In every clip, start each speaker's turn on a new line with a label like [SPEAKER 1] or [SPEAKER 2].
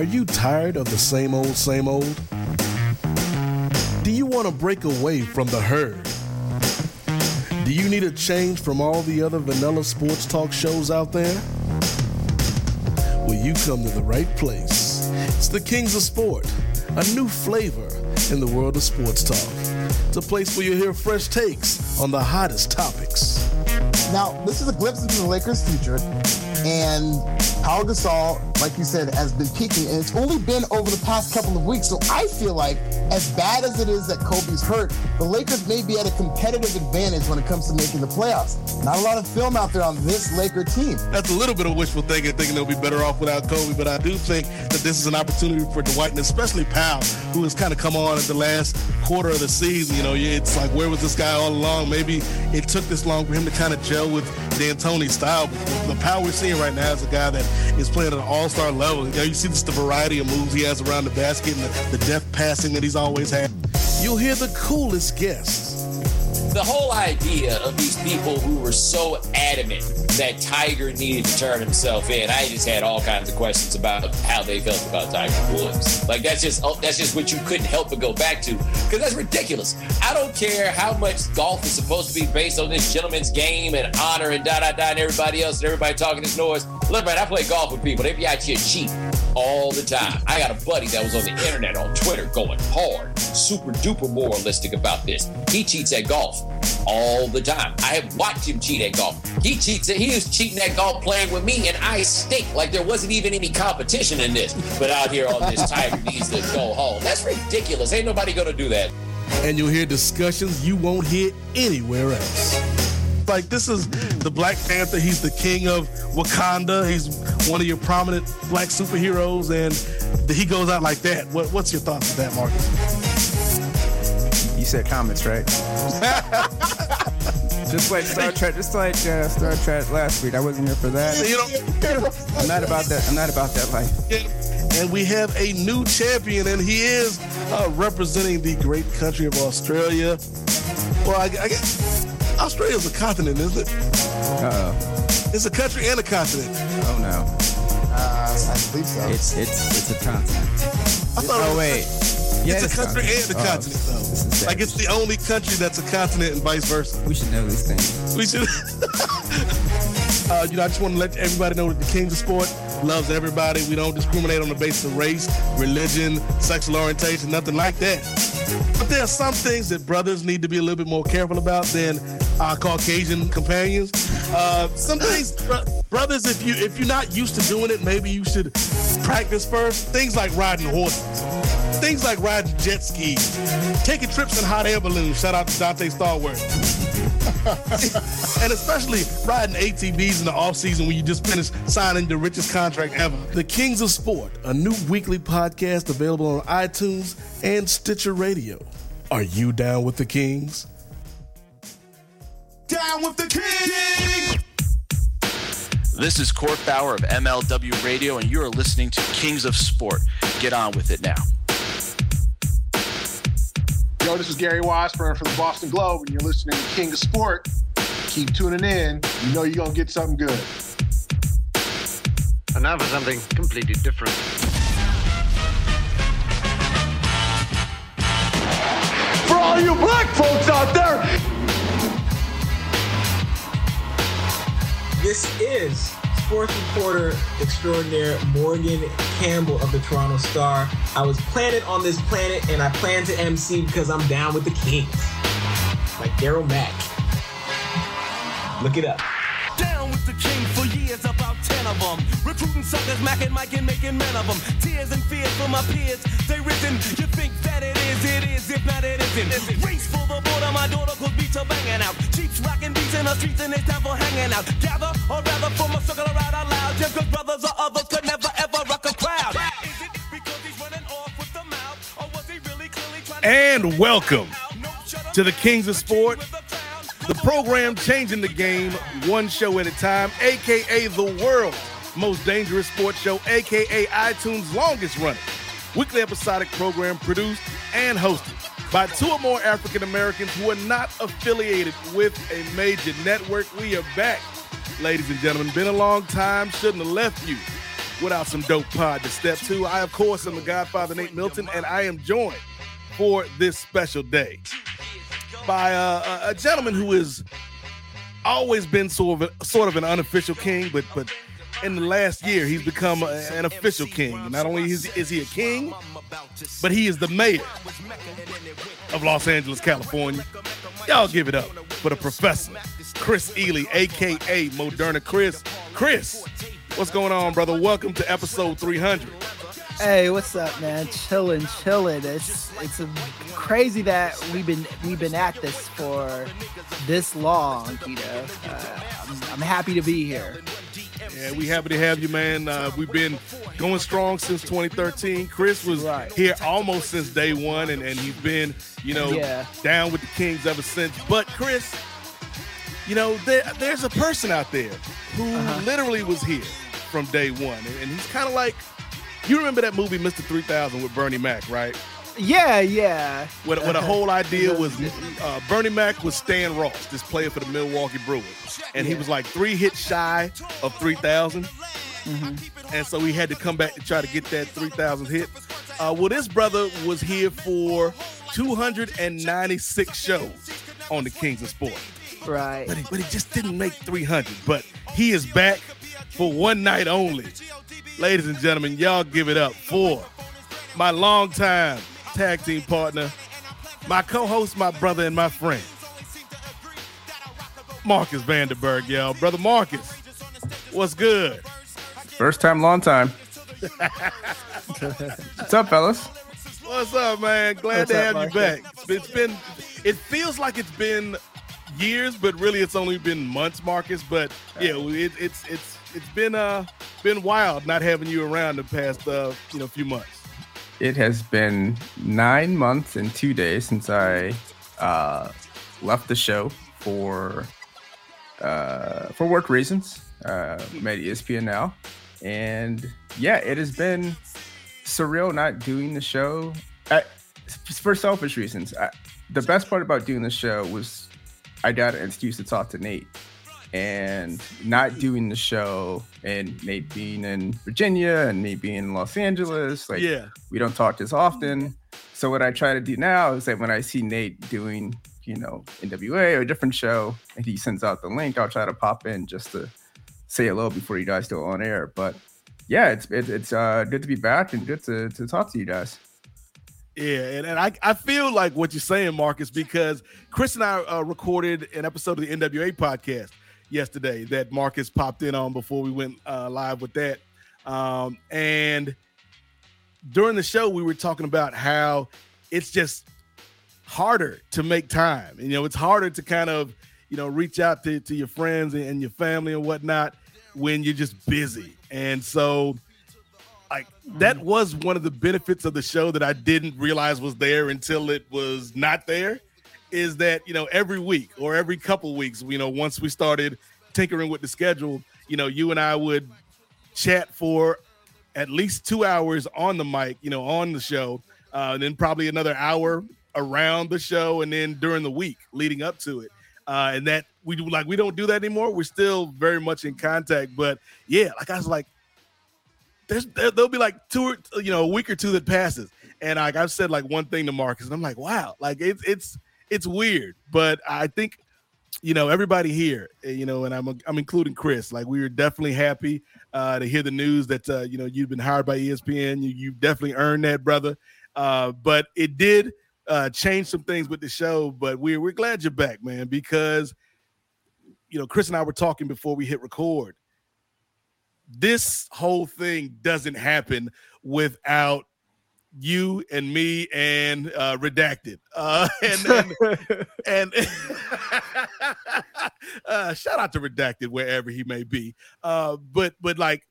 [SPEAKER 1] Are you tired of the same old, same old? Do you want to break away from the herd? Do you need a change from all the other vanilla sports talk shows out there? Well, you come to the right place. It's the Kings of Sport, a new flavor in the world of sports talk. It's a place where you hear fresh takes on the hottest topics.
[SPEAKER 2] Now, this is a glimpse into the Lakers' future, and Pau Gasol, like you said, has been peaking, and it's only been over the past couple of weeks. So I feel like, as bad as it is that Kobe's hurt, the Lakers may be at a competitive advantage when it comes to making the playoffs. Not a lot of film out there on this Laker team.
[SPEAKER 1] That's a little bit of wishful thinking, thinking they'll be better off without Kobe, but I do think that this is an opportunity for Dwight and especially Pau, who has kind of come on at the last quarter of the season. You know, it's like, where was this guy all along? Maybe it took this long for him to kind of gel with D'Antoni's style. The Pau we're seeing right now is a guy that is playing at an all-star level. You, know, you see just the variety of moves he has around the basket and the, the depth passing that he's always had. You'll hear the coolest guests.
[SPEAKER 3] The whole idea of these people who were so adamant that Tiger needed to turn himself in, I just had all kinds of questions about how they felt about Tiger Woods. Like that's just oh, that's just what you couldn't help but go back to because that's ridiculous. I don't care how much golf is supposed to be based on this gentleman's game and honor and da da da and everybody else and everybody talking this noise. Look, man, I play golf with people. They be out here cheating all the time. I got a buddy that was on the internet on Twitter going hard, super duper moralistic about this. He cheats at golf all the time. I have watched him cheat at golf. He cheats. He was cheating at golf playing with me, and I stink like there wasn't even any competition in this. But out here on this, Tiger needs to go home. That's ridiculous. Ain't nobody gonna do that.
[SPEAKER 1] And you'll hear discussions you won't hear anywhere else. Like this is the Black Panther. He's the king of Wakanda. He's one of your prominent black superheroes, and he goes out like that. What, what's your thoughts on that, Marcus?
[SPEAKER 4] You said comments, right? just like Star Trek, just like uh, Star Trek last week. I wasn't here for that.
[SPEAKER 1] You know,
[SPEAKER 4] I'm not about that. I'm not about that life.
[SPEAKER 1] and we have a new champion, and he is uh, representing the great country of Australia. Well, I, I guess Australia's a continent, isn't it?
[SPEAKER 4] Uh
[SPEAKER 1] It's a country and a continent.
[SPEAKER 4] oh. No.
[SPEAKER 2] Uh, I believe so.
[SPEAKER 4] It's it's it's a continent.
[SPEAKER 1] I thought it
[SPEAKER 4] Oh
[SPEAKER 1] was-
[SPEAKER 4] wait. Yeah,
[SPEAKER 1] it's a country and a
[SPEAKER 4] Oh,
[SPEAKER 1] continent,
[SPEAKER 4] is
[SPEAKER 1] though. Like it's the only country that's a continent and vice versa.
[SPEAKER 4] We should know these things.
[SPEAKER 1] We should. uh, you know, I just want to let everybody know that the Kings of Sport loves everybody. We don't discriminate on the basis of race, religion, sexual orientation, nothing like that. But there are some things that brothers need to be a little bit more careful about than our Caucasian companions. Uh, some things, bro- brothers, if you if you're not used to doing it, maybe you should practice first. Things like riding horses. Things like riding jet skis, taking trips in hot air balloons. Shout out to Dante Stallworth and especially riding ATVs in the off season when you just finished signing the richest contract ever. The Kings of Sport, a new weekly podcast available on iTunes and Stitcher Radio. Are you down with the Kings?
[SPEAKER 5] Down with the king!
[SPEAKER 6] This is Court Bauer of MLW Radio, and you are listening to Kings of Sport. Get on with it now.
[SPEAKER 7] Yo, this is Gary Washburn from the Boston Globe, and you're listening to King of Sport. Keep tuning in. You know you're going to get something good.
[SPEAKER 8] And now for something completely different.
[SPEAKER 5] For all you black folks out there,
[SPEAKER 9] This is sports reporter extraordinaire Morgan Campbell of the Toronto Star. I was planted on this planet and I plan to MC because I'm down with the Kings. Like Daryl Mack. Look it up.
[SPEAKER 5] down with the king for ten of them. Recruiting suckers, macking, Mike, and making men of them. Tears and fears for my peers, they risen. You think that it is, it is, if not, it isn't. Race for the border, my daughter could beats are banging out. Cheeks rocking beats in the streets, and it's time for hanging out. Gather, or rather, form a circle around out loud. Just cause brothers or others could never ever rock a crowd. Is it because he's running off with the mouth, or was he really clearly trying to-
[SPEAKER 1] And welcome
[SPEAKER 5] No, shut up.
[SPEAKER 1] to the Kings of Sport, the program changing the game one show at a time, aka the world's most dangerous sports show, aka iTunes' longest running weekly episodic program produced and hosted by two or more African Americans who are not affiliated with a major network. We are back, ladies and gentlemen. Been a long time, shouldn't have left you without some dope pod to step to. I, of course, am the Godfather Nate Milton, and I am joined for this special day by uh, a, a gentleman who has always been sort of a, sort of an unofficial king, but but in the last year he's become a, an official king. Not only is, is he a king, but he is the mayor of Los Angeles, California. Y'all give it up for the professor, Kris Ealy, aka Moderna Kris. Kris, what's going on, brother? Welcome to episode 300.
[SPEAKER 10] Hey, what's up, man? Chilling, chilling. It's it's crazy that we've been we've been at this for this long. You know, uh, I'm, I'm happy to be here.
[SPEAKER 1] Yeah, we happy to have you, man. Uh, we've been going strong since 2013. Kris was right. here almost since day one, and, and he's been, you know, yeah. down with the Kings ever since. But Kris, you know, there, there's a person out there who uh-huh. literally was here from day one, and, and he's kind of like, you remember that movie Mr. 3000 with Bernie Mac, right?
[SPEAKER 10] Yeah, yeah.
[SPEAKER 1] What, what the whole idea was uh, Bernie Mac was Stan Ross, this player for the Milwaukee Brewers. And yeah. he was like three hits shy of 3,000. Mm-hmm. And so he had to come back to try to get that 3,000 hit. Uh, well, this brother was here for 296 shows on the Kings of Sport.
[SPEAKER 10] Right.
[SPEAKER 1] But he, but he just didn't make 300. But he is back for one night only. Ladies and gentlemen, y'all give it up for my longtime tag team partner, my co-host, my brother, and my friend, Marcus Vanderberg, y'all. Brother Marcus, what's good?
[SPEAKER 4] First time, long time. what's up, fellas?
[SPEAKER 1] What's up, man? Glad what's to up, have Marcus? you back. It's been, it feels like it's been years, but really it's only been months, Marcus. But yeah, it, it's it's it's been uh been wild not having you around the past uh you know few months.
[SPEAKER 4] It has been nine months and two days since I uh, left the show for uh, for work reasons. Uh, I'm ESPN now, and yeah, it has been surreal not doing the show. I, for selfish reasons, I, the best part about doing the show was I got an excuse to talk to Nate and not doing the show and Nate being in Virginia and me being in Los Angeles, like yeah. we don't talk as often. So what I try to do now is that when I see Nate doing, you know, NWA or a different show and he sends out the link, I'll try to pop in just to say hello before you guys go on air. But yeah, it's it, it's uh, good to be back and good to, to talk to you guys.
[SPEAKER 1] Yeah, and, and I, I feel like what you're saying, Marcus, because Kris and I uh, recorded an episode of the NWA podcast yesterday that Marcus popped in on before we went uh, live with that. Um, and during the show, we were talking about how it's just harder to make time. You know, it's harder to kind of, you know, reach out to, to your friends and, your family and whatnot when you're just busy. And so, like, that mm-hmm. was one of the benefits of the show that I didn't realize was there until it was not there is that you know every week or every couple weeks, you know, once we started tinkering with the schedule, you know, you and I would chat for at least two hours on the mic, you know, on the show, uh, and then probably another hour around the show, and then during the week leading up to it. Uh, and that we do like we don't do that anymore. We're still very much in contact, but yeah, like I was like, there's there, will be like two, you know, a week or two that passes, and like I've said like one thing to Marcus, and I'm like, wow, like it's it's it's weird, but I think you know everybody here, eh, you know, and I'm I'm including Kris. Like we were definitely happy uh, to hear the news that uh, you know you've been hired by ESPN. You you definitely earned that, brother. Uh, but it did uh, change some things with the show. But we're we're glad you're back, man, because you know Kris and I were talking before we hit record. This whole thing doesn't happen without you and me and uh, redacted uh, and and, and uh, shout out to redacted wherever he may be uh, but but like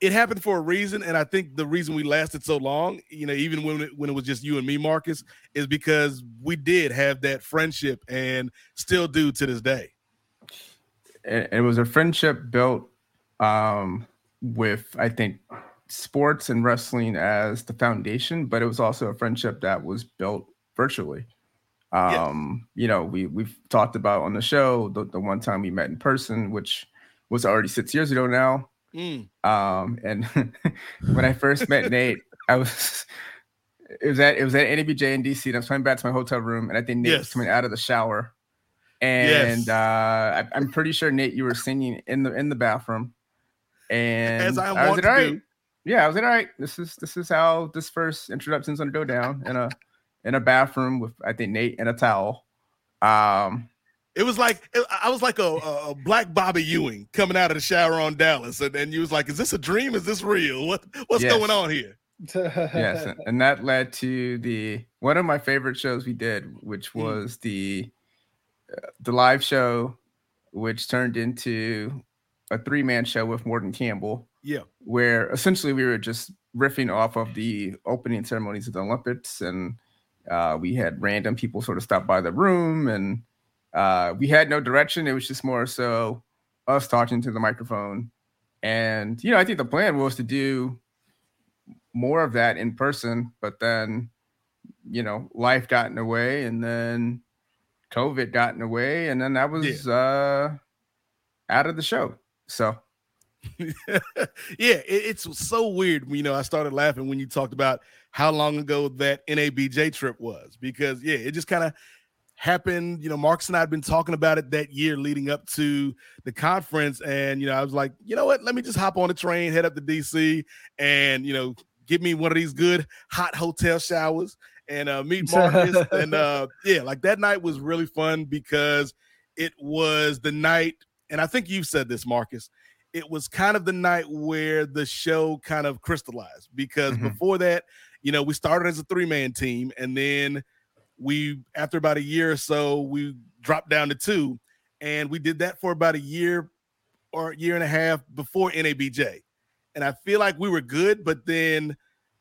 [SPEAKER 1] it happened for a reason and i think the reason we lasted so long you know even when it, when it was just you and me marcus is because we did have that friendship and still do to this day.
[SPEAKER 4] It, it was a friendship built um, with i think sports and wrestling as the foundation, but it was also a friendship that was built virtually. Um, yeah. you know, we we've talked about on the show the, the one time we met in person, which was already six years ago now.
[SPEAKER 1] Mm.
[SPEAKER 4] Um, and when I first met Nate, I was it was at it was at NABJ in DC, and I was coming back to my hotel room, and I think Nate was coming out of the shower, and
[SPEAKER 1] Yes.
[SPEAKER 4] uh, I, I'm pretty sure Nate, you were singing in the in the bathroom, and
[SPEAKER 1] As I am
[SPEAKER 4] was like, "All right."
[SPEAKER 1] do.
[SPEAKER 4] Yeah, I was like, all right, this is this is how this first introduction's gonna go down in a in a bathroom with I think Nate and a towel. Um,
[SPEAKER 1] It was like I was like a, a, black Bobby Ewing coming out of the shower on Dallas, and, and you was like, "Is this a dream? Is this real? What what's
[SPEAKER 4] Yes.
[SPEAKER 1] going on here?"
[SPEAKER 4] yes, and- and that led to the one of my favorite shows we did, which was the uh, the live show, which turned into a three man show with Morgan Campbell,
[SPEAKER 1] Yeah.
[SPEAKER 4] where essentially we were just riffing off of the opening ceremonies of the Olympics, and uh, we had random people sort of stop by the room, and uh, we had no direction. It was just more so us talking to the microphone, and you know, I think the plan was to do more of that in person, but then you know, life got in the way, and then COVID got in the way, and then that was uh out of the show. So
[SPEAKER 1] yeah, it, it's so weird. You know, I started laughing when you talked about how long ago that NABJ trip was because yeah, it just kind of happened. You know, Marcus and I had been talking about it that year leading up to the conference, and you know, I was like, you know what, let me just hop on the train, head up to DC, and you know, give me one of these good hot hotel showers and uh, meet Marcus. and uh, yeah, like that night was really fun because it was the night, and I think you've said this, Marcus it was kind of the night where the show kind of crystallized because mm-hmm. before that, you know, we started as a three man team and then we, after about a year or so, we dropped down to two and we did that for about a year or a year and a half before NABJ. And I feel like we were good, but then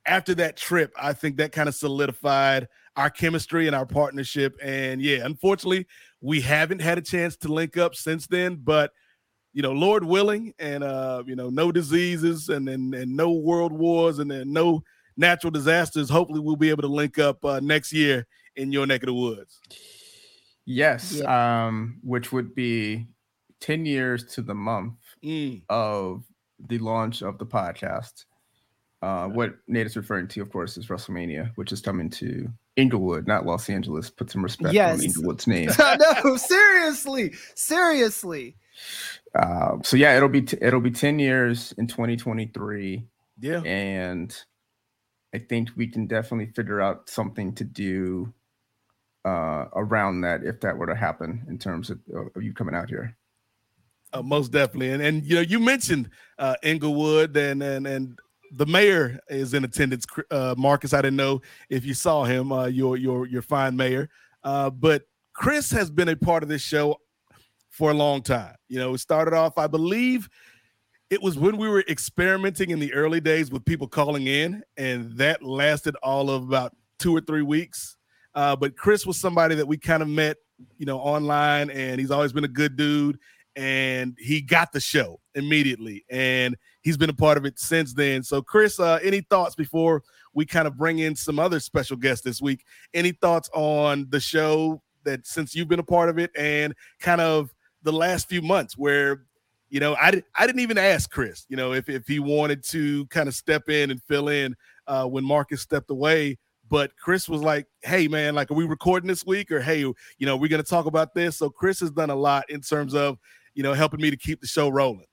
[SPEAKER 1] after that trip, I think that kind of solidified our chemistry and our partnership. And yeah, unfortunately, we haven't had a chance to link up since then, but you know, Lord willing, and uh, you know, no diseases and and, and no world wars and then no natural disasters. Hopefully, we'll be able to link up uh, next year in your neck of the woods.
[SPEAKER 4] yes, um, which would be 10 years to the month
[SPEAKER 1] Mm.
[SPEAKER 4] of the launch of the podcast. Uh, what Nate is referring to, of course, is WrestleMania, which is coming to Inglewood, not Los Angeles. Put some respect
[SPEAKER 10] Yes.
[SPEAKER 4] on Inglewood's name.
[SPEAKER 10] no, seriously, seriously.
[SPEAKER 4] Uh, so yeah, it'll be t- it'll be 10 years in 2023.
[SPEAKER 1] Yeah.
[SPEAKER 4] And I think we can definitely figure out something to do uh, around that if that were to happen in terms of, of you coming out here.
[SPEAKER 1] Uh, most definitely, and and you know, you mentioned uh, Inglewood, and and and the mayor is in attendance. Uh, Marcus, I didn't know if you saw him. Uh, your your your fine mayor, uh, but Kris has been a part of this show for a long time. You know, it started off, I believe, it was when we were experimenting in the early days with people calling in, and that lasted all of about two or three weeks. Uh, but Kris was somebody that we kind of met, you know, online, and he's always been a good dude. And he got the show immediately, and he's been a part of it since then. So, Kris, uh, any thoughts before we kind of bring in some other special guests this week? Any thoughts on the show that since you've been a part of it, and kind of the last few months where you know, I, I didn't even ask Kris, you know, if, if he wanted to kind of step in and fill in uh, when Marcus stepped away. But Kris was like, hey, man, like, are we recording this week? Or, hey, you know, we're going to talk about this. So Kris has done a lot in terms of, you know, helping me to keep the show rolling.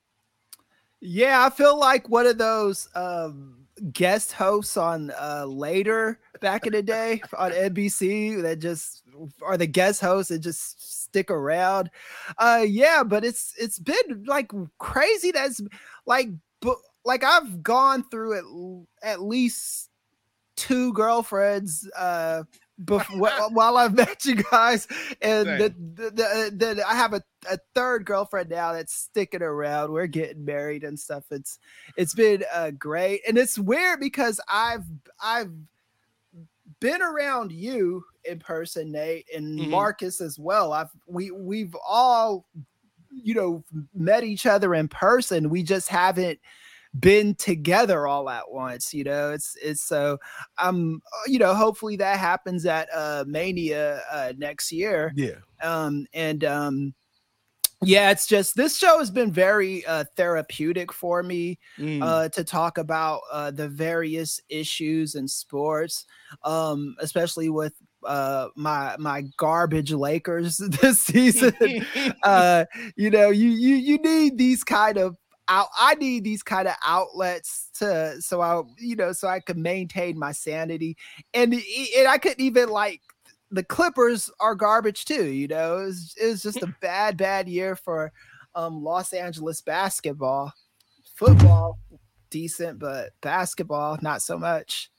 [SPEAKER 10] Yeah, I feel like one of those um, guest hosts on uh, later back in the day on NBC that just are the guest hosts that just stick around. Uh, yeah, but it's it's been like crazy. That's like, like I've gone through at at least two girlfriends uh before while I've met you guys, and
[SPEAKER 1] then
[SPEAKER 10] the, the, the, the, I have a, a third girlfriend now that's sticking around. We're getting married and stuff. It's it's been uh, great, and it's weird because I've I've been around you in person, Nate, and
[SPEAKER 1] Mhm.
[SPEAKER 10] Marcus as well. I've we we've all you know met each other in person. We just haven't been together all at once you know it's it's so um you know hopefully that happens at uh mania uh next year
[SPEAKER 1] Yeah.
[SPEAKER 10] um and um Yeah, it's just this show has been very uh, therapeutic for me
[SPEAKER 1] Mm.
[SPEAKER 10] uh, to talk about uh, the various issues in sports, um, especially with uh, my my garbage Lakers this season. uh, you know, you you you need these kind of out. I need these kind of outlets to so I you know so I can maintain my sanity, and and I couldn't even like the Clippers are garbage too. You know, it was, it was just a bad, bad year for um, Los Angeles basketball. Football, decent, but basketball, not so much.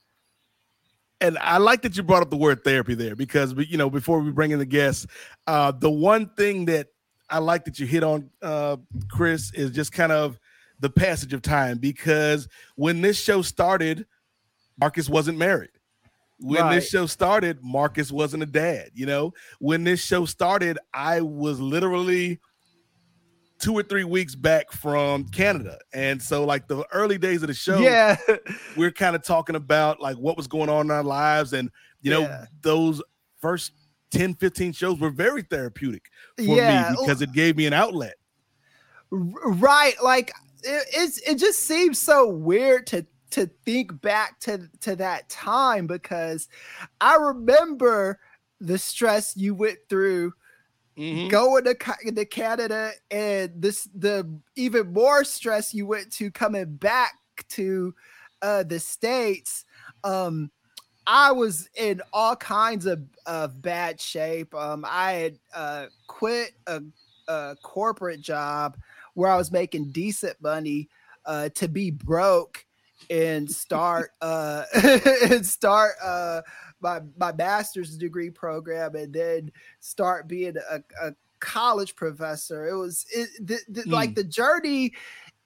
[SPEAKER 1] and I like that you brought up the word therapy there because you know, before we bring in the guests, uh, the one thing that I like that you hit on, uh, Kris, is just kind of the passage of time because when this show started, Marcus wasn't married. When
[SPEAKER 10] Right.
[SPEAKER 1] this show started, Marcus wasn't a dad. You know, when this show started, I was literally two or three weeks back from Canada. And so, like, the early days of the show,
[SPEAKER 10] Yeah,
[SPEAKER 1] we're kind of talking about like what was going on in our lives and you know
[SPEAKER 10] Yeah.
[SPEAKER 1] those first 10 15 shows were very therapeutic for
[SPEAKER 10] Yeah,
[SPEAKER 1] me because it gave me an outlet
[SPEAKER 10] right. Like it, it's it just seems so weird to to think back to to that time because I remember the stress you went through
[SPEAKER 1] Mhm.
[SPEAKER 10] going to, to Canada and this the even more stress you went to coming back to uh the states um I was in all kinds of, of bad shape. Um, I had uh, quit a, a corporate job where I was making decent money uh, to be broke and start uh, and start uh, my my master's degree program and then start being a, a college professor. It was it, the, like the journey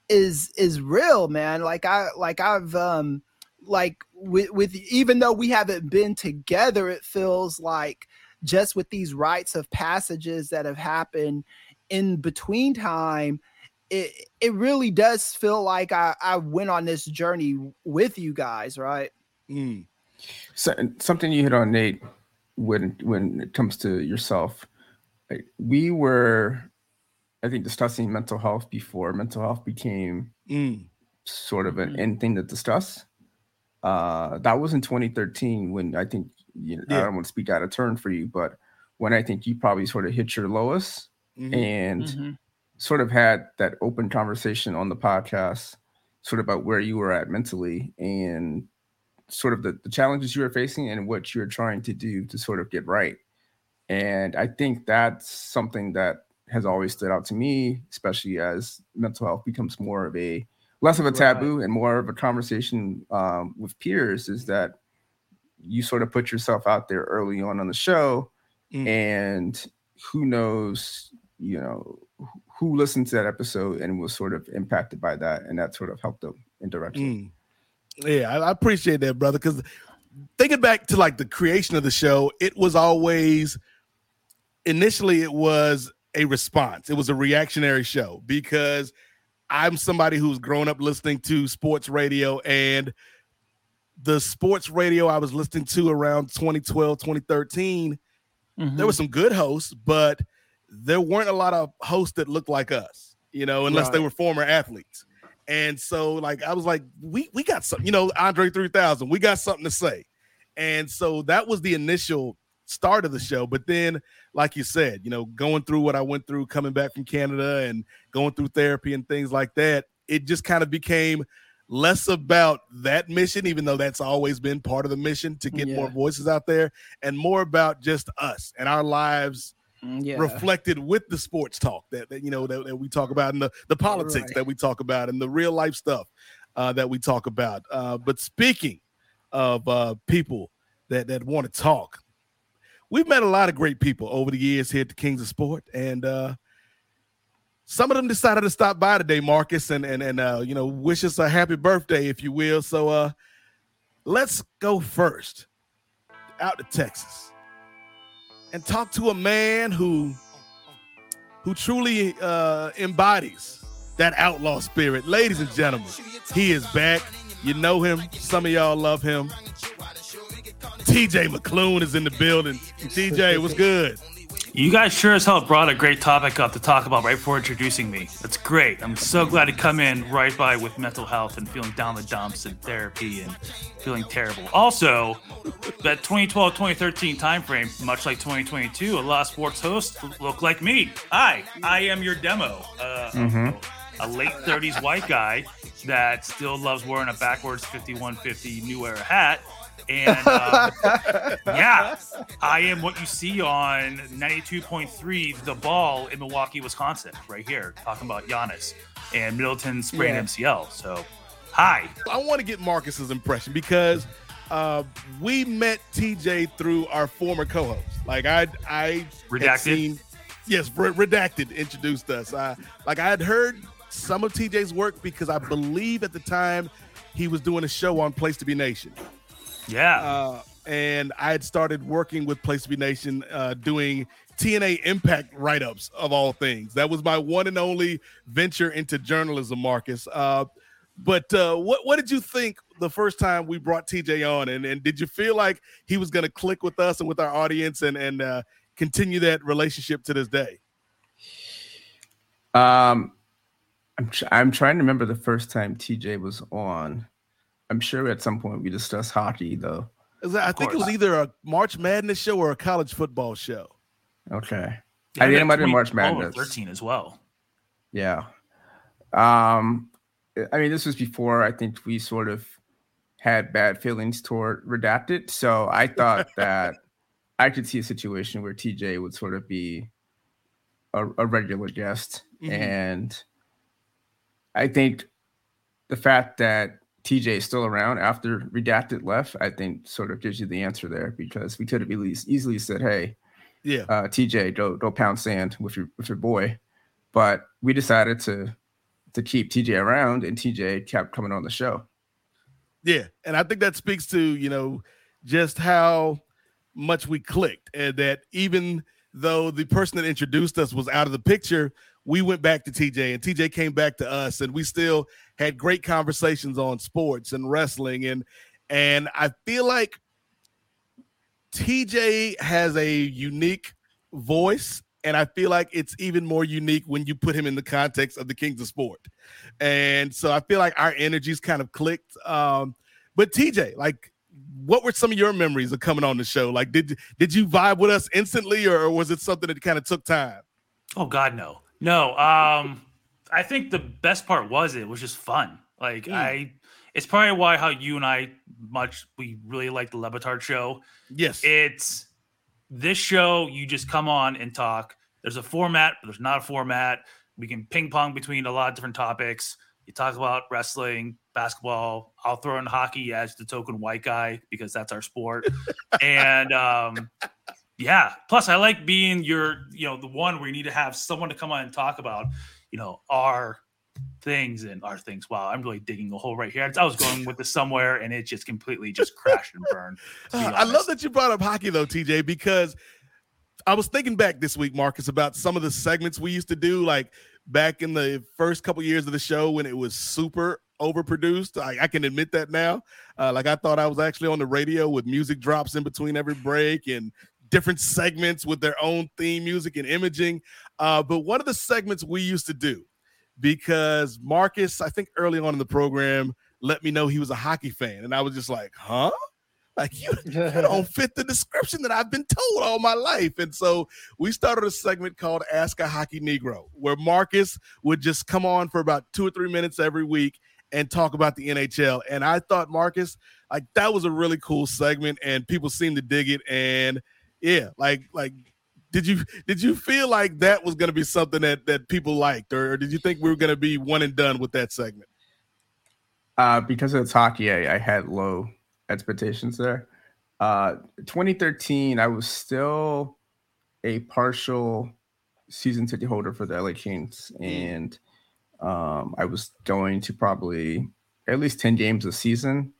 [SPEAKER 10] is is real, man. Like I like I've um like with with even though we haven't been together, it feels like just with these rites of passages that have happened in between time, it it really does feel like I, I went on this journey with you guys, right?
[SPEAKER 1] Mm.
[SPEAKER 4] So, something you hit on, Nate, when when it comes to yourself, like, we were, I think, discussing mental health before mental health became
[SPEAKER 1] Mm.
[SPEAKER 4] sort of an end thing to discuss. Uh, that was in 2013 when I think you know, I don't want to speak out of turn for you, but when I think you probably sort of hit your lowest
[SPEAKER 1] Mhm.
[SPEAKER 4] and
[SPEAKER 10] Mhm.
[SPEAKER 4] Sort of had that open conversation on the podcast, sort of about where you were at mentally and sort of the, the challenges you were facing and what you were trying to do to sort of get right. And I think that's something that has always stood out to me, especially as mental health becomes more of a less of a
[SPEAKER 10] Right.
[SPEAKER 4] taboo and more of a conversation um, with peers is that you sort of put yourself out there early on on the show
[SPEAKER 1] Mm.
[SPEAKER 4] and who knows you know who listened to that episode and was sort of impacted by that and that sort of helped them indirectly
[SPEAKER 1] Mm. Yeah, I, I appreciate that, brother. Because thinking back to like the creation of the show, it was always initially it was a response. It was a reactionary show because I'm somebody who's grown up listening to sports radio and the sports radio I was listening to around 2012, 2013, there were some good hosts, but there weren't a lot of hosts that looked like us, you know, unless they were former athletes. And so, like, I was like, we we got something, you know, Andre 3000, we got something to say. And so that was the initial start of the show. But then, like you said, you know, going through what I went through coming back from Canada and going through therapy and things like that, it just kind of became less about that mission, even though that's always been part of the mission to get more voices out there, and more about just us and our lives
[SPEAKER 10] Yeah.
[SPEAKER 1] reflected with the sports talk that, that you know that, that we talk about and the, the politics
[SPEAKER 10] Right.
[SPEAKER 1] that we talk about and the real life stuff uh, that we talk about. Uh, but speaking of uh, people that that want to talk, we've met a lot of great people over the years here at the Kings of Sport, and uh, some of them decided to stop by today, Marcus, and and and uh, you know wish us a happy birthday, if you will. So uh, let's go first out to Texas and talk to a man who who truly uh, embodies that outlaw spirit. Ladies and gentlemen, he is back. You know him. Some of y'all love him. TJ McClune is in the building. TJ, what's good?
[SPEAKER 11] You guys sure as hell brought a great topic up to talk about right before introducing me. That's great. I'm so glad to come in right by with mental health and feeling down the dumps and therapy and feeling terrible. Also, that 2012-2013 timeframe, much like 2022, a lot of sports hosts look like me. Hi, I am your demo. Uh,
[SPEAKER 4] Mhm.
[SPEAKER 11] A late 30s white guy that still loves wearing a backwards 5150 New Era hat. And um, yeah, I am what you see on 92.3 The Ball in Milwaukee, Wisconsin, right here, talking about Giannis and Middleton sprained
[SPEAKER 1] Yeah.
[SPEAKER 11] MCL. So, hi.
[SPEAKER 1] I want to get Marcus's impression because uh, we met TJ through our former co-host. Like I, I
[SPEAKER 11] Redacted?
[SPEAKER 1] seen, yes, Re- redacted introduced us. Uh, like I had heard some of TJ's work because I believe at the time he was doing a show on Place to Be Nation.
[SPEAKER 11] Yeah.
[SPEAKER 1] Uh, and I had started working with Place to Be Nation, uh, doing TNA Impact write ups of all things. That was my one and only venture into journalism, Marcus. Uh, but uh, what what did you think the first time we brought TJ on, and, and did you feel like he was going to click with us and with our audience and and uh, continue that relationship to this day?
[SPEAKER 4] Um, I'm tr- I'm trying to remember the first time TJ was on. I'm sure at some point we discussed hockey though.
[SPEAKER 1] I think it was either a March Madness show or a college football show.
[SPEAKER 4] Okay.
[SPEAKER 11] Yeah,
[SPEAKER 4] I think it
[SPEAKER 11] that
[SPEAKER 4] might have March Madness.
[SPEAKER 11] 13 as well.
[SPEAKER 4] Yeah. Um, I mean, this was before I think we sort of had bad feelings toward Redacted. So I thought that I could see a situation where TJ would sort of be a, a regular guest.
[SPEAKER 1] Mhm.
[SPEAKER 4] And I think the fact that TJ is still around after Redacted left, I think sort of gives you the answer there because we could have at least easily said, hey,
[SPEAKER 1] Yeah.
[SPEAKER 4] uh, TJ, go go pound sand with your with your boy. But we decided to to keep TJ around, and TJ kept coming on the show.
[SPEAKER 1] Yeah, and I think that speaks to you know just how much we clicked, and that even though the person that introduced us was out of the picture, we went back to TJ, and TJ came back to us, and we still had great conversations on sports and wrestling, and and I feel like TJ has a unique voice, and I feel like it's even more unique when you put him in the context of the Kings of Sport. And so I feel like our energies kind of clicked. Um, but TJ, like, what were some of your memories of coming on the show? Like, did did you vibe with us instantly, or, or was it something that kind of took time?
[SPEAKER 11] Oh God, no, no. Um, I think the best part was it was just fun. Like
[SPEAKER 1] Mm.
[SPEAKER 11] I, it's probably why how you and I much we really like the Le Batard show.
[SPEAKER 1] Yes,
[SPEAKER 11] it's this show. You just come on and talk. There's a format, but there's not a format. We can ping pong between a lot of different topics. You talk about wrestling, basketball. I'll throw in hockey as the token white guy because that's our sport. and um, yeah, plus I like being your, you know, the one where you need to have someone to come on and talk about, you know, our things and our things. Wow, I'm really digging a hole right here. I was going with this somewhere and it just completely just crashed and burned.
[SPEAKER 1] I love that you brought up hockey though, TJ, because I was thinking back this week, Marcus, about some of the segments we used to do, like back in the first couple years of the show when it was super overproduced. I, I can admit that now. Uh, like I thought I was actually on the radio with music drops in between every break and different segments with their own theme music and imaging. Uh, but one of the segments we used to do, because Marcus, I think early on in the program, let me know he was a hockey fan, and I was just like, huh? Like you, you don't fit the description that I've been told all my life. And so we started a segment called Ask a Hockey Negro, where Marcus would just come on for about two or three minutes every week and talk about the NHL. And I thought, Marcus, like that was a really cool segment, and people seemed to dig it. And yeah, like like did you did you feel like that was gonna be something that that people liked, or, or did you think we were gonna be one and done with that segment?
[SPEAKER 4] Uh, because it's hockey, I, I had low expectations there. Uh, 2013, I was still a partial season ticket holder for the LA Kings, and um, I was going to probably at least 10 games a season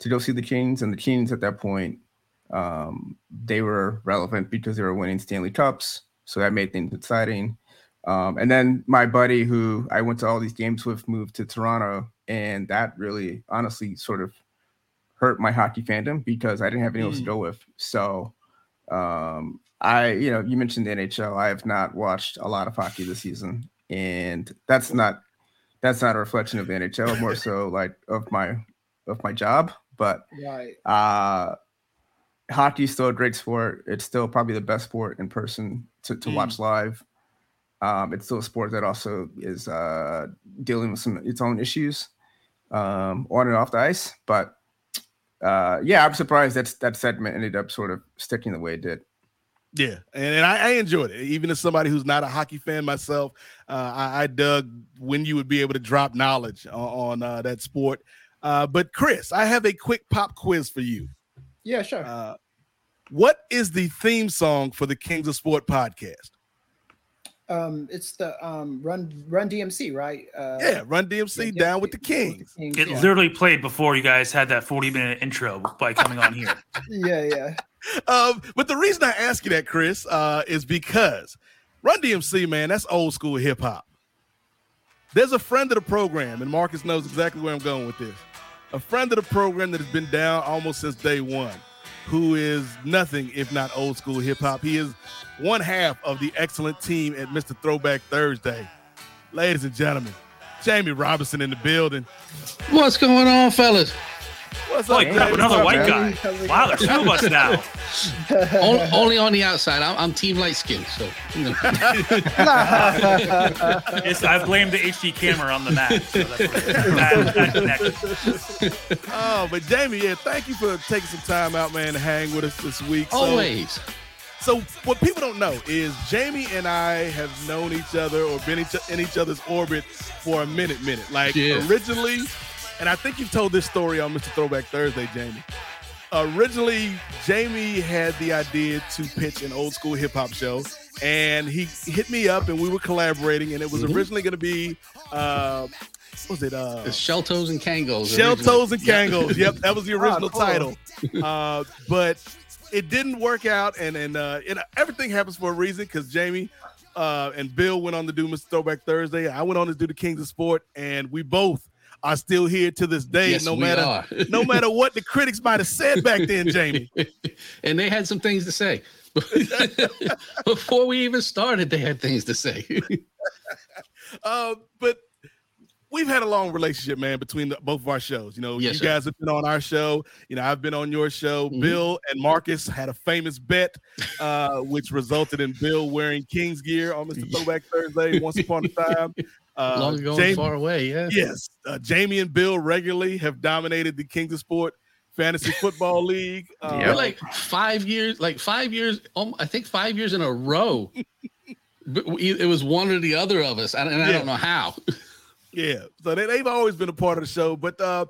[SPEAKER 4] to go see the Kings. And the Kings at that point, um, they were relevant because they were winning Stanley Cups, so that made things exciting. Um, and then my buddy, who I went to all these games with, moved to Toronto, and that really, honestly, sort of hurt my hockey fandom because I didn't have anyone else to
[SPEAKER 1] Mm.
[SPEAKER 4] go with. So um, I, you know, you mentioned the NHL. I have not watched a lot of hockey this season, and that's not that's not a reflection of the NHL. More so like of my of my job. But
[SPEAKER 10] Right.
[SPEAKER 4] uh, hockey is still a great sport. It's still probably the best sport in person to, to
[SPEAKER 1] Mm.
[SPEAKER 4] watch live. Um, it's still a sport that also is uh, dealing with some its own issues um, on and off the ice. But uh, yeah, I'm surprised that that segment ended up sort of sticking the way it did.
[SPEAKER 1] Yeah, and, and I, I enjoyed it. Even as somebody who's not a hockey fan myself, uh, I, I dug when you would be able to drop knowledge on, on uh, that sport. Uh, but Kris, I have a quick pop quiz for you.
[SPEAKER 10] Yeah, sure.
[SPEAKER 1] Uh, what is the theme song for the Kings of Sport podcast?
[SPEAKER 10] Um, it's the um Run Run DMC, right? Uh,
[SPEAKER 1] Yeah, Run DMC down with the Kings.
[SPEAKER 10] Kings,
[SPEAKER 11] It
[SPEAKER 10] yeah.
[SPEAKER 11] literally played before you guys had that 40 minute intro by coming on here.
[SPEAKER 10] yeah, yeah.
[SPEAKER 1] Um, but the reason I ask you that, Kris, uh, is because Run DMC, man, that's old school hip hop. There's a friend of the program, and Marcus knows exactly where I'm going with this. A friend of the program that has been down almost since day one, who is nothing if not old school hip hop. He is one half of the excellent team at Mr. Throwback Thursday. Ladies and gentlemen, Jamie Robinson in the building.
[SPEAKER 12] What's going on, fellas?
[SPEAKER 1] What's
[SPEAKER 11] Holy
[SPEAKER 1] up,
[SPEAKER 11] crap,
[SPEAKER 1] Jamie?
[SPEAKER 11] another
[SPEAKER 1] What's up,
[SPEAKER 11] white
[SPEAKER 1] man?
[SPEAKER 11] guy. Wow, there's two of us now.
[SPEAKER 12] only, only on the outside. I'm, I'm team light skin, so you know.
[SPEAKER 11] It's, I blame the HD camera on the Mac. So that's what it is. Bad- bad connection.
[SPEAKER 1] Oh, but Jamie, yeah, thank you for taking some time out, man, to hang with us this week. So-
[SPEAKER 12] Always.
[SPEAKER 1] So, what people don't know is Jamie and I have known each other or been each, in each other's orbit for a minute, minute. Like
[SPEAKER 12] Yeah.
[SPEAKER 1] originally, and I think you've told this story on Mr. Throwback Thursday, Jamie. Originally, Jamie had the idea to pitch an old school hip hop show, and he hit me up, and we were collaborating, and it was
[SPEAKER 12] Mhm.
[SPEAKER 1] originally going to be, uh, what was it? Uh,
[SPEAKER 12] It's shell toes and kangos.
[SPEAKER 1] Shell
[SPEAKER 12] originally.
[SPEAKER 1] Toes and
[SPEAKER 12] Yeah.
[SPEAKER 1] Kangos. Yep, that was the original
[SPEAKER 10] cool.
[SPEAKER 1] title. Uh, but it didn't work out, and and uh, and everything happens for a reason. Because Jamie uh, and Bill went on to do Mr. Throwback Thursday. I went on to do the Kings of Sport, and we both are still here to this day.
[SPEAKER 12] Yes,
[SPEAKER 1] no matter no matter what the critics might have said back then, Jamie.
[SPEAKER 12] and they had some things to say. Before we even started, they had things to say.
[SPEAKER 1] Uh, but we've had a long relationship, man, between the, both of our shows. You know,
[SPEAKER 12] Yes,
[SPEAKER 1] you
[SPEAKER 12] sir.
[SPEAKER 1] guys have been on our show. You know, I've been on your show.
[SPEAKER 12] Mhm.
[SPEAKER 1] Bill and Marcus had a famous bet, uh, which resulted in Bill wearing Kings gear on Mr. Throwback Thursday once upon a time. Uh,
[SPEAKER 12] Long ago
[SPEAKER 1] Jamie-
[SPEAKER 12] and far away, yeah.
[SPEAKER 1] Yes, uh, Jamie and Bill regularly have dominated the Kings of Sport Fantasy Football League. Uh,
[SPEAKER 12] We're like five years, like five years, um, I think five years in a row. It was one or the other of us, and and I don't know how.
[SPEAKER 1] Yeah, so they, they've always been a part of the show. But uh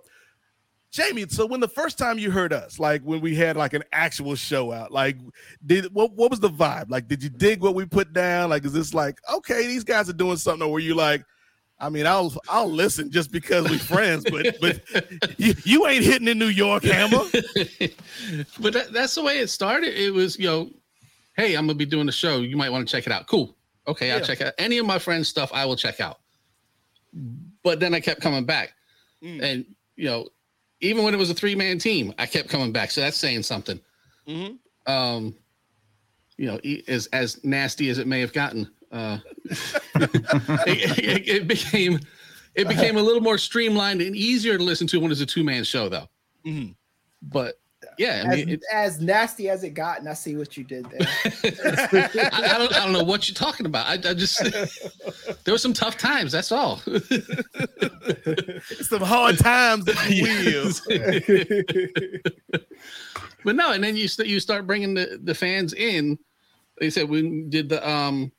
[SPEAKER 1] Jamie, so when the first time you heard us, like when we had like an actual show out, like did what what was the vibe? Like, did you dig what we put down? Like, is this like okay, these guys are doing something, or were you like, I mean, I'll I'll listen just because we're friends, but but you, you ain't hitting in New York, Hammer.
[SPEAKER 12] but that, that's the way it started. It was, you know, hey, I'm gonna be doing the show. You might want to check it out. Cool. Okay, I'll check out any of my friends' stuff. I will check out. But then I kept coming back,
[SPEAKER 1] Mm.
[SPEAKER 12] and you know, even when it was a three man team, I kept coming back. So that's saying something.
[SPEAKER 1] Mhm.
[SPEAKER 12] Um, you know, as as nasty as it may have gotten, uh, it, it- it became it became a little more streamlined and easier to listen to when it's a two man show, though.
[SPEAKER 1] Mhm.
[SPEAKER 12] But yeah, I
[SPEAKER 10] As,
[SPEAKER 12] mean, it,
[SPEAKER 10] as nasty as it got, and I see what you did there.
[SPEAKER 12] I, I don't I don't know what you're talking about. I, I just there were some tough times. That's all.
[SPEAKER 1] Some hard times, if you will.
[SPEAKER 12] but no, and then you st- you start bringing the the fans in. They said we did the um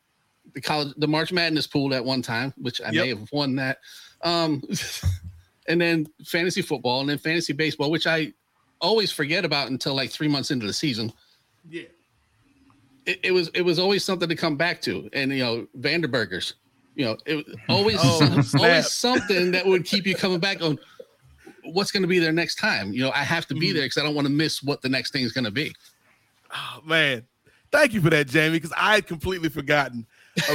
[SPEAKER 12] the college the March Madness pool at one time, which I may have won that. Um, and then fantasy football, and then fantasy baseball, which I always forget about until like three months into the season.
[SPEAKER 1] Yeah.
[SPEAKER 12] It, it was it was always something to come back to, and you know Vanderburgers, you know it was always
[SPEAKER 1] Oh, snap.
[SPEAKER 12] always something that would keep you coming back on what's going to be there next time. You know I have to be there because I don't want to miss what the next thing is going to be.
[SPEAKER 1] Oh, man, thank you for that, Jamie, because I had completely forgotten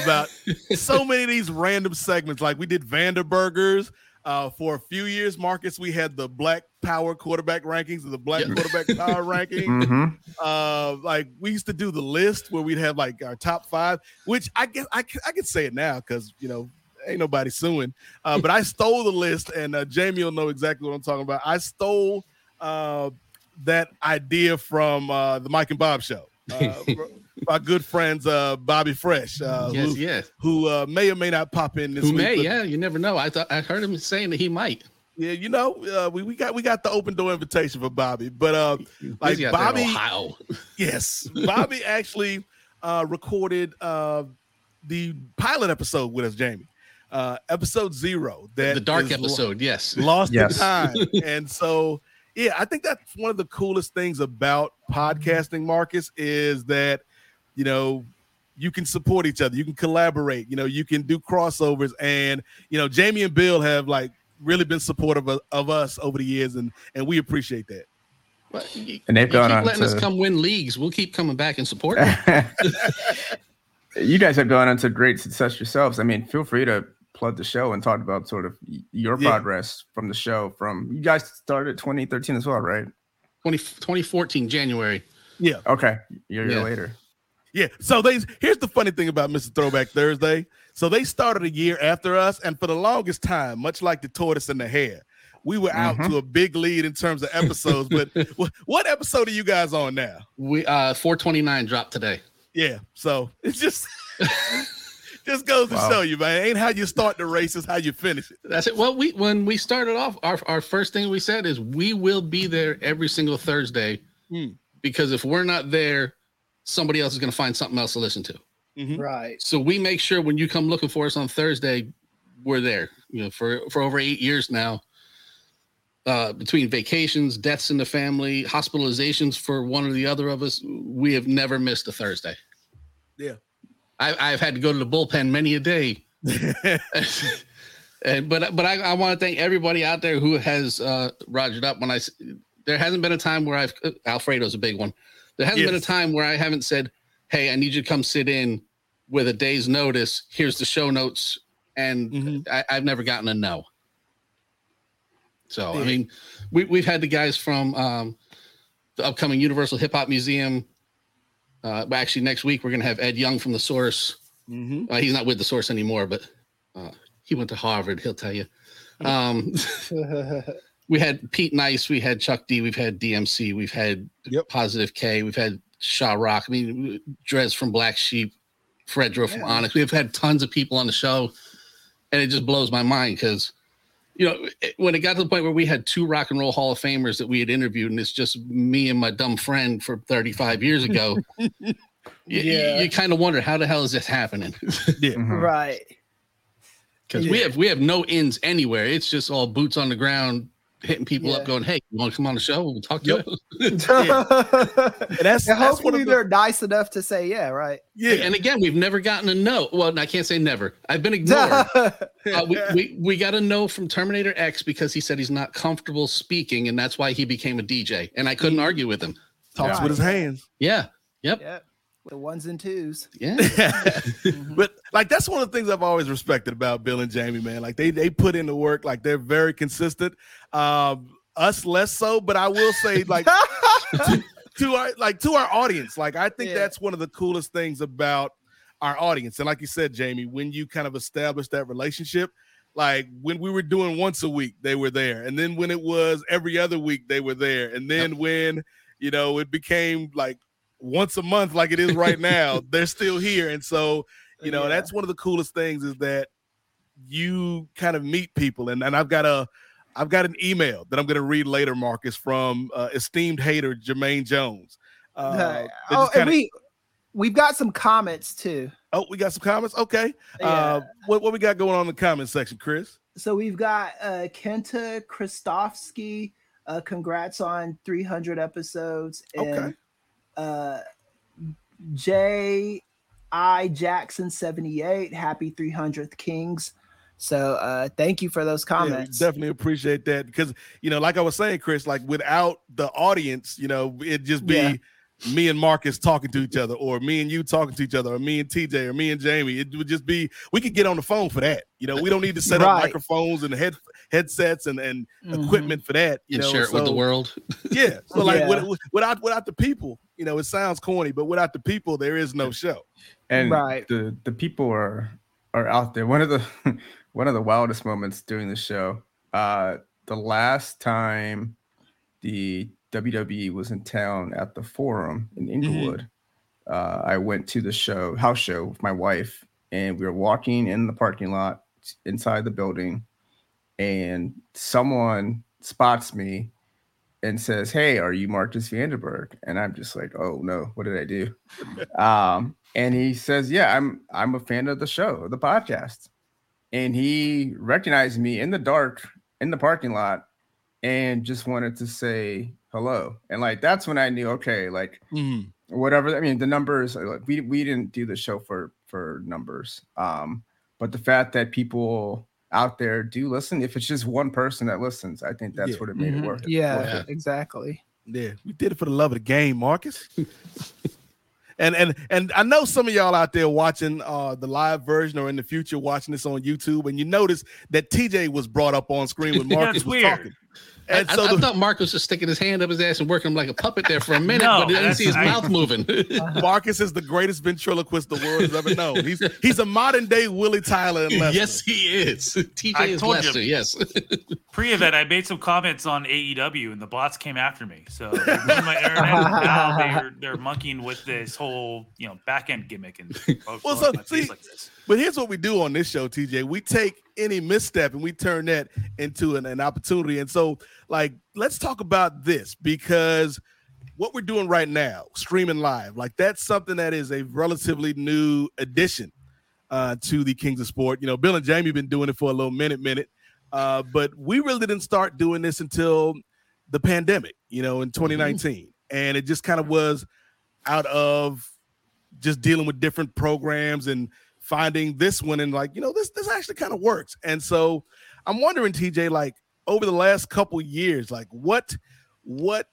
[SPEAKER 1] about so many of these random segments. Like we did Vanderburgers. Uh, for a few years, Marcus, we had the Black Power quarterback rankings and the Black quarterback power ranking.
[SPEAKER 4] Mhm.
[SPEAKER 1] Uh, like we used to do the list where we'd have like our top five, which I guess I can, I can say it now because you know ain't nobody suing. Uh, but I stole the list, and uh, Jamie will know exactly what I'm talking about. I stole uh, that idea from uh, the Mike and Bob show. Uh, my good friends, uh, Bobby Fresh, uh,
[SPEAKER 12] Yes,
[SPEAKER 1] who,
[SPEAKER 12] yes.
[SPEAKER 1] who uh, may or may not pop in this
[SPEAKER 12] Who
[SPEAKER 1] week.
[SPEAKER 12] may?
[SPEAKER 1] but-
[SPEAKER 12] Yeah, you never know. I thought I heard him saying that he might.
[SPEAKER 1] yeah, you know, uh, we, we got we got the open door invitation for Bobby, but uh, like
[SPEAKER 12] Busy out there in
[SPEAKER 1] Bobby,
[SPEAKER 12] Ohio.
[SPEAKER 1] yes, Bobby actually uh, recorded uh, the pilot episode with us, Jamie, uh, episode zero, that
[SPEAKER 12] the dark
[SPEAKER 1] is lo-
[SPEAKER 12] episode. Yes.
[SPEAKER 1] lost
[SPEAKER 4] Yes.
[SPEAKER 1] in time, and so yeah, I think that's one of the coolest things about podcasting, Marcus, is that you know you can support each other, you can collaborate, you know, you can do crossovers, and you know, Jamie and Bill have like really been supportive of, of us over the years, and and we appreciate that.
[SPEAKER 12] But you,
[SPEAKER 4] And they've
[SPEAKER 12] you
[SPEAKER 4] gone
[SPEAKER 12] keep
[SPEAKER 4] on
[SPEAKER 12] letting us come win leagues. We'll keep coming back and support.
[SPEAKER 4] you guys have gone on to great success yourselves. I mean, feel free to plug the show and talk about sort of your
[SPEAKER 1] Yeah.
[SPEAKER 4] progress from the show. From you guys started 2013 as well, right?
[SPEAKER 12] 20, 2014 January.
[SPEAKER 1] Yeah.
[SPEAKER 4] Okay, you're
[SPEAKER 12] Yeah.
[SPEAKER 4] year later.
[SPEAKER 1] Yeah. So they here's the funny thing about Mr. Throwback Thursday. So they started a year after us, and for the longest time, much like the tortoise and the hare, we were out
[SPEAKER 4] Mhm.
[SPEAKER 1] to a big lead in terms of episodes. but wh- what episode are you guys on now?
[SPEAKER 12] We uh 429 dropped today.
[SPEAKER 1] Yeah. So it's just just goes to show you, man. Ain't how you start the race, is how you finish it.
[SPEAKER 12] That's it. Well, we when we started off, our, our first thing we said is we will be there every single Thursday
[SPEAKER 1] Hmm.
[SPEAKER 12] because if we're not there, somebody else is going to find something else to listen to.
[SPEAKER 10] Right.
[SPEAKER 12] So we make sure when you come looking for us on Thursday, we're there. You know, for for over eight years now. Uh, between vacations, deaths in the family, hospitalizations for one or the other of us, we have never missed a Thursday.
[SPEAKER 1] Yeah.
[SPEAKER 12] I, I've had to go to the bullpen many a day and but but I, I want to thank everybody out there who has uh rogered up when I. there hasn't been a time where I've Alfredo's a big one. There hasn't been a time where I haven't said, "Hey, I need you to come sit in with a day's notice. Here's the show notes," and
[SPEAKER 1] Mhm.
[SPEAKER 12] I, I've never gotten a no. So I mean, we we've had the guys from um, the upcoming Universal Hip Hop Museum. Uh, but actually, next week we're gonna have Ed Young from the Source.
[SPEAKER 1] Mhm.
[SPEAKER 12] Uh, he's not with the Source anymore, but uh, he went to Harvard. He'll tell you. Um, we had Pete Nice, we had Chuck D, we've had DMC, we've had
[SPEAKER 1] Yep.
[SPEAKER 12] Positive K, we've had Sha-Rock. I mean, Drez from Black Sheep, Fredro from
[SPEAKER 10] Yeah.
[SPEAKER 12] Onyx. We've had tons of people on the show, and it just blows my mind because, you know, when it got to the point where we had two Rock and Roll Hall of Famers that we had interviewed, and it's just me and my dumb friend from 35 years ago. you,
[SPEAKER 10] Yeah.
[SPEAKER 12] kind of wonder how the hell is this happening?
[SPEAKER 1] Yeah.
[SPEAKER 4] Mhm.
[SPEAKER 10] Right.
[SPEAKER 12] because we have we have no ends anywhere. It's just all boots on the ground, hitting people
[SPEAKER 10] Yeah.
[SPEAKER 12] up, going, "Hey, you want to come on the show? We'll talk to
[SPEAKER 1] Yep.
[SPEAKER 12] you."
[SPEAKER 1] And that's,
[SPEAKER 10] And
[SPEAKER 1] that's one
[SPEAKER 10] hopefully
[SPEAKER 1] of
[SPEAKER 10] they're
[SPEAKER 1] the,
[SPEAKER 10] nice enough to say yeah, right.
[SPEAKER 1] yeah.
[SPEAKER 12] And again, we've never gotten a no. Well, I can't say never. I've been ignored. uh, we, we we got a no from Terminator X because he said he's not comfortable speaking, and that's why he became a DJ. And I couldn't argue with him.
[SPEAKER 1] Talks
[SPEAKER 10] Yeah.
[SPEAKER 1] with his hands.
[SPEAKER 12] Yeah. Yep.
[SPEAKER 10] Yep. The ones and twos.
[SPEAKER 12] Yeah.
[SPEAKER 1] but like that's one of the things I've always respected about Bill and Jamie, man. Like they they put in the work, like they're very consistent. Um, us less so, but I will say, like to, to our like to our audience, like I think
[SPEAKER 10] Yeah.
[SPEAKER 1] that's one of the coolest things about our audience. And like you said, Jamie, when you kind of establish that relationship, like when we were doing once a week, they were there, and then when it was every other week, they were there, and then when you know it became like once a month, like it is right now, they're still here, and so you know
[SPEAKER 10] Yeah.
[SPEAKER 1] that's one of the coolest things is that you kind of meet people, and and I've got a I've got an email that I'm going to read later, Marcus, from uh, esteemed hater Jermaine Jones. Uh,
[SPEAKER 10] oh, and
[SPEAKER 1] kinda-
[SPEAKER 10] we we've got some comments too.
[SPEAKER 1] oh, we got some comments. Okay,
[SPEAKER 10] Yeah.
[SPEAKER 1] uh, what what we got going on in the comment section, Kris?
[SPEAKER 10] So we've got uh Kenta Kristofsky. Uh, congrats on 300 episodes. And,
[SPEAKER 1] Okay.
[SPEAKER 10] Uh, J. I. Jackson 78. Happy 300th Kings. So uh, thank you for those
[SPEAKER 1] Yeah,
[SPEAKER 10] comments.
[SPEAKER 1] definitely appreciate that because you know, like I was saying, Kris, like without the audience, you know, it'd just be
[SPEAKER 10] Yeah.
[SPEAKER 1] me and Marcus talking to each other, or me and you talking to each other, or me and TJ, or me and Jamie. It would just be we could get on the phone for that. You know, we don't need to set up microphones and head headsets and and
[SPEAKER 10] Mhm.
[SPEAKER 1] equipment for that. You
[SPEAKER 12] and
[SPEAKER 1] know,
[SPEAKER 12] share it with the world.
[SPEAKER 1] Yeah. So like
[SPEAKER 10] Yeah.
[SPEAKER 1] with- without without the people, you know, it sounds corny, but without the people, there is no show.
[SPEAKER 4] and
[SPEAKER 10] Right.
[SPEAKER 4] the the people are are out there. One of the one of the wildest moments during the show. Uh, the last time the WWE was in town at the Forum in Inglewood, uh, I went to the show house show with my wife, and we were walking in the parking lot inside the building, and someone spots me and says, "Hey, are you Marcus Vanderberg?" And I'm just like, "Oh no, what did I do?" um, and he says, "Yeah, I'm I'm a fan of the show, the podcast." And he recognized me in the dark in the parking lot, and just wanted to say hello. And like that's when I knew, okay, like whatever. I mean, the numbers. Like, we we didn't do the show for for numbers, um, but the fact that people out there do listen, if it's just one person that listens, I think that's
[SPEAKER 1] Yeah.
[SPEAKER 4] what it made
[SPEAKER 10] Mhm.
[SPEAKER 4] it worth it.
[SPEAKER 10] Yeah,
[SPEAKER 4] worth it.
[SPEAKER 10] exactly.
[SPEAKER 1] Yeah, we did it for the love of the game, Marcus. and and and I know some of y'all out there watching uh the live version or in the future watching this on YouTube, and you notice that TJ was brought up on screen when Marcus
[SPEAKER 12] it's
[SPEAKER 1] was
[SPEAKER 12] weird.
[SPEAKER 1] talking.
[SPEAKER 12] I,
[SPEAKER 1] And
[SPEAKER 12] I-
[SPEAKER 1] so
[SPEAKER 12] I
[SPEAKER 1] the-
[SPEAKER 12] thought Marcus was sticking his hand up his ass and working him like a puppet there for a minute,
[SPEAKER 1] No,
[SPEAKER 12] but I didn't see his
[SPEAKER 1] that's-
[SPEAKER 12] mouth moving.
[SPEAKER 1] Marcus is the greatest ventriloquist the world has ever known. He's he's a modern day Willie Tyler and
[SPEAKER 12] yes, he is. TJ
[SPEAKER 11] I
[SPEAKER 12] is
[SPEAKER 11] told you.
[SPEAKER 12] Yes.
[SPEAKER 11] Pre-event, I made some comments on AEW, and the bots came after me. So they ruined my internet. now they're they're monkeying with this whole you know back end gimmick and
[SPEAKER 1] Well, so see, but here's what we do on this show, TJ. We take any misstep and we turn that into an, an opportunity. And so, like, let's talk about this because what we're doing right now, streaming live, like that's something that is a relatively new addition uh, to the Kings of Sport. You know, Bill and Jamie been doing it for a little minute, minute, uh, but we really didn't start doing this until the pandemic. You know, in 2019, and it just kind of was out of just dealing with different programs and finding this one and like you know this this actually kind of works. And so i'm wondering tj like over the last couple years like what what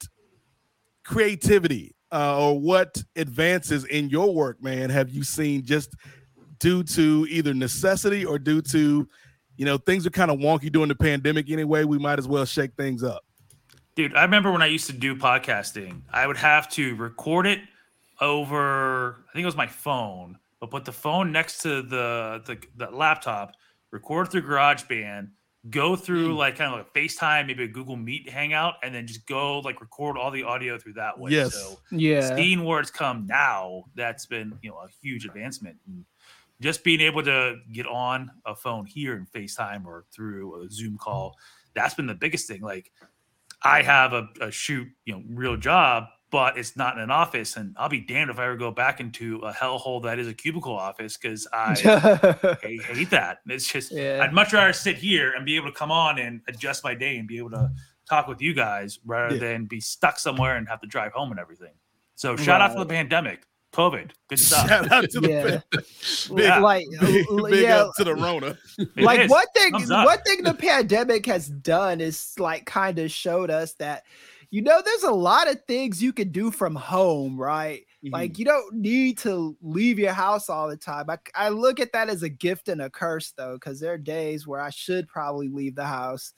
[SPEAKER 1] creativity uh, or what advances in your work man have you seen just due to either necessity or due to you know things are kind of wonky during the pandemic anyway we might as well shake things up?
[SPEAKER 11] Dude, I remember when I used to do podcasting, I would have to record it over, I think it was my phone, but put the phone next to the the, the laptop, record through GarageBand, go through hmm. like kind of like FaceTime, maybe a Google Meet hangout, and then just go like record all the audio through that way.
[SPEAKER 1] Yes.
[SPEAKER 11] So
[SPEAKER 10] Yeah.
[SPEAKER 11] seeing where it's come now, that's been you know a huge advancement. And just being able to get on a phone here and FaceTime or through a Zoom call, that's been the biggest thing. Like I have a, a shoot, you know, real job, but it's not in an office. And I'll be damned if I ever go back into a hellhole that is a cubicle office because I hate, hate that. It's just,
[SPEAKER 10] Yeah.
[SPEAKER 11] I'd much rather sit here and be able to come on and adjust my day and be able to talk with you guys rather
[SPEAKER 1] Yeah.
[SPEAKER 11] than be stuck somewhere and have to drive home and everything. So shout out to the pandemic, COVID, good stuff.
[SPEAKER 1] Shout out to the
[SPEAKER 10] Yeah.
[SPEAKER 1] big,
[SPEAKER 10] like
[SPEAKER 1] big, big
[SPEAKER 10] yeah,
[SPEAKER 1] up to the Rona.
[SPEAKER 10] Like
[SPEAKER 11] is.
[SPEAKER 10] one thing
[SPEAKER 11] Thumbs
[SPEAKER 10] one thing the pandemic has done is like kind of showed us that you know there's a lot of things you can do from home right?
[SPEAKER 1] Mm-hmm.
[SPEAKER 10] like you don't need to leave your house all the time. I, I look at that as a gift and a curse though because there are days where i should probably leave the house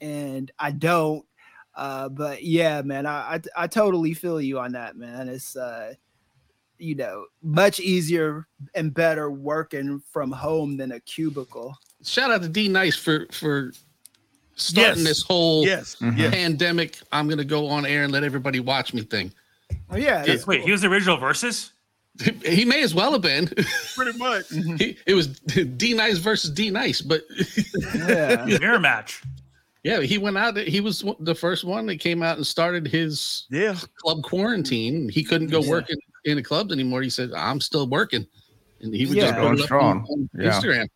[SPEAKER 10] and i don't uh but yeah man i i, I totally feel you on that man. It's uh you know much easier and better working from home than a cubicle.
[SPEAKER 12] Shout out to D Nice for for starting
[SPEAKER 1] Yes.
[SPEAKER 12] this whole
[SPEAKER 1] Yes, mm-hmm. yes.
[SPEAKER 12] pandemic. I'm gonna go on air and let everybody watch me thing.
[SPEAKER 10] Oh yeah, that's
[SPEAKER 11] Wait, he was the original versus?
[SPEAKER 12] He may as well have been.
[SPEAKER 1] Pretty much.
[SPEAKER 12] He- it was D Nice versus D Nice, but
[SPEAKER 10] yeah.
[SPEAKER 11] Mirror match.
[SPEAKER 12] yeah, he went out. He was the first one that came out and started his
[SPEAKER 1] Yeah.
[SPEAKER 12] club quarantine. He couldn't go
[SPEAKER 10] Yeah.
[SPEAKER 12] work in, in the clubs anymore. He said, "I'm still working," and he was
[SPEAKER 10] Yeah.
[SPEAKER 12] just
[SPEAKER 4] Going strong.
[SPEAKER 12] on, on
[SPEAKER 4] Yeah.
[SPEAKER 12] Instagram.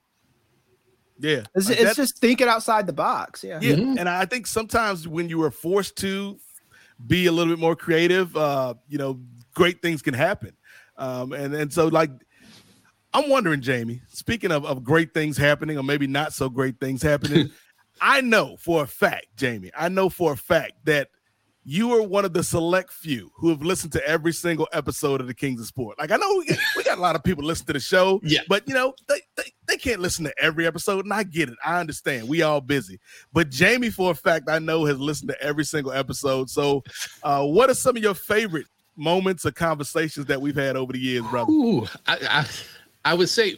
[SPEAKER 1] Yeah.
[SPEAKER 10] It's,
[SPEAKER 1] Like
[SPEAKER 10] it's just thinking outside the box. Yeah.
[SPEAKER 1] Yeah,
[SPEAKER 12] Mhm.
[SPEAKER 1] and I think sometimes when you are forced to be a little bit more creative, uh, you know, great things can happen. Um, and and so like, I'm wondering, Jamie. Speaking of of great things happening, or maybe not so great things happening, I know for a fact, Jamie. I know for a fact that you are one of the select few who have listened to every single episode of the Kings of Sport. Like I know we got, we got a lot of people listen to the show,
[SPEAKER 12] Yeah.
[SPEAKER 1] but you know they, they they can't listen to every episode, and I get it. I understand. We all busy, but Jamie, for a fact, I know has listened to every single episode. So, uh, what are some of your favorite moments or conversations that we've had over the years, brother?
[SPEAKER 12] Ooh, I, I, I would say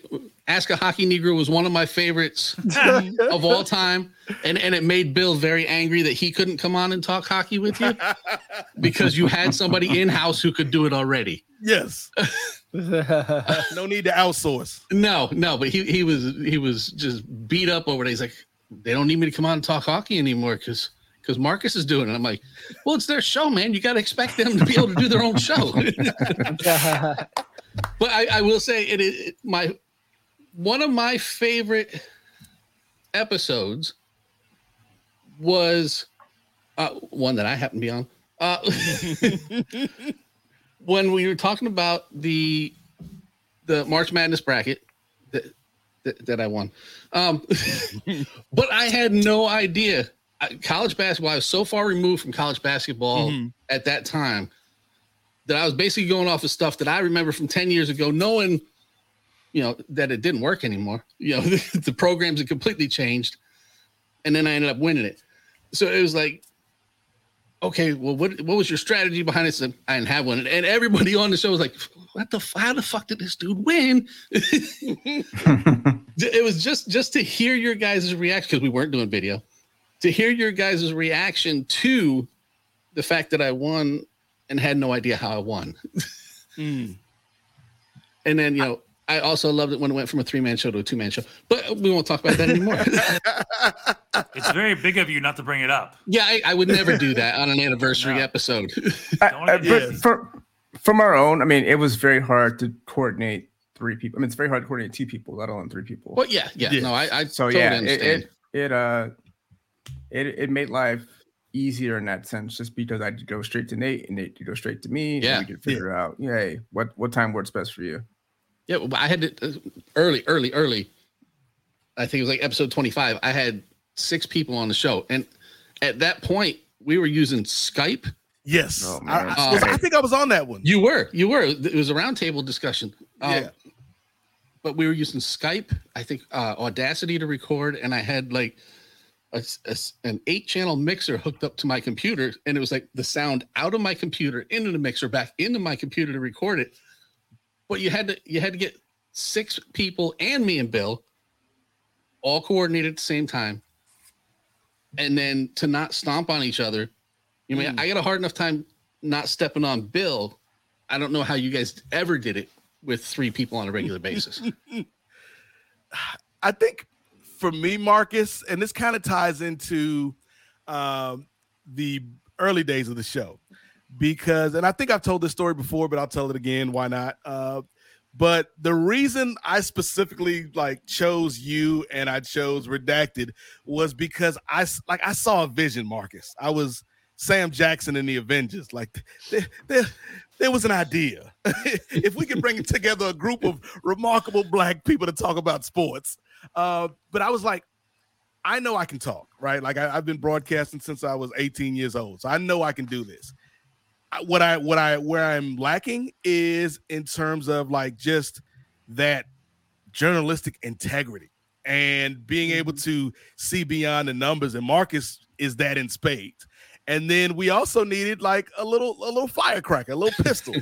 [SPEAKER 12] Ask a Hockey Negro was one of my favorites of all time. And, and it made Bill very angry that he couldn't come on and talk hockey with you because you had somebody in house who could do it already.
[SPEAKER 1] Yes. no need to outsource.
[SPEAKER 12] No, no, but he, he was he was just beat up over it. He's like, they don't need me to come on and talk hockey anymore because because Marcus is doing it. I'm like, well, it's their show, man. You got to expect them to be able to do their own show. But I, I will say it is my one of my favorite episodes was uh, one that I happen to be on. Uh, when we were talking about the the March Madness bracket that that, that I won, um, but I had no idea. I, college basketball. I was so far removed from college basketball
[SPEAKER 1] Mhm.
[SPEAKER 12] at that time that I was basically going off of stuff that I remember from ten years ago, knowing you know that it didn't work anymore. You know the programs had completely changed, and then I ended up winning it. So it was like, okay, well, what what was your strategy behind this? And I didn't have one, and everybody on the show was like, what the how the fuck did this dude win? it was just just to hear your guys' reaction because we weren't doing video. To hear your guys' reaction to the fact that I won and had no idea how I won.
[SPEAKER 1] Mm.
[SPEAKER 12] And then, you know, I also loved it when it went from a three man show to a two man show, but we won't talk about that anymore.
[SPEAKER 11] It's very big of you not to bring it up.
[SPEAKER 12] yeah, I, I would never do that on an anniversary episode.
[SPEAKER 4] I- I- but for, from our own, I mean, it was very hard to coordinate three people. I mean, it's very hard to coordinate two people, let alone three people.
[SPEAKER 12] Well, yeah, yeah, no, I, I
[SPEAKER 4] so
[SPEAKER 12] totally
[SPEAKER 4] yeah, it,
[SPEAKER 12] understand.
[SPEAKER 4] it it uh it it made life easier in that sense, just because I could go straight to Nate and Nate could go straight to me.
[SPEAKER 12] Yeah.
[SPEAKER 4] and we could figure out, yeah, hey, what what time works best for you.
[SPEAKER 12] Yeah, well, I had to uh, early, early, early. I think it was like episode 25. I had six people on the show. And at that point, we were using Skype.
[SPEAKER 1] Yes.
[SPEAKER 4] Oh,
[SPEAKER 1] I. I, was- I think I was on that one.
[SPEAKER 12] You were, you were. It was a roundtable discussion. Um,
[SPEAKER 1] Yeah.
[SPEAKER 12] But we were using Skype, I think uh, Audacity to record. And I had like a a an eight channel mixer hooked up to my computer. And it was like the sound out of my computer into the mixer back into my computer to record it. But you had to you had to get six people and me and Bill all coordinated at the same time. And then to not stomp on each other. You mean mm. I got a hard enough time not stepping on Bill. I don't know how you guys ever did it with three people on a regular basis.
[SPEAKER 1] I think for me, Marcus, and this kind of ties into um, the early days of the show because, and I think I've told this story before, but I'll tell it again. Why not? Uh, but the reason I specifically like chose you and I chose redacted was because I like I saw a vision, Marcus. I was Sam Jackson in the Avengers. Like there, there, there was an idea. if we could bring together a group of remarkable black people to talk about sports, uh, but I was like, I know I can talk, right? Like I, I've been broadcasting since I was 18 years old, so I know I can do this. I- What I, what I, where I'm lacking is in terms of like just that journalistic integrity and being able to see beyond the numbers. And Marcus is that in spades. And then we also needed like a little a little firecracker, a little pistol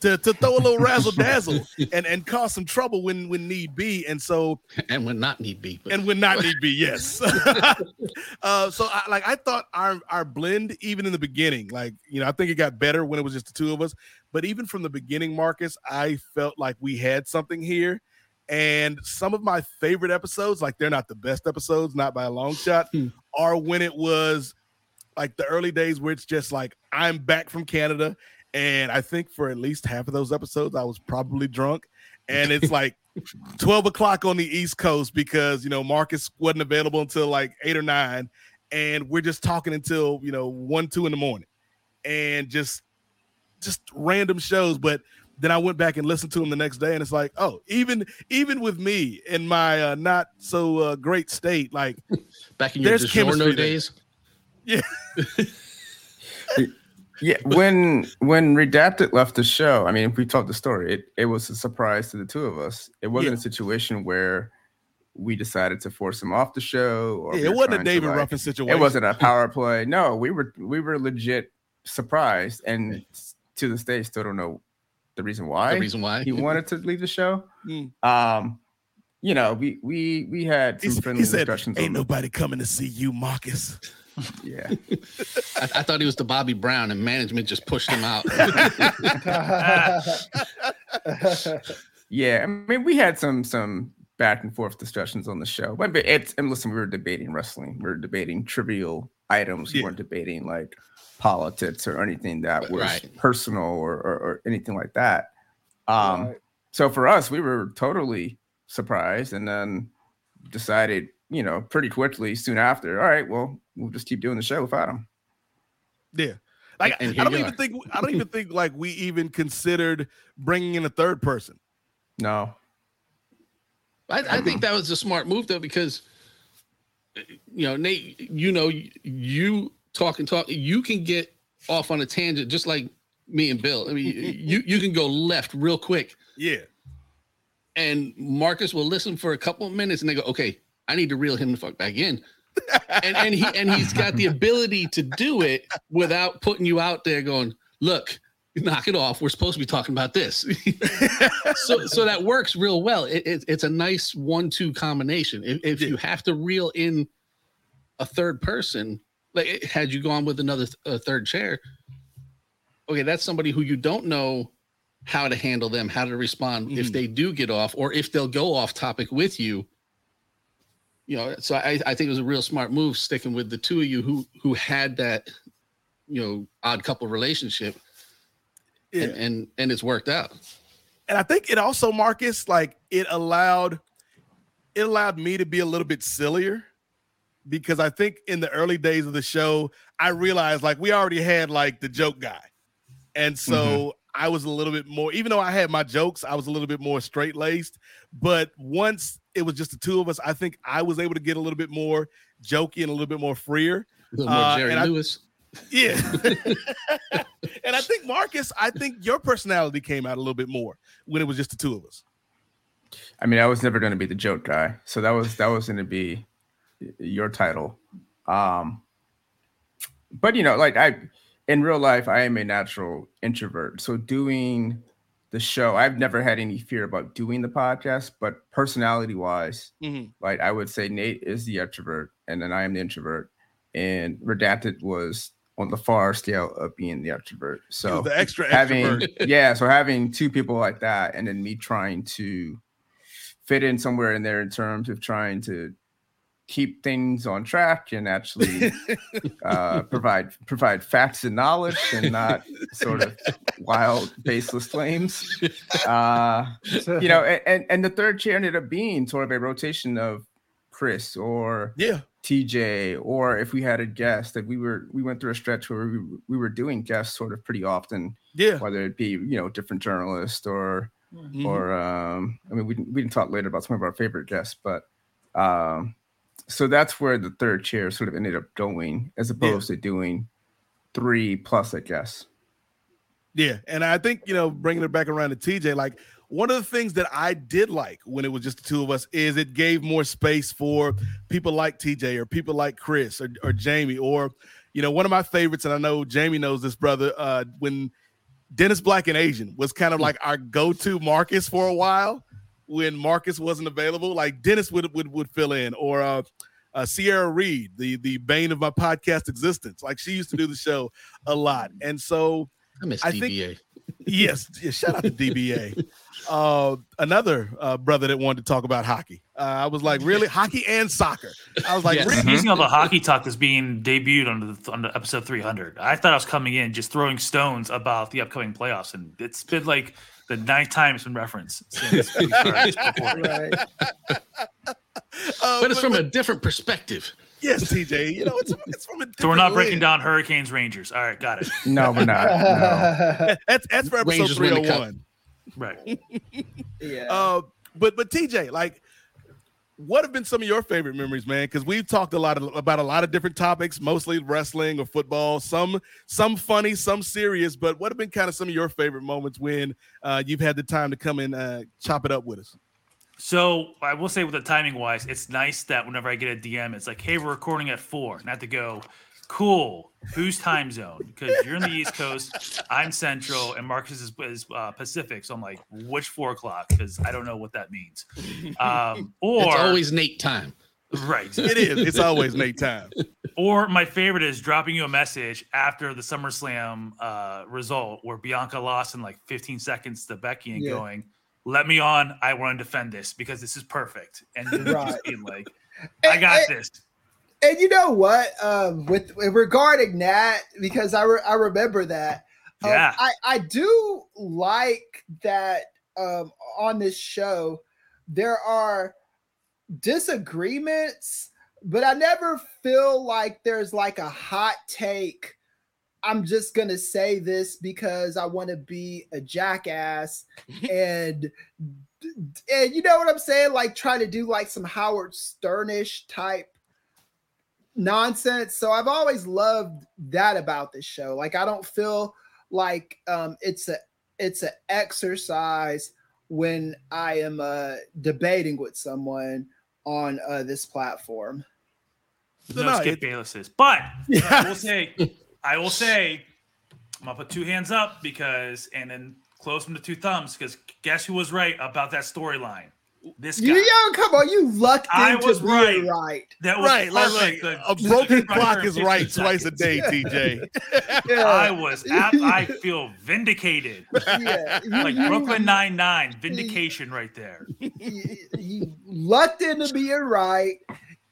[SPEAKER 1] to, to throw a little razzle dazzle and, and cause some trouble when when need be. And so
[SPEAKER 12] and when not need be. But
[SPEAKER 1] and when not need be, yes. uh, so I, like I thought our our blend, even in the beginning, like you know, I think it got better when it was just the two of us. But even from the beginning, Marcus, I felt like we had something here. And some of my favorite episodes, like they're not the best episodes, not by a long shot, are when it was like the early days where it's just like I'm back from Canada. And I think for at least half of those episodes, I was probably drunk. And it's like 12 o'clock on the East Coast because, you know, Marcus wasn't available until like eight or nine. And we're just talking until, you know, one, two in the morning and just, just random shows. But then I went back and listened to them the next day and it's like, oh, even, even with me in my uh, not so uh, great state, like
[SPEAKER 12] back in your DiGiorno days.
[SPEAKER 1] Yeah.
[SPEAKER 4] yeah, when when Redacted left the show, I mean, if we told the story, it, it was a surprise to the two of us. It wasn't
[SPEAKER 1] Yeah.
[SPEAKER 4] a situation where we decided to force him off the show. Or
[SPEAKER 1] Yeah,
[SPEAKER 4] we
[SPEAKER 1] it wasn't a David
[SPEAKER 4] like-
[SPEAKER 1] Ruffin situation.
[SPEAKER 4] It wasn't a power play. No, we were we were legit surprised, and s- to this day, still don't know the reason why.
[SPEAKER 12] The reason why.
[SPEAKER 4] he wanted to leave the show.
[SPEAKER 1] Mm.
[SPEAKER 4] Um, you know, we we we had some
[SPEAKER 1] He,
[SPEAKER 4] friendly
[SPEAKER 1] he said,
[SPEAKER 4] discussions.
[SPEAKER 1] "Ain't nobody coming to see you, Marcus."
[SPEAKER 4] Yeah.
[SPEAKER 12] I, I thought he was the Bobby Brown, and management just pushed him out.
[SPEAKER 4] Yeah, I mean, we had some some back and forth discussions on the show, but but it's and listen, we were debating wrestling, we were debating trivial items, we
[SPEAKER 1] Yeah.
[SPEAKER 4] weren't debating like politics or anything that was
[SPEAKER 12] Right.
[SPEAKER 4] personal or, or or anything like that. Um, so for us, we were totally surprised, and then decided, you know, pretty quickly soon after, all right, well, we'll just keep doing the show without him.
[SPEAKER 1] Yeah. Like
[SPEAKER 12] And
[SPEAKER 1] I don't even
[SPEAKER 12] are.
[SPEAKER 1] think I don't even think like we even considered bringing in a third person.
[SPEAKER 4] No,
[SPEAKER 12] I, I think that was a smart move though, because you know, Nate, you know, you talk and talk, you can get off on a tangent just like me and Bill. I mean, you you can go left real quick,
[SPEAKER 1] Yeah.
[SPEAKER 12] and Marcus will listen for a couple of minutes, and they go, "Okay, I need to reel him the fuck back in." and and he and he's got the ability to do it without putting you out there going, "Look, knock it off. We're supposed to be talking about this." so so that works real well. It, it, it's a nice one-two combination. If, if you have to reel in a third person, like had you gone with another th- a third chair, okay, that's somebody who you don't know how to handle them, how to respond if mm. they do get off, or if they'll go off topic with you. You know, so I, I think it was a real smart move sticking with the two of you who who had that, you know, odd couple relationship,
[SPEAKER 1] Yeah.
[SPEAKER 12] and, and and it's worked out.
[SPEAKER 1] and I think it also Marcus like it allowed it allowed me to be a little bit sillier because I think in the early days of the show I realized like we already had like the joke guy. And so mm-hmm. I was a little bit more even though I had my jokes I was a little bit more straight-laced but once it was just the two of us I think I was able to get a little bit more jokey and a little bit more freer.
[SPEAKER 12] A little more
[SPEAKER 1] Uh,
[SPEAKER 12] Jerry
[SPEAKER 1] and I-
[SPEAKER 12] Lewis.
[SPEAKER 1] Yeah. and I think Marcus, I think your personality came out a little bit more when it was just the two of us.
[SPEAKER 4] I mean, I was never going to be the joke guy, so that was that was going to be your title. Um, but you know, like I, in real life, I am a natural introvert. So doing the show, I've never had any fear about doing the podcast. But personality wise,
[SPEAKER 1] Mhm.
[SPEAKER 4] like I would say, Nate is the extrovert, and then I am the introvert, and Redacted was on the far scale of being the extrovert. So
[SPEAKER 1] the extra
[SPEAKER 4] having
[SPEAKER 1] extrovert.
[SPEAKER 4] yeah, so having two people like that, and then me trying to fit in somewhere in there in terms of trying to keep things on track and actually uh, provide provide facts and knowledge and not sort of wild baseless claims. Uh, you know, and and the third chair ended up being sort of a rotation of Kris or
[SPEAKER 1] Yeah.
[SPEAKER 4] TJ, or if we had a guest that we were we went through a stretch where we, we were doing guests sort of pretty often.
[SPEAKER 1] Yeah.
[SPEAKER 4] Whether it be, you know, different journalists or
[SPEAKER 1] Mhm.
[SPEAKER 4] or um I mean we can we can talk later about some of our favorite guests, but um so that's where the third chair sort of ended up going as opposed to doing three plus, I guess.
[SPEAKER 1] Yeah, and I think you know, bringing it back around to TJ, like one of the things that I did like when it was just the two of us is it gave more space for people like TJ or people like Kris or, or Jamie or you know one of my favorites, and I know Jamie knows this brother. Uh, when Dennis Black and Asian was kind of like our go-to Marcus for a while when Marcus wasn't available, like Dennis would would, would fill in or. Uh, uh, Sierra Reed, the the bane of my podcast existence, like she used to do the show a lot, and so
[SPEAKER 12] I miss
[SPEAKER 1] think-
[SPEAKER 12] DBA.
[SPEAKER 1] yes, yeah, shout out to DBA. Uh, another uh, brother that wanted to talk about hockey. Uh, I was like, really, hockey and soccer. I was like,
[SPEAKER 11] Yes.
[SPEAKER 1] really?
[SPEAKER 11] Using all the hockey talk that's being debuted on the on the episode 300. I thought I was coming in just throwing stones about the upcoming playoffs, and it's been like the ninth time it's been referenced since we started this recording.
[SPEAKER 12] But it's from a different perspective.
[SPEAKER 1] yes, TJ. You know, it's it's from a.
[SPEAKER 11] So we're not
[SPEAKER 1] different
[SPEAKER 11] breaking
[SPEAKER 1] lens.
[SPEAKER 11] down Hurricanes Rangers. All right, got it.
[SPEAKER 4] No, we're not. No.
[SPEAKER 1] That's that's for episode
[SPEAKER 12] Rangers win
[SPEAKER 1] three
[SPEAKER 12] the
[SPEAKER 1] hundred one.
[SPEAKER 11] Right.
[SPEAKER 10] Yeah.
[SPEAKER 1] Uh, but but TJ, like what have been some of your favorite memories, man? Because we've talked a lot of, about a lot of different topics, mostly wrestling or football. Some some funny, some serious. But what have been kind of some of your favorite moments when uh, you've had the time to come and uh, chop it up with us?
[SPEAKER 11] So I will say, with the timing wise, it's nice that whenever I get a DM, it's like, "Hey, we're recording at four. Not to go, cool. Whose time zone? Because you're in the East Coast, I'm Central, and Marcus is, is uh, Pacific. So I'm like, which four o'clock? Because I don't know what that means. Um, or
[SPEAKER 12] it's always Nate time.
[SPEAKER 11] Right.
[SPEAKER 1] It is. It's always Nate time.
[SPEAKER 11] Or my favorite is dropping you a message after the SummerSlam uh, result where Bianca lost in like 15 seconds to Becky and
[SPEAKER 10] Yeah.
[SPEAKER 11] going, "Let me on. I want to defend this because this is perfect." And
[SPEAKER 10] Right.
[SPEAKER 11] being like, "I got
[SPEAKER 10] And-
[SPEAKER 11] this."
[SPEAKER 10] And you know what? Um, with, regarding that, because I, re- I remember that. um,
[SPEAKER 11] Yeah.
[SPEAKER 10] I, I do like that um, on this show, there are disagreements, but I never feel like there's like a hot take. I'm just gonna say this because I want to be a jackass and and you know what I'm saying? Like trying to do like some Howard Sternish type nonsense. So I've always loved that about this show. Like I don't feel like um it's a it's an exercise when I am uh debating with someone on uh this platform.
[SPEAKER 11] No,
[SPEAKER 1] No,
[SPEAKER 11] skip
[SPEAKER 1] it-
[SPEAKER 11] Bayless's. But I will say, I will say, I'm gonna put two hands up because, and then close them to two thumbs because guess who was right about that storyline? This guy.
[SPEAKER 10] You yo, come on, you lucked
[SPEAKER 11] I
[SPEAKER 10] into
[SPEAKER 11] was
[SPEAKER 10] being
[SPEAKER 11] right.
[SPEAKER 10] right.
[SPEAKER 11] That was
[SPEAKER 1] Right, like,
[SPEAKER 11] perfect.
[SPEAKER 1] like,
[SPEAKER 11] The-
[SPEAKER 1] a broken clock is
[SPEAKER 11] 15
[SPEAKER 1] right twice a day, TJ.
[SPEAKER 10] Yeah.
[SPEAKER 11] I was. Ap- I feel vindicated.
[SPEAKER 10] yeah,
[SPEAKER 11] Like
[SPEAKER 10] you-
[SPEAKER 11] Brooklyn Nine Nine, vindication right there.
[SPEAKER 10] you, you lucked into being right.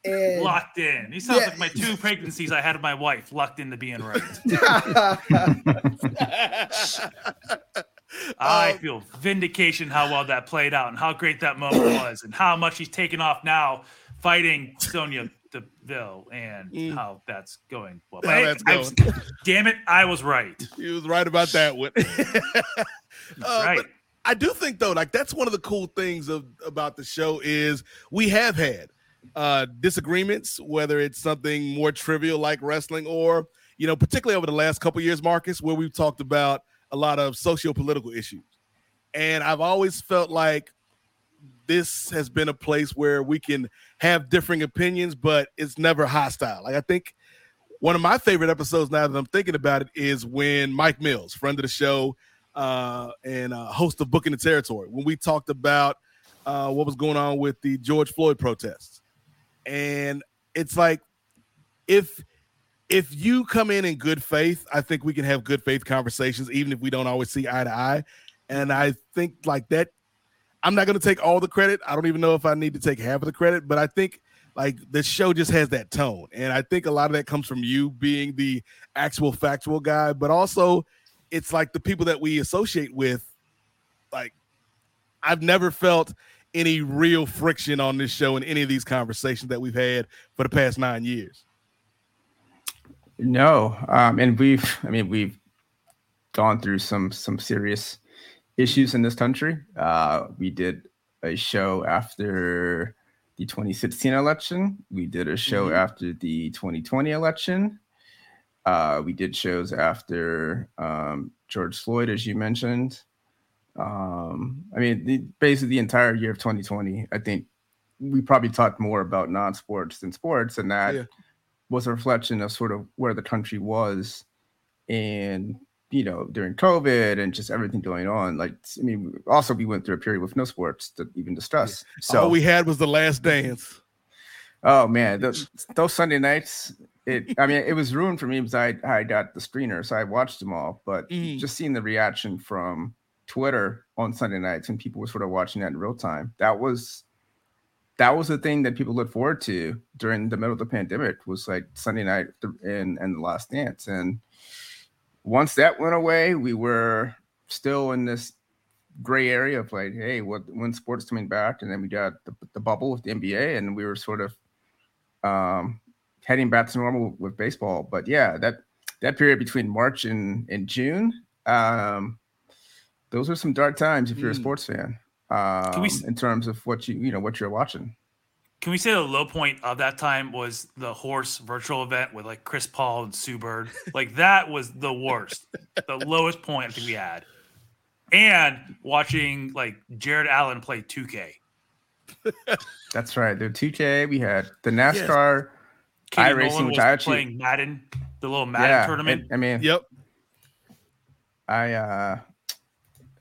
[SPEAKER 10] And
[SPEAKER 11] Locked in. He sounds
[SPEAKER 10] Yeah.
[SPEAKER 11] like my two pregnancies I had with my wife, locked into being right. I feel vindication how well that played out and how great that moment was and how much he's taken off now fighting Sonya Deville and
[SPEAKER 1] Mm.
[SPEAKER 11] how that's going well. But
[SPEAKER 1] that's
[SPEAKER 11] I was- damn it, I was right.
[SPEAKER 1] He was right about that one. Uh,
[SPEAKER 11] right.
[SPEAKER 1] but I do think though, like that's one of the cool things of about the show is we have had uh disagreements, whether it's something more trivial like wrestling, or you know, particularly over the last couple years, Marcus, where we've talked about a lot of socio-political issues. And I've always felt like this has been a place where we can have differing opinions, but it's never hostile. Like I think one of my favorite episodes now that I'm thinking about it is when Mike Mills, friend of the show, uh, and uh, host of Booking the Territory, when we talked about uh, what was going on with the George Floyd protests, and it's like if if you come in in good faith, I think we can have good faith conversations, even if we don't always see eye to eye. And I think like that, I'm not going to take all the credit. I don't even know if I need to take half of the credit, but I think like the show just has that tone, and I think a lot of that comes from you being the actual factual guy, but also it's like the people that we associate with. Like, I've never felt any real friction on this show in any of these conversations that we've had for the past nine years.
[SPEAKER 4] No, um, and we've, I mean, we've gone through some some serious issues in this country. Uh, we did a show after the 2016 election. We did a show
[SPEAKER 1] Mhm.
[SPEAKER 4] after the 2020 election. Uh, we did shows after um, George Floyd, as you mentioned. Um, I mean, the, basically the entire year of 2020. I think we probably talked more about non-sports than sports, and that
[SPEAKER 1] Yeah.
[SPEAKER 4] was a reflection of sort of where the country was and you know during covid and just everything going on like i mean also we went through a period with no sports to even discuss so
[SPEAKER 1] all we had was the last dance.
[SPEAKER 4] oh man those, those sunday nights it i mean it was ruined for me because i i got the screener so i watched them all but
[SPEAKER 1] Mhm.
[SPEAKER 4] just seeing the reaction from twitter on sunday nights and people were sort of watching that in real time that was that was the thing that people looked forward to during the middle of the pandemic was like Sunday night and and the last dance. And once that went away, we were still in this gray area of like, hey, what when sports coming back? And then we got the, the bubble with the NBA, and we were sort of um heading back to normal with baseball. But yeah, that that period between March and, and June, um, those are some dark times if you're a
[SPEAKER 1] Mm.
[SPEAKER 4] sports fan. Um,
[SPEAKER 11] we
[SPEAKER 4] in terms of what you you know what you're watching.
[SPEAKER 11] Can we say the low point of that time was the horse virtual event with like Chris Paul and Sue Bird? Like that was the worst, the lowest point I think we had. And watching like Jared Allen play 2K.
[SPEAKER 4] That's right. The 2K, we had the NASCAR
[SPEAKER 11] Katie
[SPEAKER 4] iRacing,
[SPEAKER 11] Nolan
[SPEAKER 4] which I actually
[SPEAKER 11] playing Madden, the little Madden
[SPEAKER 4] yeah,
[SPEAKER 11] tournament.
[SPEAKER 4] I, I mean,
[SPEAKER 1] Yep.
[SPEAKER 4] I uh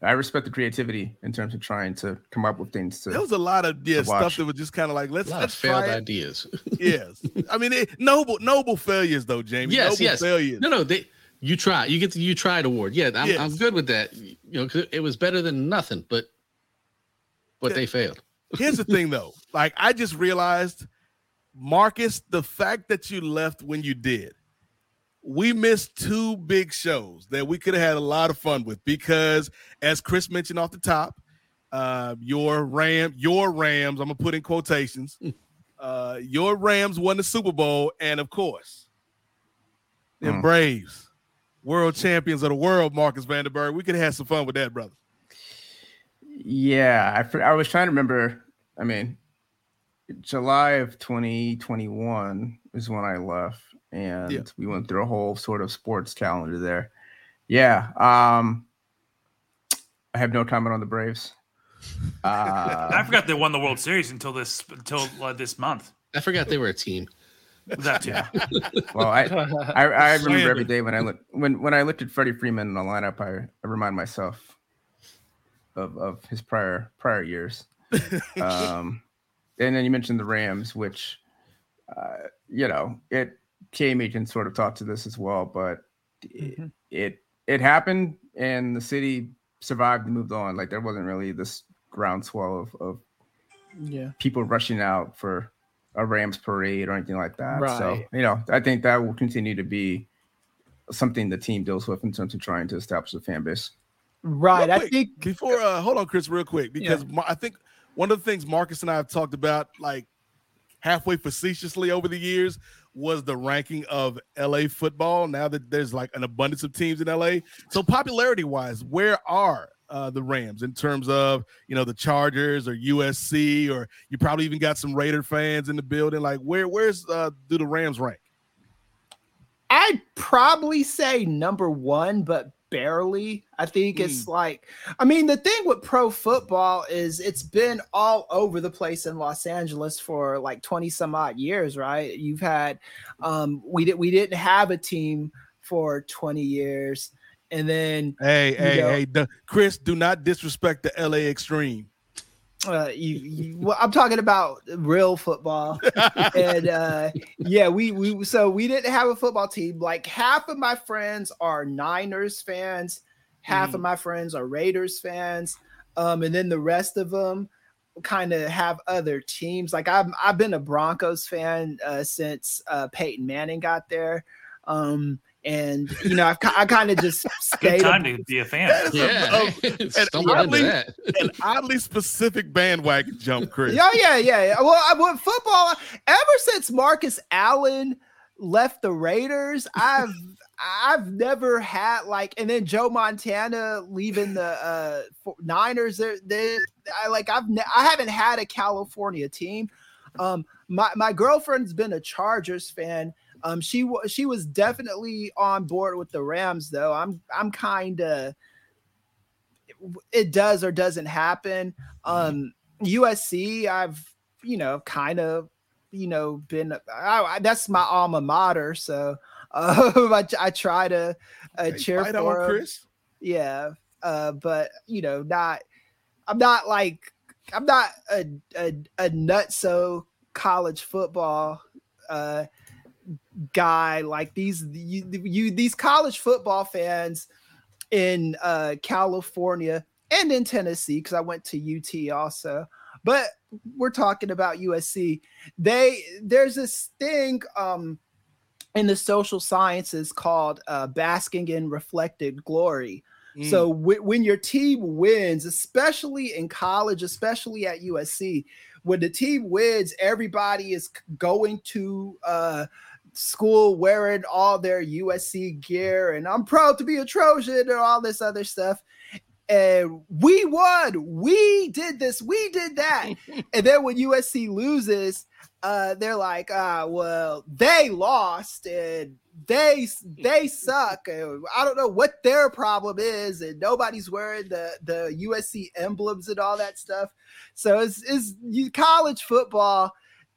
[SPEAKER 4] I respect the creativity in terms of trying to come up with things to
[SPEAKER 1] There was a lot of yeah stuff
[SPEAKER 4] watch.
[SPEAKER 1] that was just kind of like let's
[SPEAKER 12] A lot
[SPEAKER 1] let's
[SPEAKER 12] failed
[SPEAKER 1] try it.
[SPEAKER 12] ideas.
[SPEAKER 1] yes, I mean it, noble noble failures though, Jamie.
[SPEAKER 12] yes,
[SPEAKER 1] noble
[SPEAKER 12] yes.
[SPEAKER 1] failures.
[SPEAKER 12] No, no, they you try. You get the you tried award. Yeah, I'm,
[SPEAKER 1] Yes.
[SPEAKER 12] I'm good with that. You know, 'cause it was better than nothing, but but they failed.
[SPEAKER 1] Here's the thing though, like I just realized, Marcus, the fact that you left when you did, we missed two big shows that we could have had a lot of fun with because, as Kris mentioned off the top, uh, your Ram, your Rams, I'm gonna put in quotations, uh, your Rams won the Super Bowl, and of course, the
[SPEAKER 4] Mm.
[SPEAKER 1] Braves, world champions of the world, Marcus Vanderberg. We could have had some fun with that, brother.
[SPEAKER 4] Yeah, I, I was trying to remember. I mean, July of 2021 is when I left, and
[SPEAKER 1] Yeah.
[SPEAKER 4] we went through a whole sort of sports calendar there. Yeah, um, I have no comment on the Braves. Uh,
[SPEAKER 11] I forgot they won the World Series until this until uh, this month.
[SPEAKER 12] I forgot they were a team.
[SPEAKER 11] That too.
[SPEAKER 4] well, I, I I remember
[SPEAKER 1] Slander.
[SPEAKER 4] every day when I look when when I looked at Freddie Freeman in the lineup, I, I remind myself of of his prior prior years. um, and then you mentioned the Rams, which uh, you know it KMH can sort of talk to this as well, but it, it it happened and the city survived and moved on. Like there wasn't really this groundswell of, of
[SPEAKER 10] Yeah.
[SPEAKER 4] people rushing out for a Rams parade or anything like that. So, you know, I think that will continue to be something the team deals with in terms of trying to establish a fan base.
[SPEAKER 10] Right.
[SPEAKER 1] Real
[SPEAKER 10] I think
[SPEAKER 1] before uh hold on, Kris, real quick, because Mar- I think one of the things Marcus and I have talked about like halfway facetiously over the years was the ranking of LA football. Now that there's like an abundance of teams in LA. So popularity wise, where are uh, the Rams in terms of you know the Chargers or USC or you probably even got some Raider fans in the building. Like where where's uh do the Rams rank?
[SPEAKER 10] I'd probably say number one, but barely. I think it's like, I mean, the thing with pro football is it's been all over the place in Los Angeles for like 20 some odd years, right? You've had, um, we did, we didn't have a team for 20 years. And then,
[SPEAKER 1] Hey, hey,
[SPEAKER 10] know-
[SPEAKER 1] hey, d- Kris, do not disrespect the LA Xtreme.
[SPEAKER 10] Uh, you, you well, I'm talking about real football, and uh, yeah, we we so we didn't have a football team. Like half of my friends are Niners fans, half of my friends are Raiders fans, um, and then the rest of them kind of have other teams. Like I've I've been a Broncos fan uh, since uh, Peyton Manning got there. Um, and you know, I've, I kind of just
[SPEAKER 11] Good
[SPEAKER 10] stayed.
[SPEAKER 11] time to be a fan.
[SPEAKER 12] Yeah,
[SPEAKER 1] an
[SPEAKER 12] stumbled into
[SPEAKER 1] oddly, an oddly specific bandwagon jump, Kris.
[SPEAKER 10] Yeah, yeah, yeah. yeah. Well, I, well, football. Ever since Marcus Allen left the Raiders, I've I've never had like, and then Joe Montana leaving the uh Niners. They, they, I like, I've ne- I haven't had a California team. Um, my my girlfriend's been a Chargers fan. Um, she was she was definitely on board with the Rams, though. I'm I'm kind of it does or doesn't happen. Um, USC, I've you know kind of you know been I, I- that's my alma mater, so uh, I, I try to uh, cheer for
[SPEAKER 1] on. Kris.
[SPEAKER 10] Yeah, uh, but you know, not I'm not like I'm not a a, a nutso college football uh guy like these you, you these college football fans in uh California and in Tennessee because I went to UT also but we're talking about USC they there's this thing um in the social sciences called uh, basking in reflected glory. So wh- when your team wins, especially in college, especially at USC, when the team wins, everybody is going to uh, school wearing all their USC gear, and I'm proud to be a Trojan and all this other stuff. and we won. We did this. We did that. and then when USC loses, uh, they're like, ah, well, they lost and they they suck. And I don't know what their problem is, and nobody's wearing the the USC emblems and all that stuff. So it's it's college football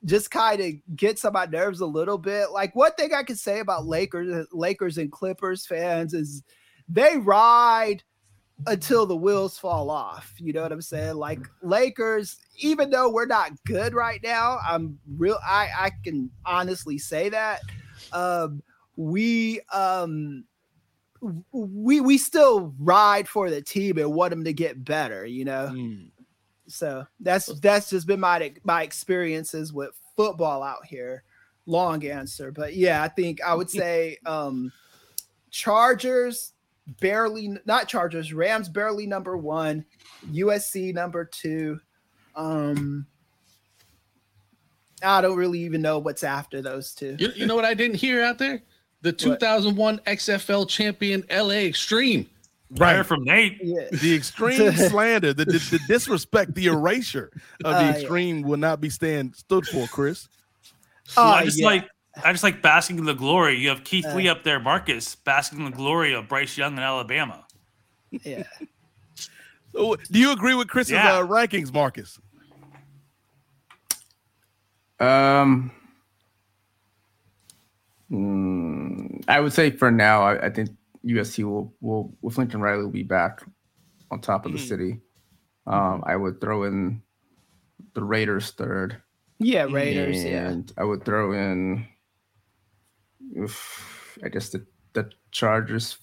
[SPEAKER 10] just kind of gets on my nerves a little bit. Like one thing I can say about Lakers, Lakers and Clippers fans is they ride until the wheels fall off. You know what I'm saying? Like Lakers, even though we're not good right now, I'm real. I I can honestly say that. Um, we um we we still ride for the team and want them to get better. You know.
[SPEAKER 1] Mm.
[SPEAKER 10] So that's that's just been my my experiences with football out here. Long answer, but yeah, I think I would say um Chargers barely not Chargers, Rams barely number 1, USC number 2. Um I don't really even know what's after those two.
[SPEAKER 12] You, you know what I didn't hear out there? The 2001 XFL champion LA Xtreme.
[SPEAKER 11] Right from Nate.
[SPEAKER 10] Yeah.
[SPEAKER 1] The Xtreme slander, the, the, the disrespect, the erasure of the
[SPEAKER 10] Uh, yeah.
[SPEAKER 1] Xtreme will not be stand stood for, Kris.
[SPEAKER 11] Well,
[SPEAKER 10] Oh,
[SPEAKER 11] I just
[SPEAKER 10] yeah.
[SPEAKER 11] like I just like basking in the glory. You have Keith
[SPEAKER 10] Uh.
[SPEAKER 11] Lee up there, Marcus, basking in the glory of Bryce Young in Alabama.
[SPEAKER 10] Yeah.
[SPEAKER 1] So, do you agree with Kris's
[SPEAKER 11] Yeah.
[SPEAKER 1] uh, rankings, Marcus?
[SPEAKER 4] Um, mm, I would say for now, I, I think USC will will with Lincoln Riley will be back on top of the
[SPEAKER 1] Mhm.
[SPEAKER 4] city. Um, I would throw in the Raiders third.
[SPEAKER 10] Yeah, Raiders, yeah.
[SPEAKER 4] I would throw in, oof, I guess the the Chargers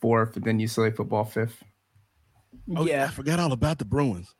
[SPEAKER 4] fourth, and then UCLA football fifth.
[SPEAKER 1] Oh,
[SPEAKER 10] yeah.
[SPEAKER 1] I forgot all about the Bruins.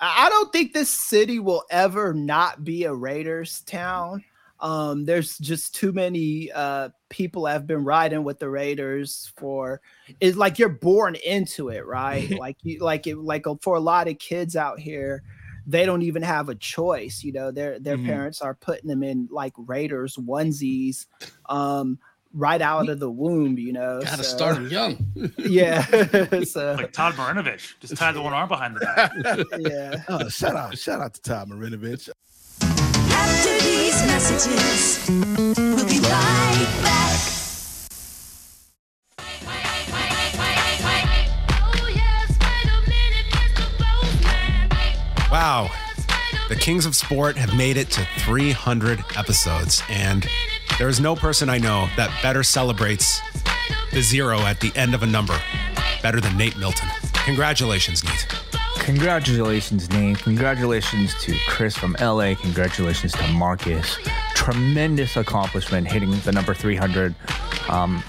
[SPEAKER 10] I I don't think this city will ever not be a Raiders town. Um, there's just too many uh, people have been riding with the Raiders for. It's like you're born into it, right? like you, like it, like for a lot of kids out here, they don't even have a choice. You know, their their
[SPEAKER 1] Mhm.
[SPEAKER 10] parents are putting them in like Raiders onesies, um, right out of the womb. You know,
[SPEAKER 12] Got to
[SPEAKER 10] so-
[SPEAKER 12] start 'em young.
[SPEAKER 10] Yeah, so
[SPEAKER 11] Like Todd Marinovich, just tied the one arm behind the back.
[SPEAKER 10] yeah.
[SPEAKER 1] Oh, shout out, shout out to Todd Marinovich.
[SPEAKER 13] These messages, we'll be right back.
[SPEAKER 14] Wow. The Kings of Sport have made it to 300 episodes, and there is no person I know that better celebrates the zero at the end of a number better than Nate Milton. Congratulations, Nate.
[SPEAKER 15] Congratulations, Nate. Congratulations to Kris from LA. Congratulations to Marcus. Tremendous accomplishment hitting the number 300. Um,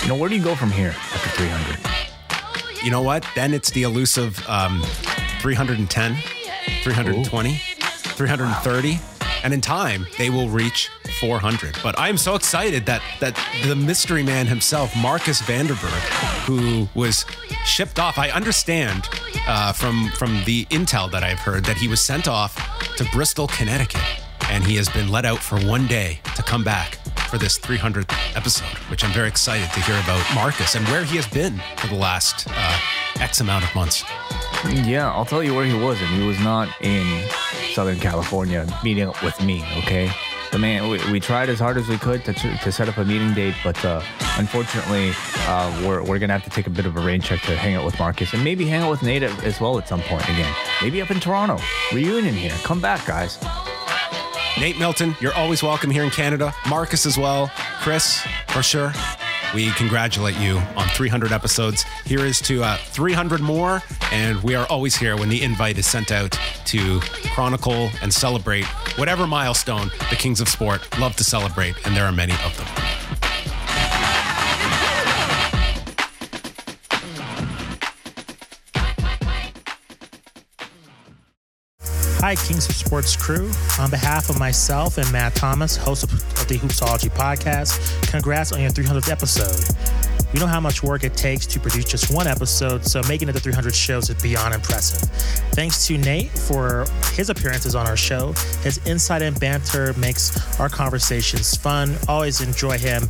[SPEAKER 15] you know, where do you go from here after 300?
[SPEAKER 14] You know what? Then it's the elusive um, 310, 320, 330, and in time they will reach 400. But I'm so excited that that the mystery man himself, Marcus Vanderberg, who was shipped off. I understand uh, from from the intel that I've heard that he was sent off to Bristol, Connecticut, and he has been let out for one day to come back for this 300th episode, which I'm very excited to hear about Marcus and where he has been for the last uh, X amount of months.
[SPEAKER 15] Yeah, I'll tell you where he was, and he was not in Southern California meeting up with me, okay? The man, we, we tried as hard as we could to, to set up a meeting date, but uh, unfortunately, uh, we're, we're going to have to take a bit of a rain check to hang out with Marcus and maybe hang out with Nate as well at some point again. Maybe up in Toronto. Reunion here. Come back, guys.
[SPEAKER 14] Nate Milton, you're always welcome here in Canada. Marcus as well. Kris, for sure. We congratulate you on 300 episodes. Here is to uh, 300 more, and we are always here when the invite is sent out to chronicle and celebrate whatever milestone the Kings of Sport love to celebrate, and there are many of them.
[SPEAKER 16] Hi, Kings of Sports crew. On behalf of myself and Matt Thomas, host of the Hoopsology podcast, congrats on your 300th episode. We know how much work it takes to produce just one episode, so making it to 300 shows is beyond impressive. Thanks to Nate for his appearances on our show. His insight and banter makes our conversations fun. Always enjoy him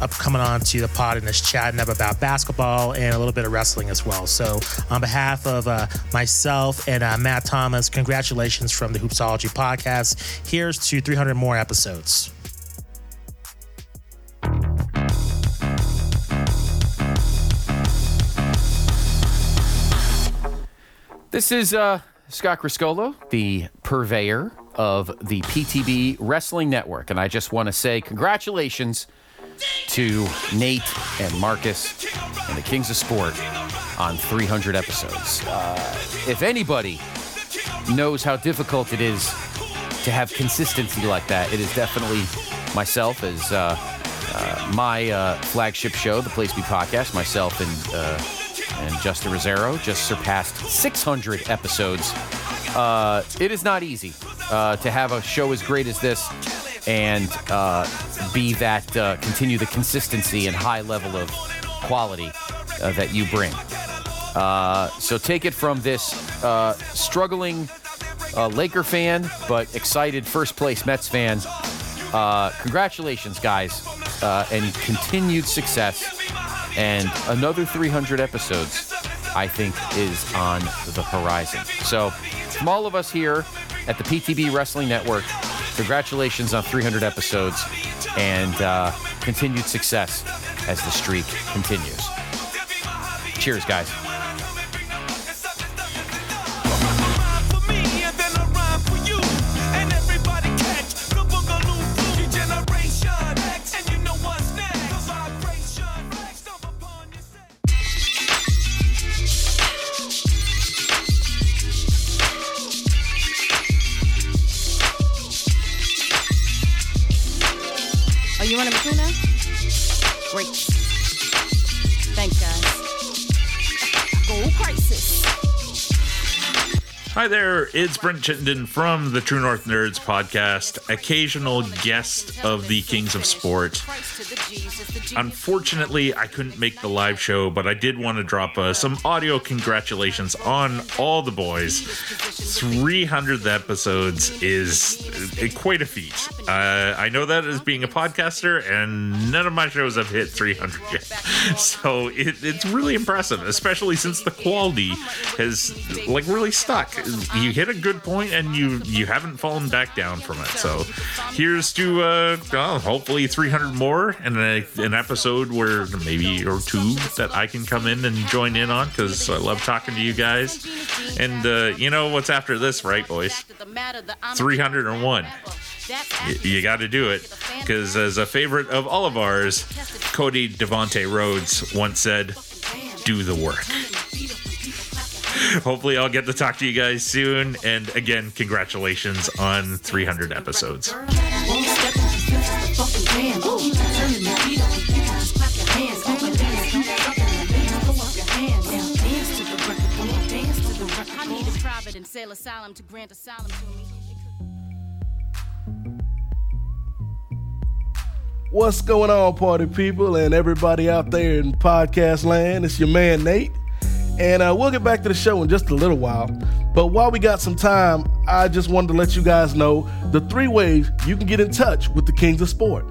[SPEAKER 16] up coming on to the pod and just chatting up about basketball and a little bit of wrestling as well. So, on behalf of uh, myself and uh, Matt Thomas, congratulations from the Hoopsology podcast. Here's to 300 more episodes.
[SPEAKER 17] This is uh, Scott Criscuolo, the purveyor of the PTB Wrestling Network. And I just want to say congratulations to Nate and Marcus and the Kings of Sport on 300 episodes. Uh, if anybody knows how difficult it is to have consistency like that, it is definitely myself as uh, uh, my uh, flagship show, the Place Be Podcast, myself and uh, and Justin Rosero just surpassed 600 episodes. Uh, it is not easy uh, to have a show as great as this and uh, be that uh, continue the consistency and high level of quality uh, that you bring. Uh, so take it from this struggling Laker fan, but excited first place Mets fan. Congratulations, guys, and continued success. And another 300 episodes, I think, is on the horizon. So, from all of us here at the PTB Wrestling Network, congratulations on 300 episodes and uh, continued success as the streak continues. Cheers, guys.
[SPEAKER 18] Hi there, it's Brent Chittenden from the True North Nerds podcast, occasional guest of the Kings of Sport. Unfortunately, I couldn't make the live show, but I did want to drop uh, some audio congratulations on all the boys. 300 episodes is uh, quite a feat. Uh, I know that as being a podcaster, and none of my shows have hit 300 yet. So it, it's really impressive, especially since the quality has like really stuck. You hit a good point, and you you haven't fallen back down from it. So here's to uh, oh, hopefully 300 more, and a, an episode where maybe or two that I can come in and join in on because I love talking to you guys. And uh, you know what's after this, right, boys? 301. Y- you got to do it because, as a favorite of all of ours, Cody Devonte Rhodes once said, "Do the work." Hopefully, I'll get to talk to you guys soon. And again, congratulations on 300 episodes.
[SPEAKER 1] What's going on, party people, and everybody out there in podcast land? It's your man Nate, and uh, we'll get back to the show in just a little while. But while we got some time, I just wanted to let you guys know the three ways you can get in touch with the Kings of Sport.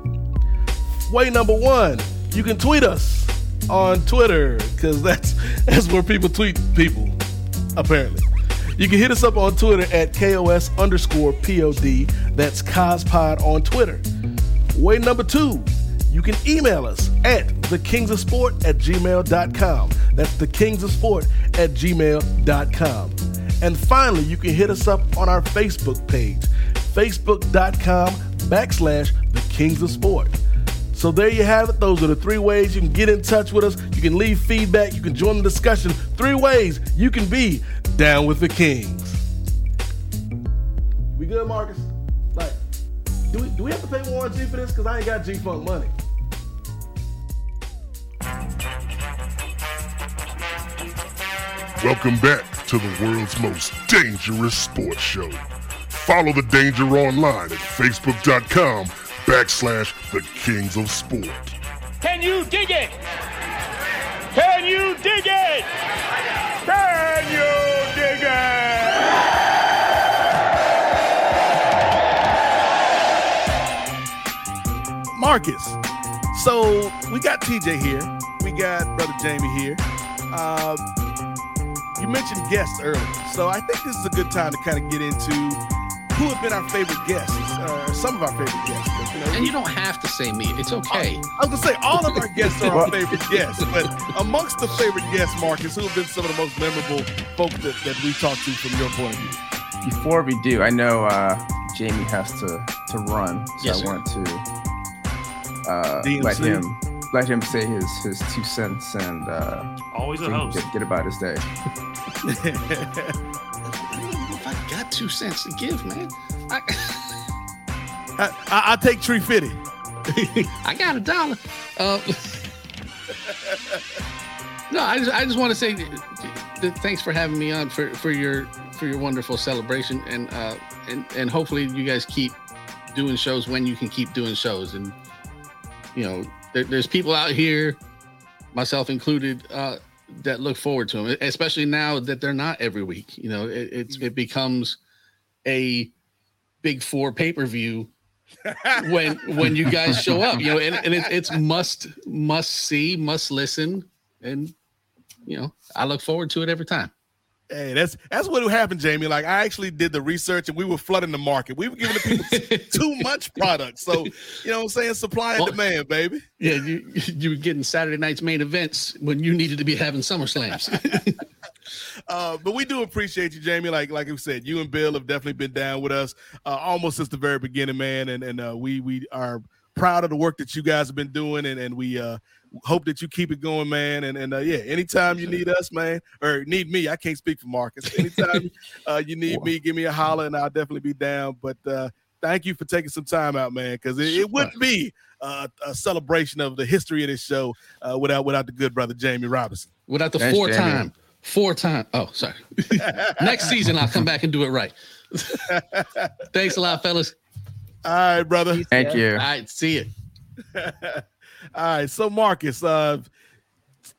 [SPEAKER 1] Way number one, you can tweet us on Twitter because that's that's where people tweet people. Apparently, you can hit us up on Twitter at kos underscore pod. That's Cospod on Twitter. Way number two, you can email us at thekingsofsport at gmail.com. That's thekingsofsport at gmail.com. And finally, you can hit us up on our Facebook page, facebook.com backslash the Kings of Sport. So there you have it. Those are the three ways you can get in touch with us. You can leave feedback. You can join the discussion. Three ways you can be down with the Kings. We good, Marcus? Like, do we, do we have to pay warranty for this? Because I ain't got G Funk money.
[SPEAKER 19] Welcome back to the world's most dangerous sports show. Follow the danger online at facebook.com backslash the kings of sport.
[SPEAKER 5] Can you dig it? Can you dig it? Can you dig it?
[SPEAKER 1] Marcus. So we got TJ here. We got brother Jamie here. Uh, you mentioned guests earlier, so I think this is a good time to kind of get into who have been our favorite guests, uh, some of our favorite guests. But, you know,
[SPEAKER 12] And you don't have to say me. It's okay.
[SPEAKER 1] I was gonna say all of our guests are our favorite guests, but amongst the favorite guests, Marcus, who have been some of the most memorable folks that, that we talked to from your point of view?
[SPEAKER 4] Before we do, I know uh, Jamie has to to run, so
[SPEAKER 1] Yes,
[SPEAKER 4] I
[SPEAKER 1] sir.
[SPEAKER 4] want to uh, let him let him say his his two cents and uh,
[SPEAKER 11] Always a
[SPEAKER 4] so he can
[SPEAKER 11] host.
[SPEAKER 4] Get, get about his day.
[SPEAKER 12] If I got two cents to give, man, I,
[SPEAKER 1] I, I, I'll take Tree Fitty.
[SPEAKER 12] I got a dollar. Uh, no, I just, I just want to say th- th- thanks for having me on for, for your for your wonderful celebration and uh and and hopefully you guys keep doing shows when you can keep doing shows and you know there, there's people out here myself included uh that look forward to them especially now that they're not every week you know it, it's it becomes a big four pay-per-view when when you guys show up you know and, and it, it's must must see must listen and you know i look forward to it every time
[SPEAKER 1] Hey, that's that's what happened, Jamie. Like I actually did the research and we were flooding the market. We were giving the people too much product. So you know what I'm saying? Supply and
[SPEAKER 12] Well-
[SPEAKER 1] demand, baby.
[SPEAKER 12] yeah you you were getting saturday night's main events when you needed to be having summer slams
[SPEAKER 1] Uh, but we do appreciate you, Jamie. Like like we said, you and Bill have definitely been down with us uh, almost since the very beginning, man. And and uh, we we are proud of the work that you guys have been doing, and and we uh, hope that you keep it going, man. And and uh, yeah, anytime you need us, man, or need me, I can't speak for Marcus. Anytime uh, you need me, give me a holler, and I'll definitely be down. But uh, thank you for taking some time out, man, because it, it wouldn't be uh, a celebration of the history of this show uh, without without the good brother Jamie Robinson.
[SPEAKER 12] without the four time four time oh sorry next season i'll come back and do it right thanks a lot fellas
[SPEAKER 1] all right brother
[SPEAKER 4] Thank you.
[SPEAKER 12] all right see you
[SPEAKER 1] All right, so Marcus, uh,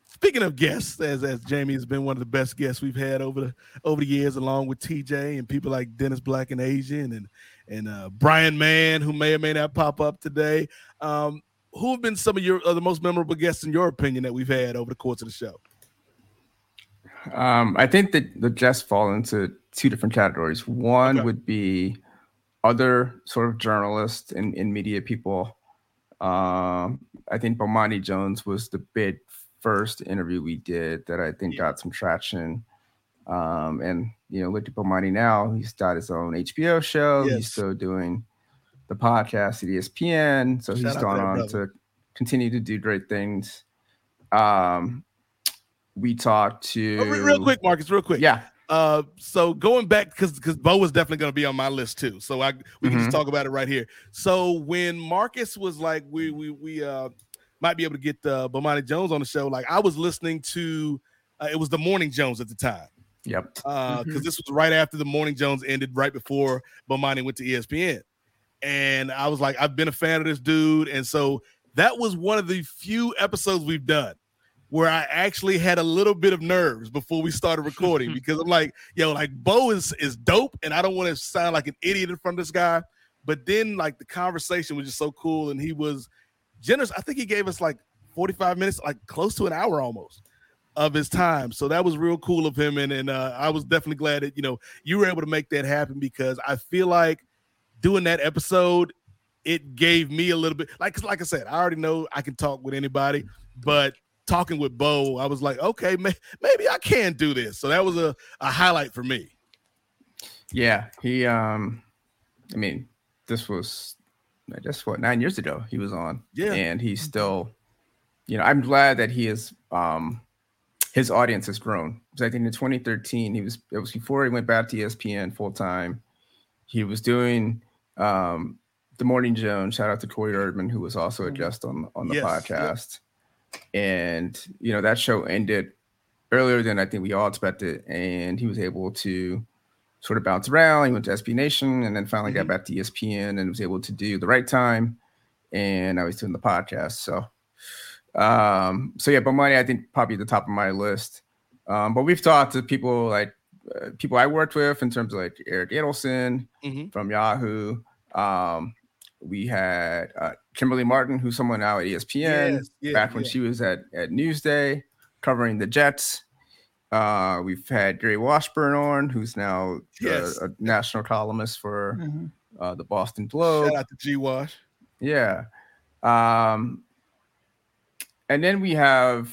[SPEAKER 1] speaking of guests, as as Jamie has been one of the best guests we've had over the over the years, along with TJ and people like Dennis Black and Asian and and uh, Brian Mann, who may or may not pop up today. Um, who have been some of your uh, the most memorable guests in your opinion that we've had over the course of the show?
[SPEAKER 4] Um, I think that the guests fall into two different categories. One would be other sort of journalists and, and media people. Um, I think Bomani Jones was the big first interview we did that I think got some traction. Um, and you know, look at Bomani now. He's got his own HBO show.
[SPEAKER 1] Yes.
[SPEAKER 4] He's still doing the podcast at ESPN. So
[SPEAKER 1] Shout
[SPEAKER 4] he's gone on
[SPEAKER 1] brother.
[SPEAKER 4] to continue to do great things. Um, we talked to
[SPEAKER 1] Oh, real quick, Marcus, real quick.
[SPEAKER 4] Yeah.
[SPEAKER 1] Uh, so going back because because Bo was definitely going to be on my list too. So I we can just
[SPEAKER 4] Mhm.
[SPEAKER 1] talk about it right here. So when Marcus was like, we we we uh might be able to get uh, Bomani Jones on the show. Like I was listening to, uh, it was the Morning Jones at the time.
[SPEAKER 4] Yep.
[SPEAKER 1] Uh because
[SPEAKER 4] Mhm.
[SPEAKER 1] this was right after the Morning Jones ended, right before Bomani went to ESPN. And I was like, I've been a fan of this dude. And so that was one of the few episodes we've done where I actually had a little bit of nerves before we started recording because I'm like, yo, like Bo is is dope, and I don't want to sound like an idiot in front of this guy. But then like the conversation was just so cool, and he was generous. I think he gave us like 45 minutes, like close to an hour almost of his time. So that was real cool of him. And and uh, I was definitely glad that you know you were able to make that happen because I feel like doing that episode, it gave me a little bit like like I said, I already know I can talk with anybody, but talking with Bo, I was like, okay, may, maybe I can do this. So that was a, a highlight for me.
[SPEAKER 4] Yeah, he um I mean, this was I guess what nine years ago he was on.
[SPEAKER 1] Yeah.
[SPEAKER 4] And he's still, you know, I'm glad that he is um his audience has grown. Because I think in 2013, he was it was before he went back to ESPN full time. He was doing um the Morning Jones. Shout out to Corey Erdman, who was also a guest on on the
[SPEAKER 1] Yes, yep.
[SPEAKER 4] And you know, that show ended earlier than I think we all expected, and he was able to sort of bounce around. He went to SB Nation and then finally got back to ESPN and was able to do the right time. And now he's doing the podcast. So Um, so yeah, Bomani, I think probably at the top of my list. Um, but we've talked to people like uh, people I worked with in terms of like Eric Adelson
[SPEAKER 1] Mhm.
[SPEAKER 4] from Yahoo. Um, we had uh, Kimberly Martin, who's someone now at ESPN,
[SPEAKER 1] Yes, yeah,
[SPEAKER 4] back when she was at, at Newsday covering the Jets. Uh, we've had Gary Washburn on, who's now
[SPEAKER 1] Yes.
[SPEAKER 4] a, a national columnist for
[SPEAKER 10] Mhm.
[SPEAKER 4] uh, the Boston Globe.
[SPEAKER 1] Shout out to G Wash.
[SPEAKER 4] Yeah. Um, and then we have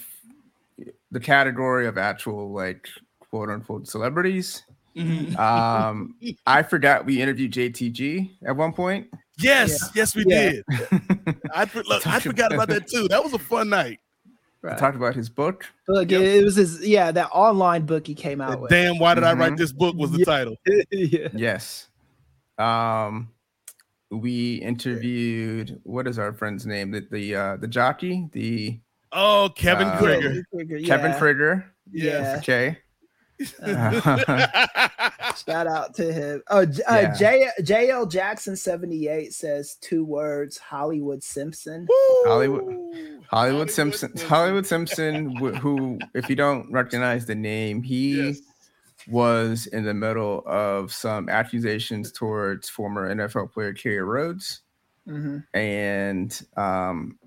[SPEAKER 4] the category of actual like quote unquote celebrities.
[SPEAKER 1] Mhm.
[SPEAKER 4] Um, I forgot we interviewed JTG at one point.
[SPEAKER 1] Yes, yes, we
[SPEAKER 10] Yeah.
[SPEAKER 1] did. I for- look, I forgot about that too. That was a fun night.
[SPEAKER 4] We talked about his book.
[SPEAKER 10] Look, it, it was his yeah that online book he came out with.
[SPEAKER 1] Damn, why did I write
[SPEAKER 4] Mhm.
[SPEAKER 1] this book? Was the
[SPEAKER 10] Yeah.
[SPEAKER 1] title?
[SPEAKER 10] yeah.
[SPEAKER 4] Yes. Um, we interviewed what is our friend's name? The the uh, the jockey, the
[SPEAKER 1] Oh, Kevin
[SPEAKER 4] Uh,
[SPEAKER 1] Krigger.
[SPEAKER 4] Kevin
[SPEAKER 10] yeah.
[SPEAKER 4] Krigger.
[SPEAKER 10] Yeah.
[SPEAKER 4] Okay.
[SPEAKER 10] Shout out to him. Oh, J- uh,
[SPEAKER 4] Yeah.
[SPEAKER 10] J- JL Jackson 78 says two words Hollywood Simpson.
[SPEAKER 4] Hollywood Hollywood Simpson Hollywood Simpson who if you don't recognize the name he was in the middle of some accusations towards former NFL player Kerry Rhodes
[SPEAKER 10] Mhm.
[SPEAKER 4] and um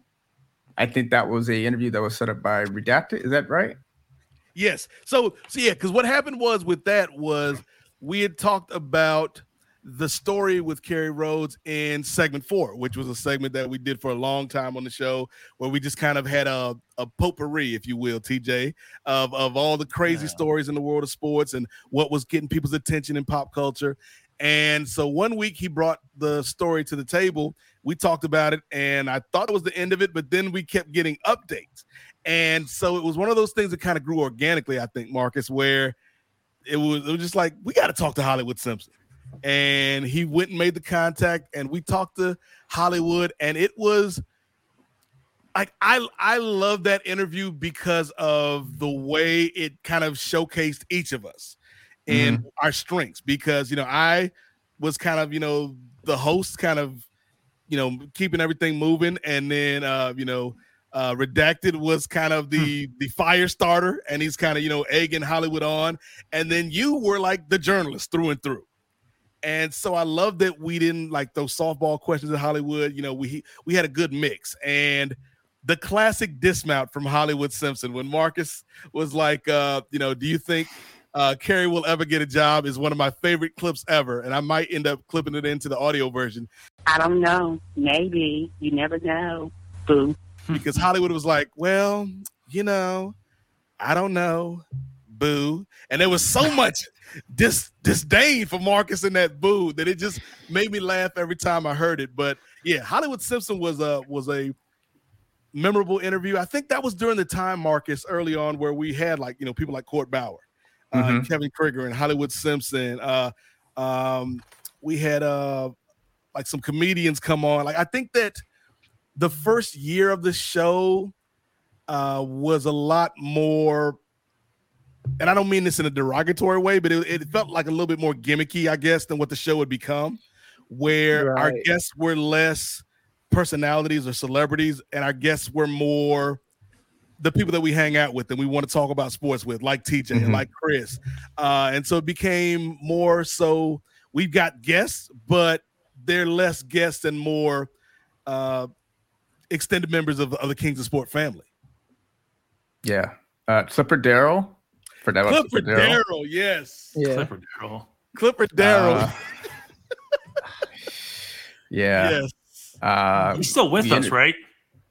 [SPEAKER 4] I think that was a interview that was set up by Redacted is that right
[SPEAKER 1] Yes. So, so yeah, because what happened was with that was we had talked about the story with Kerry Rhodes in segment four, which was a segment that we did for a long time on the show, where we just kind of had a, a potpourri, if you will, TJ, of, of all the crazy stories in the world of sports and what was getting people's attention in pop culture. And so one week he brought the story to the table. We talked about it, and I thought it was the end of it, but then we kept getting updates. And so it was one of those things that kind of grew organically, I think, Marcus, where it was it was just like we got to talk to Hollywood Simpson. And he went and made the contact, and we talked to Hollywood, and it was like I I love that interview because of the way it kind of showcased each of us and our strengths. Because you know, I was kind of you know the host, kind of you know keeping everything moving, and then uh, you know uh, redacted was kind of the the fire starter, and he's kind of you know egging Hollywood on, and then you were like the journalist through and through. And so I love that we didn't like those softball questions in Hollywood. You know, we we had a good mix and the classic dismount from Hollywood Simpson when Marcus was like, uh, you know, do you think uh, Kerry will ever get a job? Is one of my favorite clips ever, and I might end up clipping it into the audio version
[SPEAKER 20] I don't know. Maybe. You never know. Boo.
[SPEAKER 1] because Hollywood was like, well, you know, I don't know, boo, and there was so much dis disdain for Marcus in that boo that it just made me laugh every time I heard it. But yeah, Hollywood Simpson was a was a memorable interview. I think that was during the time, Marcus, early on, where we had like you know people like Court Bauer, uh,
[SPEAKER 4] Mhm.
[SPEAKER 1] Kevin Krigger, and Hollywood Simpson. Uh, um, we had uh, like some comedians come on. Like I think that the first year of the show uh, was a lot more. And I don't mean this in a derogatory way, but it, it felt like a little bit more gimmicky, I guess, than what the show would become, where our guests were less personalities or celebrities, and our guests were more the people that we hang out with and we want to talk about sports with, like TJ and
[SPEAKER 4] Mhm.
[SPEAKER 1] like Kris. Uh, and so it became more so we've got guests, but they're less guests and more uh, extended members of, of the Kings of Sport family.
[SPEAKER 4] yeah uh Clipper Darrell for that
[SPEAKER 1] Clipper Darrell, yes.
[SPEAKER 10] Yeah.
[SPEAKER 11] Clipper Darrell.
[SPEAKER 1] Clipper Darrell.
[SPEAKER 4] Uh, yeah
[SPEAKER 1] Yes.
[SPEAKER 4] uh
[SPEAKER 11] He's still with us,
[SPEAKER 4] inter-
[SPEAKER 11] right?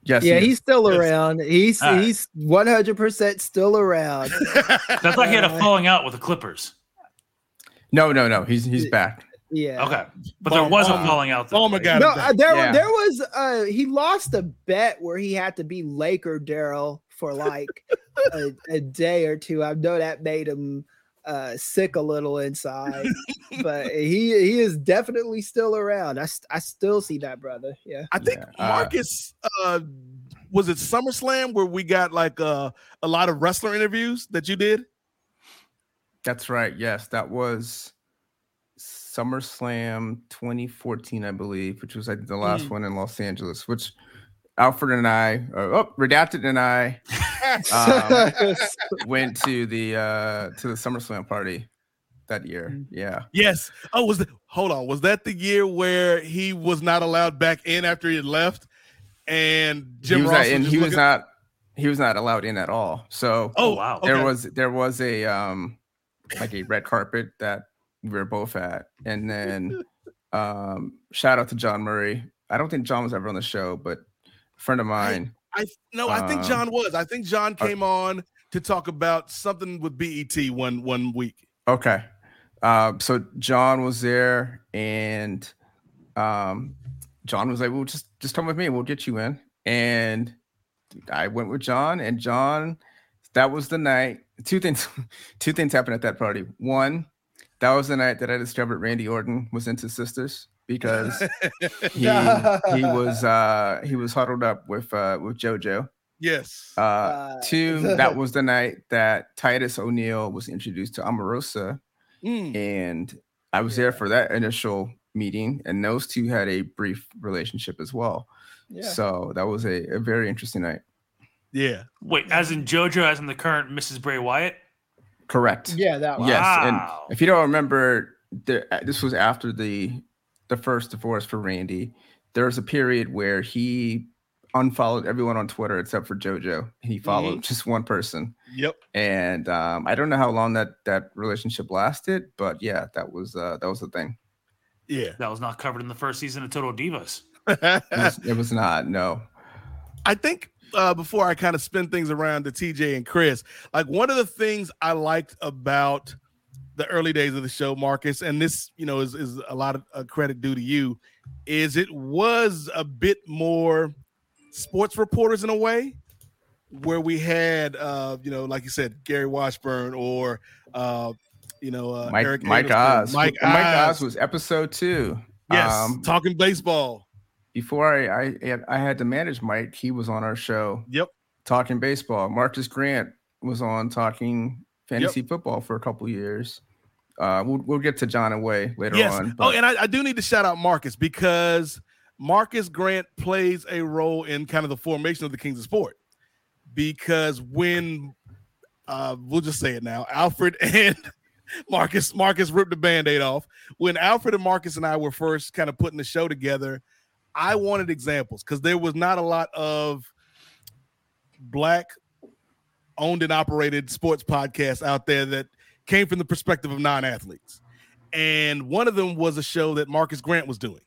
[SPEAKER 4] yes
[SPEAKER 10] yeah,
[SPEAKER 4] he
[SPEAKER 10] he's still around. He's
[SPEAKER 11] All right.
[SPEAKER 10] he's 100% still around.
[SPEAKER 11] I thought he had a
[SPEAKER 10] Uh,
[SPEAKER 11] falling out with the Clippers.
[SPEAKER 4] no no no he's he's back
[SPEAKER 10] Yeah.
[SPEAKER 11] Okay, but there was a falling out. Though,
[SPEAKER 1] Oh my? God.
[SPEAKER 10] No, uh, there
[SPEAKER 4] Yeah.
[SPEAKER 10] there was uh he lost a bet where he had to be Laker Daryl for like a, a day or two. I know that made him uh sick a little inside, but he he is definitely still around. I st- I still see that brother. Yeah.
[SPEAKER 1] I think
[SPEAKER 4] Yeah, uh,
[SPEAKER 1] Marcus uh, was it SummerSlam where we got like uh, a lot of wrestler interviews that you did?
[SPEAKER 4] that's right yes that was SummerSlam 2014 I believe which was like the last
[SPEAKER 1] Mm.
[SPEAKER 4] one in Los Angeles which Alfred and I, uh, oh, redacted and I, um, went to the uh, to the SummerSlam party that year. Yeah.
[SPEAKER 1] Yes. Oh, was the hold on? Was that the year where he was not allowed back in after he had left, and Jim
[SPEAKER 4] he was
[SPEAKER 1] Ross
[SPEAKER 4] not, and he was not he was not allowed in at all. So
[SPEAKER 1] Oh, wow.
[SPEAKER 4] there
[SPEAKER 1] okay.
[SPEAKER 4] was there was a um like a red carpet that we were both at, and then um shout out to John Murray. I don't think John was ever on the show, but a friend of mine.
[SPEAKER 1] I no, I think
[SPEAKER 4] Um,
[SPEAKER 1] John was. I think John came on to talk about something with BET one one week.
[SPEAKER 4] Okay. Um, so John was there and um John was like, Well, just just come with me, we'll get you in. And I went with John, and John, that was the night. Two things, two things happened at that party. One, that was the night that I discovered Randy Orton was into sisters because he he was uh he was huddled up with uh with JoJo.
[SPEAKER 1] Yes.
[SPEAKER 4] Uh, two, that was the night that Titus O'Neil was introduced to Omarosa,
[SPEAKER 1] Mm.
[SPEAKER 4] and I was there for that initial meeting, and those two had a brief relationship as well.
[SPEAKER 1] Yeah.
[SPEAKER 4] So that was a, a very interesting night.
[SPEAKER 1] Yeah.
[SPEAKER 11] Wait, as in JoJo, as in the current Mrs. Bray Wyatt?
[SPEAKER 4] Correct.
[SPEAKER 10] Yeah, that
[SPEAKER 4] Yes,
[SPEAKER 11] Wow.
[SPEAKER 4] and if you don't remember, the, uh, this was after the the first divorce for Randy. There was a period where he unfollowed everyone on Twitter except for JoJo. He followed
[SPEAKER 1] Mhm.
[SPEAKER 4] just one person.
[SPEAKER 1] Yep.
[SPEAKER 4] And um, I don't know how long that that relationship lasted, but yeah, that was uh, that was the thing.
[SPEAKER 1] Yeah.
[SPEAKER 11] That was not covered in the first season of Total Divas.
[SPEAKER 4] It was, it was not. No.
[SPEAKER 1] I think uh, before I kind of spin things around to TJ and Kris, like one of the things I liked about the early days of the show, Marcus, and this, you know, is, is a lot of uh, credit due to you, is it was a bit more sports reporters in a way where we had, uh, you know, like you said, Gary Washburn or, uh, you know, uh,
[SPEAKER 4] Mike
[SPEAKER 1] Eric
[SPEAKER 4] Mike
[SPEAKER 1] Anderson,
[SPEAKER 4] Oz.
[SPEAKER 1] Mike
[SPEAKER 4] Mike
[SPEAKER 1] Oz.
[SPEAKER 4] Oz was episode two.
[SPEAKER 1] Yes,
[SPEAKER 4] Um,
[SPEAKER 1] talking baseball.
[SPEAKER 4] Before I, I had- I had to manage Mike, he was on our show.
[SPEAKER 1] Yep.
[SPEAKER 4] Talking baseball. Marcus Grant was on talking fantasy football for a couple years. Uh, we'll we'll get to John and Way later
[SPEAKER 1] yes.
[SPEAKER 4] on.
[SPEAKER 1] oh,
[SPEAKER 4] but-
[SPEAKER 1] and I, I do need to shout out Marcus because Marcus Grant plays a role in kind of the formation of the Kings of Sport. Because when uh, we'll just say it now, Alfred and Marcus Marcus ripped the band-aid off. When Alfred and Marcus and I were first kind of putting the show together, I wanted examples because there was not a lot of black owned and operated sports podcasts out there that came from the perspective of non-athletes. And one of them was a show that Marcus Grant was doing.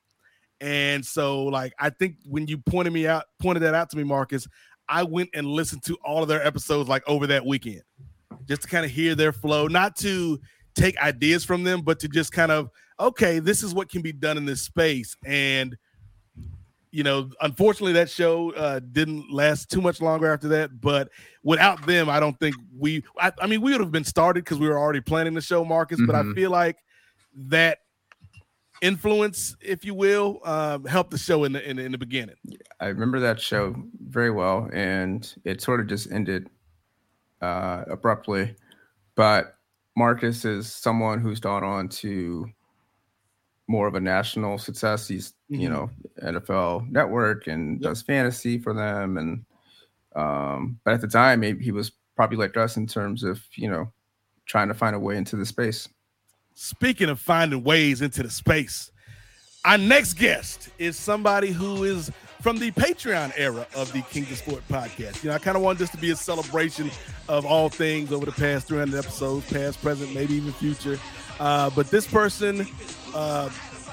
[SPEAKER 1] And so like I think when you pointed me out pointed that out to me Marcus, I went and listened to all of their episodes like over that weekend. Just to kind of hear their flow, not to take ideas from them, but to just kind of okay, this is what can be done in this space and you know, unfortunately, that show uh, didn't last too much longer after that. But without them, I don't think we. I, I mean, we would have been started because we were already planning the show, Marcus. But I
[SPEAKER 4] Mhm.
[SPEAKER 1] feel like that influence, if you will, um, helped the show in the in, the- in the beginning.
[SPEAKER 4] I remember that show very well, and it sort of just ended uh, abruptly. But Marcus is someone who's gone on to more of a national success. He's you
[SPEAKER 1] Mhm.
[SPEAKER 4] know NFL Network and does fantasy for them, and um, but at the time maybe he was probably like us in terms of you know trying to find a way into the space.
[SPEAKER 1] Speaking of finding ways into the space, our next guest is somebody who is from the Patreon era of the King of Sport podcast. You know, I kind of wanted this to be a celebration of all things over the past 300 episodes, past, present, maybe even future. Uh, but this person uh,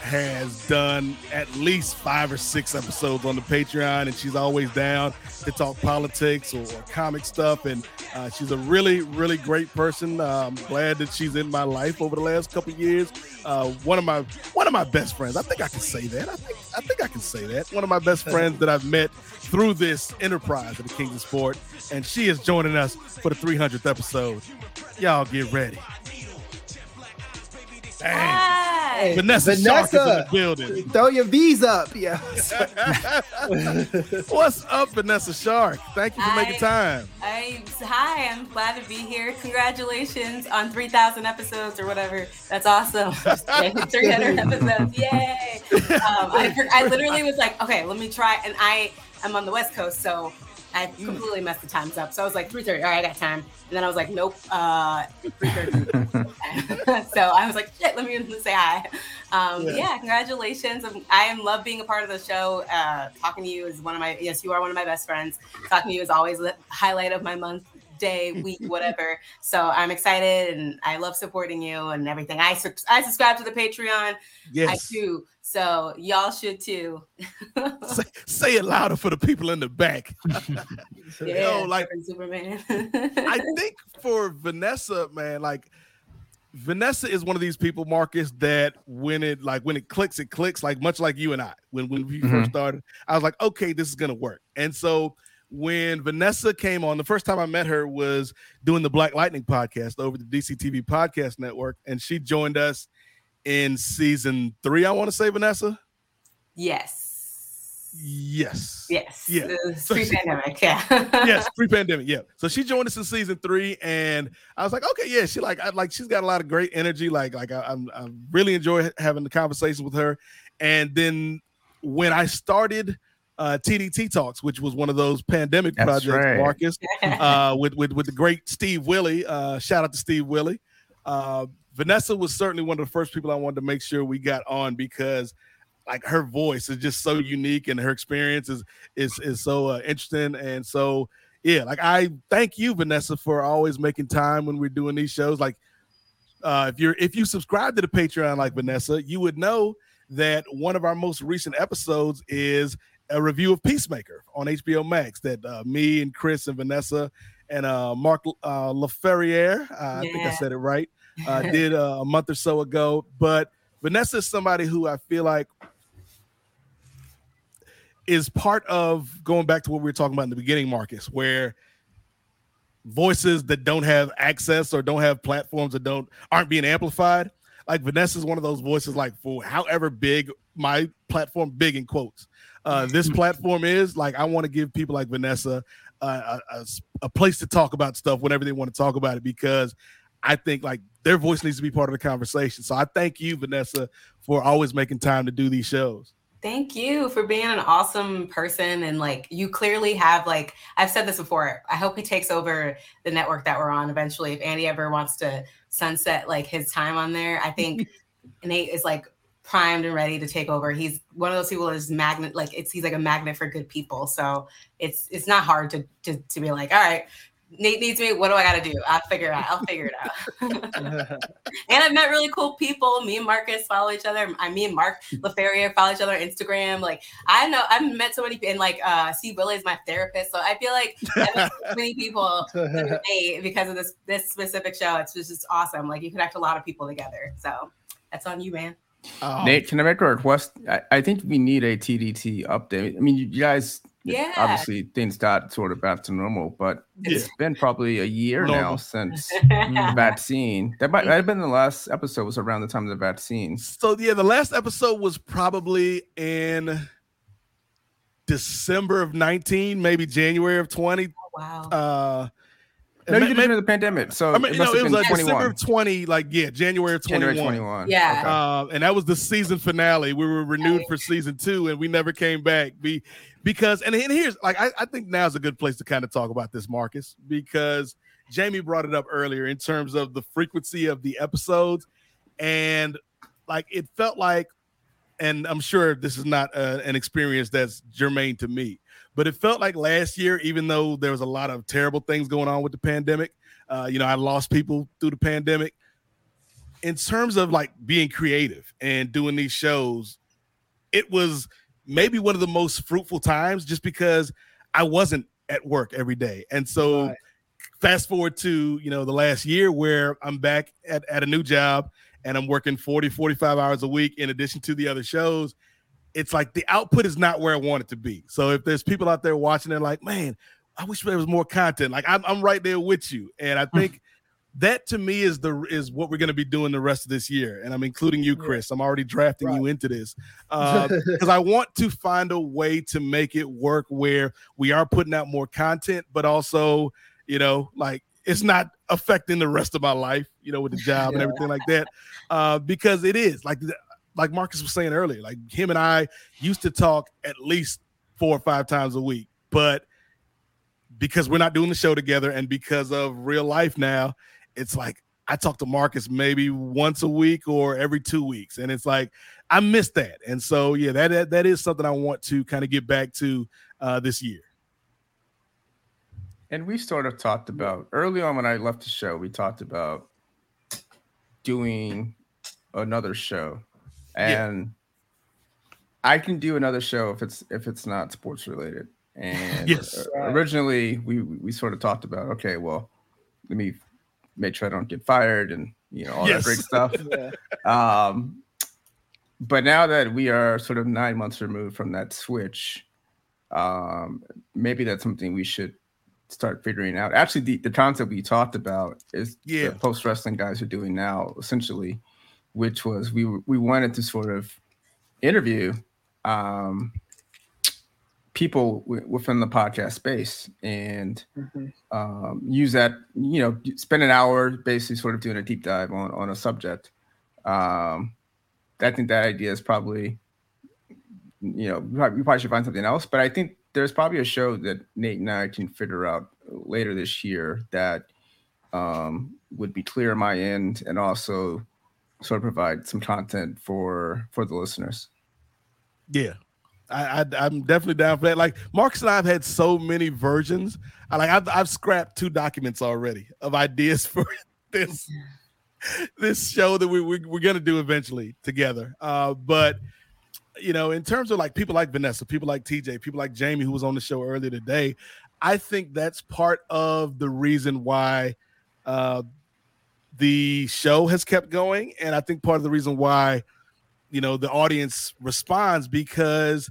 [SPEAKER 1] has done at least five or six episodes on the Patreon, and she's always down to talk politics or, or comic stuff. And uh, she's a really, really great person. Uh, I'm glad that she's in my life over the last couple of years. Uh, one of my one of my best friends. I think I can say that. I think I think I can say that. One of my best friends that I've met through this enterprise of the Kings of Sport, and she is joining us for the 300th episode. Y'all get ready. Dang.
[SPEAKER 10] Hey,
[SPEAKER 1] Vanessa, Shark is in the
[SPEAKER 10] Vanessa,
[SPEAKER 1] building.
[SPEAKER 10] Throw your V's up. Yeah.
[SPEAKER 1] What's up, Vanessa Shark? Thank you for making time.
[SPEAKER 21] I hi, I'm glad to be here. Congratulations on 3,000 episodes or whatever. That's awesome. Just 300 episodes. Yay! Um, I, I literally was like, okay, let me try. And I I'm on the West Coast, so I completely messed the times up. So I was like 3:30. All right, I got time. And then I was like, nope, uh, 3:30. so I was like, shit, let me say hi. Um,
[SPEAKER 22] Yeah.
[SPEAKER 21] yeah. congratulations. I am love being a part of the show. Uh, talking to you is one of my yes, you are one of my best friends. Talking to you is always the highlight of my month, day, week, whatever. So I'm excited and I love supporting you and everything. I sub- I subscribe to the Patreon.
[SPEAKER 1] Yes.
[SPEAKER 21] I do. So y'all should too.
[SPEAKER 1] say, say it louder for the people in the back.
[SPEAKER 21] Yeah,
[SPEAKER 1] Yo, like
[SPEAKER 21] Superman.
[SPEAKER 1] I think for Vanessa, man, like Vanessa is one of these people, Marcus, that when it like when it clicks, it clicks. Like much like you and I, when when we
[SPEAKER 4] Mhm.
[SPEAKER 1] first started, I was like, okay, this is gonna work. And so when Vanessa came on, the first time I met her was doing the Black Lightning podcast over the DCTV podcast network, and she joined us in season three. I want to say Vanessa.
[SPEAKER 21] yes.
[SPEAKER 1] Yes.
[SPEAKER 21] Yes.
[SPEAKER 1] Yeah. So
[SPEAKER 21] Pre-pandemic. Yeah.
[SPEAKER 1] yes, pre-pandemic. Yeah. So she joined us in season three, and I was like, okay, yeah, she like, I like, she's got a lot of great energy. Like, like I, I'm, I really enjoy having the conversations with her. And then when I started uh, TDT Talks, which was one of those pandemic
[SPEAKER 4] That's
[SPEAKER 1] projects,
[SPEAKER 4] right.
[SPEAKER 1] Marcus, uh, with with with the great Steve Willie. Uh, shout out to Steve Willie. Uh, Vanessa was certainly one of the first people I wanted to make sure we got on because like her voice is just so unique and her experience is is is so uh, interesting and so yeah like i thank you vanessa for always making time when we're doing these shows like uh if you're if you subscribe to the patreon like vanessa you would know that one of our most recent episodes is a review of peacemaker on hbo max that uh, me and kris and vanessa and uh mark uh laferriere uh, i think i said it right uh did uh, a month or so ago but vanessa is somebody who i feel like is part of going back to what we were talking about in the beginning, Marcus, where voices that don't have access or don't have platforms that don't aren't being amplified. Like Vanessa is one of those voices, like for however big my platform, big in quotes, uh, this platform is, like I want to give people like Vanessa uh, a, a s- a place to talk about stuff whenever they want to talk about it because I think like their voice needs to be part of the conversation. So I thank you, Vanessa, for always making time to do these shows.
[SPEAKER 21] Thank you for being an awesome person and like you clearly have like I've said this before. I hope he takes over the network that we're on eventually. If Andy ever wants to sunset like his time on there, I think Nate is like primed and ready to take over. He's one of those people that's magnet like it's he's like a magnet for good people. So it's it's not hard to to, to be like, all right, Nate needs me. What do I got to do? I'll figure it out. I'll figure it out. and I've met really cool people. Me and Marcus follow each other. I, me and Mark LaFerriere follow each other on Instagram. Like I know I've met so many people. And like uh, Steve Willie is my therapist, so I feel like I met so many people because of this this specific show. It's just, just awesome. Like you connect a lot of people together. So that's on you, man.
[SPEAKER 4] Nate, can I make a request? I, I think we need a TDT update. I mean, you, you guys,
[SPEAKER 21] Yeah.
[SPEAKER 4] obviously things got sort of back to normal, but it's been probably a year now since the vaccine. That might, might have been the last episode was around the time of the vaccine.
[SPEAKER 1] So yeah, the last episode was probably in December of 19, maybe January of 20.
[SPEAKER 21] wow.
[SPEAKER 1] Uh
[SPEAKER 4] No, you
[SPEAKER 1] ma-
[SPEAKER 4] did it in the pandemic. So
[SPEAKER 1] I mean,
[SPEAKER 4] it
[SPEAKER 1] no,
[SPEAKER 4] must
[SPEAKER 1] it
[SPEAKER 4] have
[SPEAKER 1] was
[SPEAKER 4] been
[SPEAKER 1] like
[SPEAKER 4] 21.
[SPEAKER 1] December of 20, like yeah, January of 21.
[SPEAKER 4] January 21.
[SPEAKER 21] Yeah.
[SPEAKER 4] Okay.
[SPEAKER 1] Uh, and that was the season finale. We were renewed for season two, and we never came back. Be because and, and here's like I, I think now is a good place to kind of talk about this, Marcus, because Jamie brought it up earlier in terms of the frequency of the episodes, and like it felt like, and I'm sure this is not uh, an experience that's germane to me, but it felt like last year, even though there was a lot of terrible things going on with the pandemic, uh, you know, I lost people through the pandemic in terms of like being creative and doing these shows, it was maybe one of the most fruitful times just because I wasn't at work every day. And so fast forward to, you know, the last year where I'm back at, at a new job and I'm working 40, 45 hours a week in addition to the other shows. It's like the output is not where I want it to be. So if there's people out there watching, they're like, man, I wish there was more content. Like I'm, I'm right there with you. And I think that to me is the is what we're going to be doing the rest of this year and i'm including you kris i'm already drafting you into this because i want to find a way to make it work where we are putting out more content but also you know like it's not affecting the rest of my life you know with the job and everything like that uh because it is like like marcus was saying earlier like him and i used to talk at least four or five times a week. But because we're not doing the show together and because of real life now, it's like I talk to Marcus maybe once a week or every two weeks. And it's like I miss that. And so yeah, that that, that is something I want to kind of get back to uh this year.
[SPEAKER 4] And we sort of talked about early on when I left the show, we talked about doing another show. And I can do another show if it's if it's not sports related. And
[SPEAKER 1] Yes.
[SPEAKER 4] originally we we sort of talked about okay, well, let me make sure I don't get fired and you know all
[SPEAKER 1] Yes.
[SPEAKER 4] that great stuff. Um, but now that we are sort of nine months removed from that switch, um, maybe that's something we should start figuring out. Actually, the, the concept we talked about is
[SPEAKER 1] Yeah.
[SPEAKER 4] the post wrestling guys are doing now, essentially, which was we we wanted to sort of interview um, people w- within the podcast space and um, use that you know spend an hour basically sort of doing a deep dive on on a subject. Um i think that idea is probably you know we probably, we probably should find something else but i think there's probably a show that nate and i can figure out later this year that um would be clear on my end and also sort of provide some content for for the listeners
[SPEAKER 1] Yeah. I, I I'm definitely down for that. Like Marcus and I have had so many versions. I like I've I've scrapped two documents already of ideas for this this show that we, we we're gonna do eventually together. Uh, but you know, in terms of like people like Vanessa, people like TJ, people like Jamie, who was on the show earlier today, I think that's part of the reason why uh, the show has kept going, and I think part of the reason why you know the audience responds because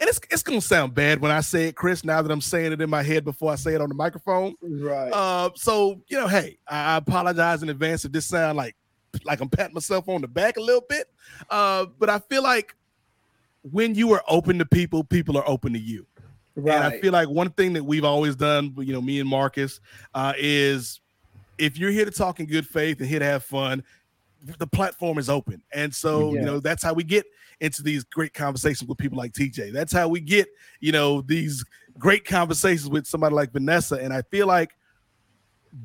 [SPEAKER 1] and it's it's gonna sound bad when I say it, Kris. Now that I'm saying it in my head before I say it on the microphone,
[SPEAKER 10] right?
[SPEAKER 1] Uh, so you know, hey, I I apologize in advance if this sound like like I'm patting myself on the back a little bit. Uh, but I feel like when you are open to people, people are open to you. And I feel like one thing that we've always done, you know, me and Marcus, uh, is if you're here to talk in good faith and here to have fun, the platform is open. And so, you know, that's how we get into these great conversations with people like TJ. That's how we get, you know, these great conversations with somebody like Vanessa. And I feel like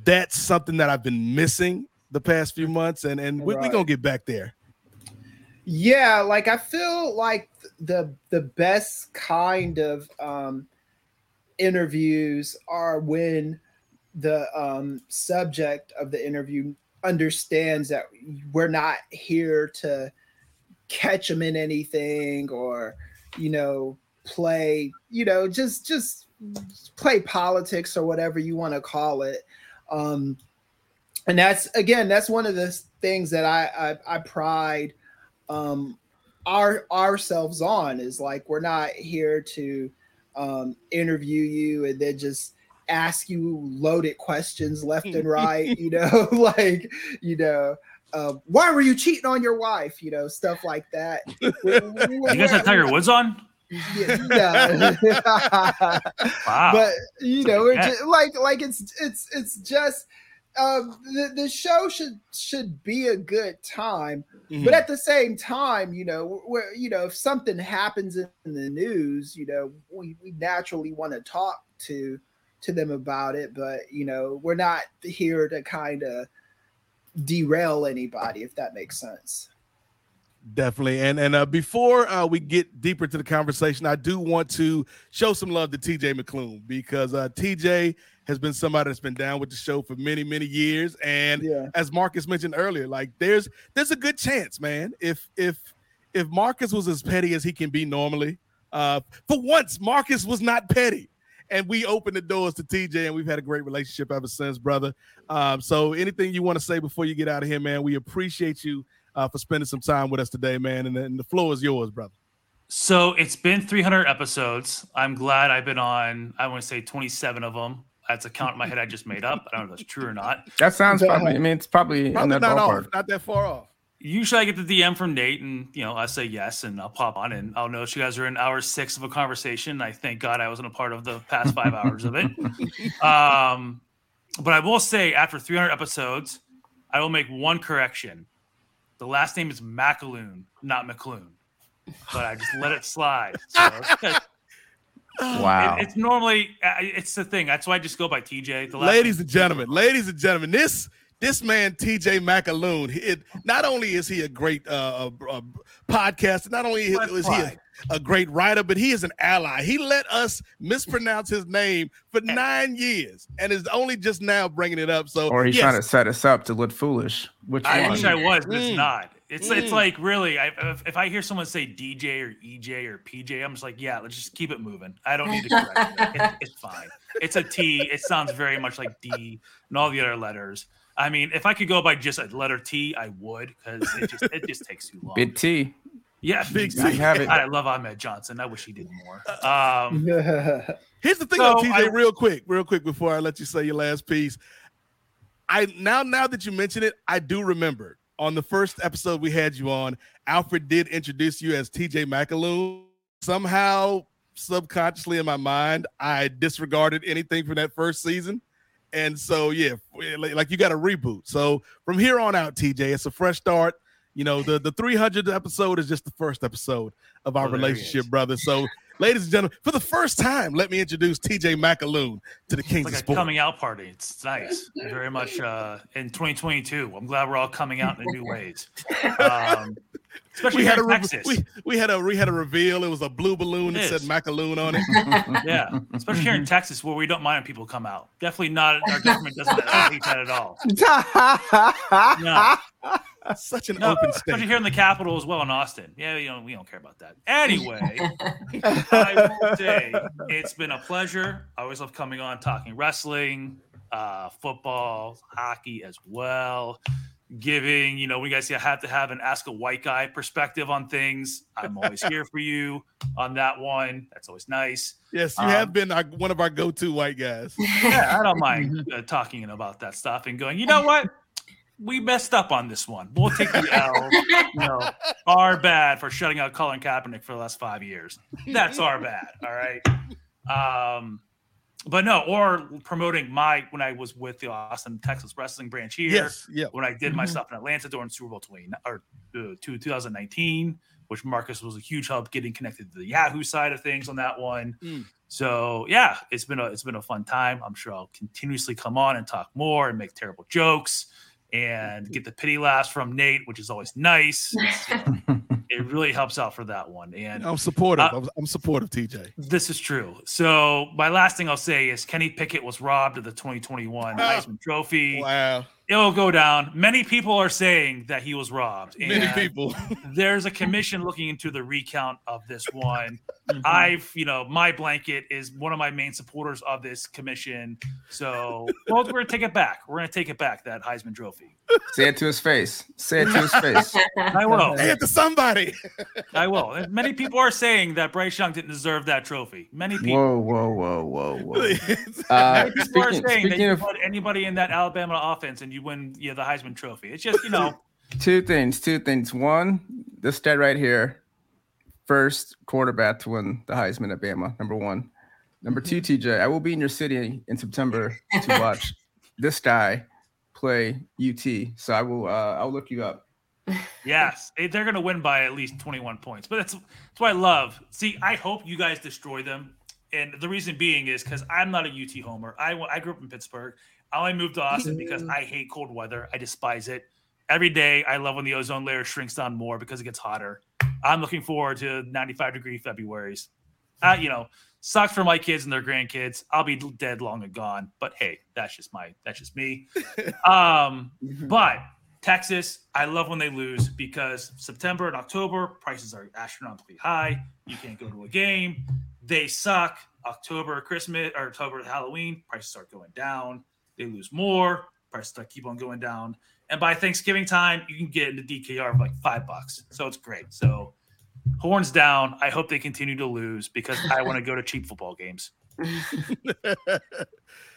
[SPEAKER 1] that's something that I've been missing the past few months. And and we, we're
[SPEAKER 10] Right.
[SPEAKER 1] gonna get back there.
[SPEAKER 10] Yeah, like I feel like the the best kind of um interviews are when the um subject of the interview understands that we're not here to catch them in anything or you know play you know just just play politics or whatever you want to call it. Um and that's again that's one of the things that i i, I pride um our ourselves on is like we're not here to um interview you and then just ask you loaded questions left and right you know like you know uh, why were you cheating on your wife you know stuff like that
[SPEAKER 11] You guys had Tiger Woods on?
[SPEAKER 10] yeah, no.
[SPEAKER 11] Wow.
[SPEAKER 10] But you know, it
[SPEAKER 11] Yeah.
[SPEAKER 10] ju- like like it's it's it's just um the, the show should should be a good time but at the same time you know where you know if something happens in the news you know we, we naturally want to talk to to them about it but you know we're not here to kind of derail anybody if that makes sense
[SPEAKER 1] Definitely. And and uh, before uh, we get deeper to the conversation, I do want to show some love to TJ McClune because uh, TJ has been somebody that's been down with the show for many, many years. And as Marcus mentioned earlier, like there's there's a good chance, man. If if if Marcus was as petty as he can be normally, uh, for once, Marcus was not petty. And we opened the doors to TJ, and we've had a great relationship ever since, brother. Um, so, anything you want to say before you get out of here, man? We appreciate you uh, for spending some time with us today, man. And, and the floor is yours, brother.
[SPEAKER 11] So it's been 300 episodes. I'm glad I've been on, I want to say 27 of them. That's a count in my head I just made up. I don't know if that's true or not.
[SPEAKER 4] that sounds probably i mean it's probably in
[SPEAKER 1] Probably
[SPEAKER 4] that
[SPEAKER 1] not
[SPEAKER 4] ballpark
[SPEAKER 1] off, not that far off.
[SPEAKER 11] Usually I get the DM from Nate and, you know, I say yes and I'll pop on and I'll notice you guys are in hour six of a conversation. I thank God I wasn't a part of the past five hours of it. Um, but I will say after 300 episodes, I will make one correction. The last name is McAloon, not McClune. but I just let it slide. So,
[SPEAKER 4] Wow.
[SPEAKER 11] it- it's normally uh, it's the thing. That's why I just go by TJ. The last
[SPEAKER 1] ladies and gentlemen, ladies and gentlemen, this this man TJ McAloon, it, not only is he a great uh, uh, podcaster, not only is, is he a, a great writer, but he is an ally. He let us mispronounce his name for nine years, and is only just now bringing it up. So,
[SPEAKER 4] Or he's
[SPEAKER 1] yes,
[SPEAKER 4] trying to set us up to look foolish. Which
[SPEAKER 11] I
[SPEAKER 4] one?
[SPEAKER 11] wish I was, but it's
[SPEAKER 1] Mm.
[SPEAKER 11] not. It's it's
[SPEAKER 1] Mm.
[SPEAKER 11] like really. I, if, if I hear someone say DJ or EJ or PJ, I'm just like, yeah, let's just keep it moving. I don't need to correct it. It- It's fine. It's a T. It sounds very much like D and all the other letters. I mean, if I could go by just a letter T, I would because it just it just takes too long.
[SPEAKER 4] Big T.
[SPEAKER 11] Yeah,
[SPEAKER 1] Big
[SPEAKER 11] exactly.
[SPEAKER 4] T. Have it.
[SPEAKER 11] I love Ahmed Johnson. I wish he did more. Um,
[SPEAKER 1] Here's the thing,
[SPEAKER 11] So,
[SPEAKER 1] though, TJ.
[SPEAKER 11] I-
[SPEAKER 1] real quick, real quick, before I let you say your last piece. I now, now that you mention it, I do remember on the first episode we had you on. Alfred did introduce you as TJ McAloon. Somehow, subconsciously in my mind, I disregarded anything from that first season, and so yeah, like like you got a reboot. So from here on out, TJ, it's a fresh start. You know, the the 300th episode is just the first episode of our relationship, brother. So, ladies and gentlemen, for the first time, let me introduce TJ McAloon to the Kings
[SPEAKER 11] it's like
[SPEAKER 1] of
[SPEAKER 11] a
[SPEAKER 1] Sport.
[SPEAKER 11] coming out party. It's nice. Very much uh, in 2022. I'm glad we're all coming out in new ways. Um, especially
[SPEAKER 1] we had a
[SPEAKER 11] in
[SPEAKER 1] re-
[SPEAKER 11] Texas.
[SPEAKER 1] we, we had a we had a reveal. It was a blue balloon that
[SPEAKER 11] It
[SPEAKER 1] said McAloon on it.
[SPEAKER 11] yeah, especially here in Texas where we don't mind when people come out. Definitely not. Our government doesn't hate that at all. No.
[SPEAKER 1] Such an
[SPEAKER 11] No,
[SPEAKER 1] open
[SPEAKER 11] especially here in the capital as well in Austin. Yeah, you know, we don't care about that. Anyway, I will say it's been a pleasure. I always love coming on talking wrestling, uh, football, hockey as well. Giving, you know, we guys have to have an ask a white guy perspective on things. I'm always here for you on that one. That's always nice.
[SPEAKER 1] Yes, you
[SPEAKER 11] Um,
[SPEAKER 1] have been our, one of our go-to white guys.
[SPEAKER 11] Yeah, I don't mind uh, talking about that stuff and going, you know what? We messed up on this one. We'll take the L. you know, our bad for shutting out Colin Kaepernick for the last five years. That's our bad. All right. Um, but no, or promoting my when I was with the Austin, Texas wrestling branch here.
[SPEAKER 1] Yes, yeah.
[SPEAKER 11] When I did my
[SPEAKER 1] Mhm.
[SPEAKER 11] stuff in Atlanta during Super Bowl 20 or uh, 2019, which Marcus was a huge help getting connected to the Yahoo side of things on that one.
[SPEAKER 1] Mm.
[SPEAKER 11] So yeah, it's been a it's been a fun time. I'm sure I'll continuously come on and talk more and make terrible jokes and get the pity laughs from Nate, which is always nice. It's, it really helps out for that one. And
[SPEAKER 1] I'm supportive.
[SPEAKER 11] Uh,
[SPEAKER 1] I'm, I'm supportive, TJ.
[SPEAKER 11] this is true. So my last thing I'll say is Kenny Pickett was robbed of the 2021 Heisman Trophy.
[SPEAKER 1] Wow.
[SPEAKER 11] It will go down. Many people are saying that he was robbed.
[SPEAKER 1] Many people.
[SPEAKER 11] there's a commission looking into the recount of this one. I've, you know, my blanket is one of my main supporters of this commission. So, well, we're gonna take it back. We're gonna take it back. That Heisman Trophy.
[SPEAKER 4] Say it to his face. Say it to his face.
[SPEAKER 11] I will.
[SPEAKER 1] Say it to somebody.
[SPEAKER 11] I will. And many people are saying that Bryce Young didn't deserve that trophy. Many people.
[SPEAKER 4] Whoa, whoa, whoa, whoa, whoa. Uh,
[SPEAKER 11] Many people are saying that you
[SPEAKER 4] of
[SPEAKER 11] put anybody in that Alabama offense and you win yeah the Heisman Trophy. It's just you know
[SPEAKER 4] two things, two things. One, this stat right here, first quarterback to win the Heisman at Bama, number one. Number two, TJ, I will be in your city in September to watch this guy play UT. So I will uh I'll look you up.
[SPEAKER 11] Yes, they're going to win by at least 21 points. But that's that's what I love. See, I hope you guys destroy them. And the reason being is because I'm not a UT homer. I, I grew up in Pittsburgh. I only moved to Austin because I hate cold weather. I despise it. Every day, I love when the ozone layer shrinks down more because it gets hotter. I'm looking forward to 95 degree Februarys. Uh, you know, sucks for my kids and their grandkids. I'll be dead long and gone. But hey, that's just my that's just me. Um, but Texas, I love when they lose because September and October prices are astronomically high. You can't go to a game. They suck. October, Christmas, or October, Halloween, prices start going down. They lose more. Prices start keep on going down. And by Thanksgiving time, you can get into DKR for like five bucks. So it's great. So horns down. I hope they continue to lose because I want to go to cheap football games.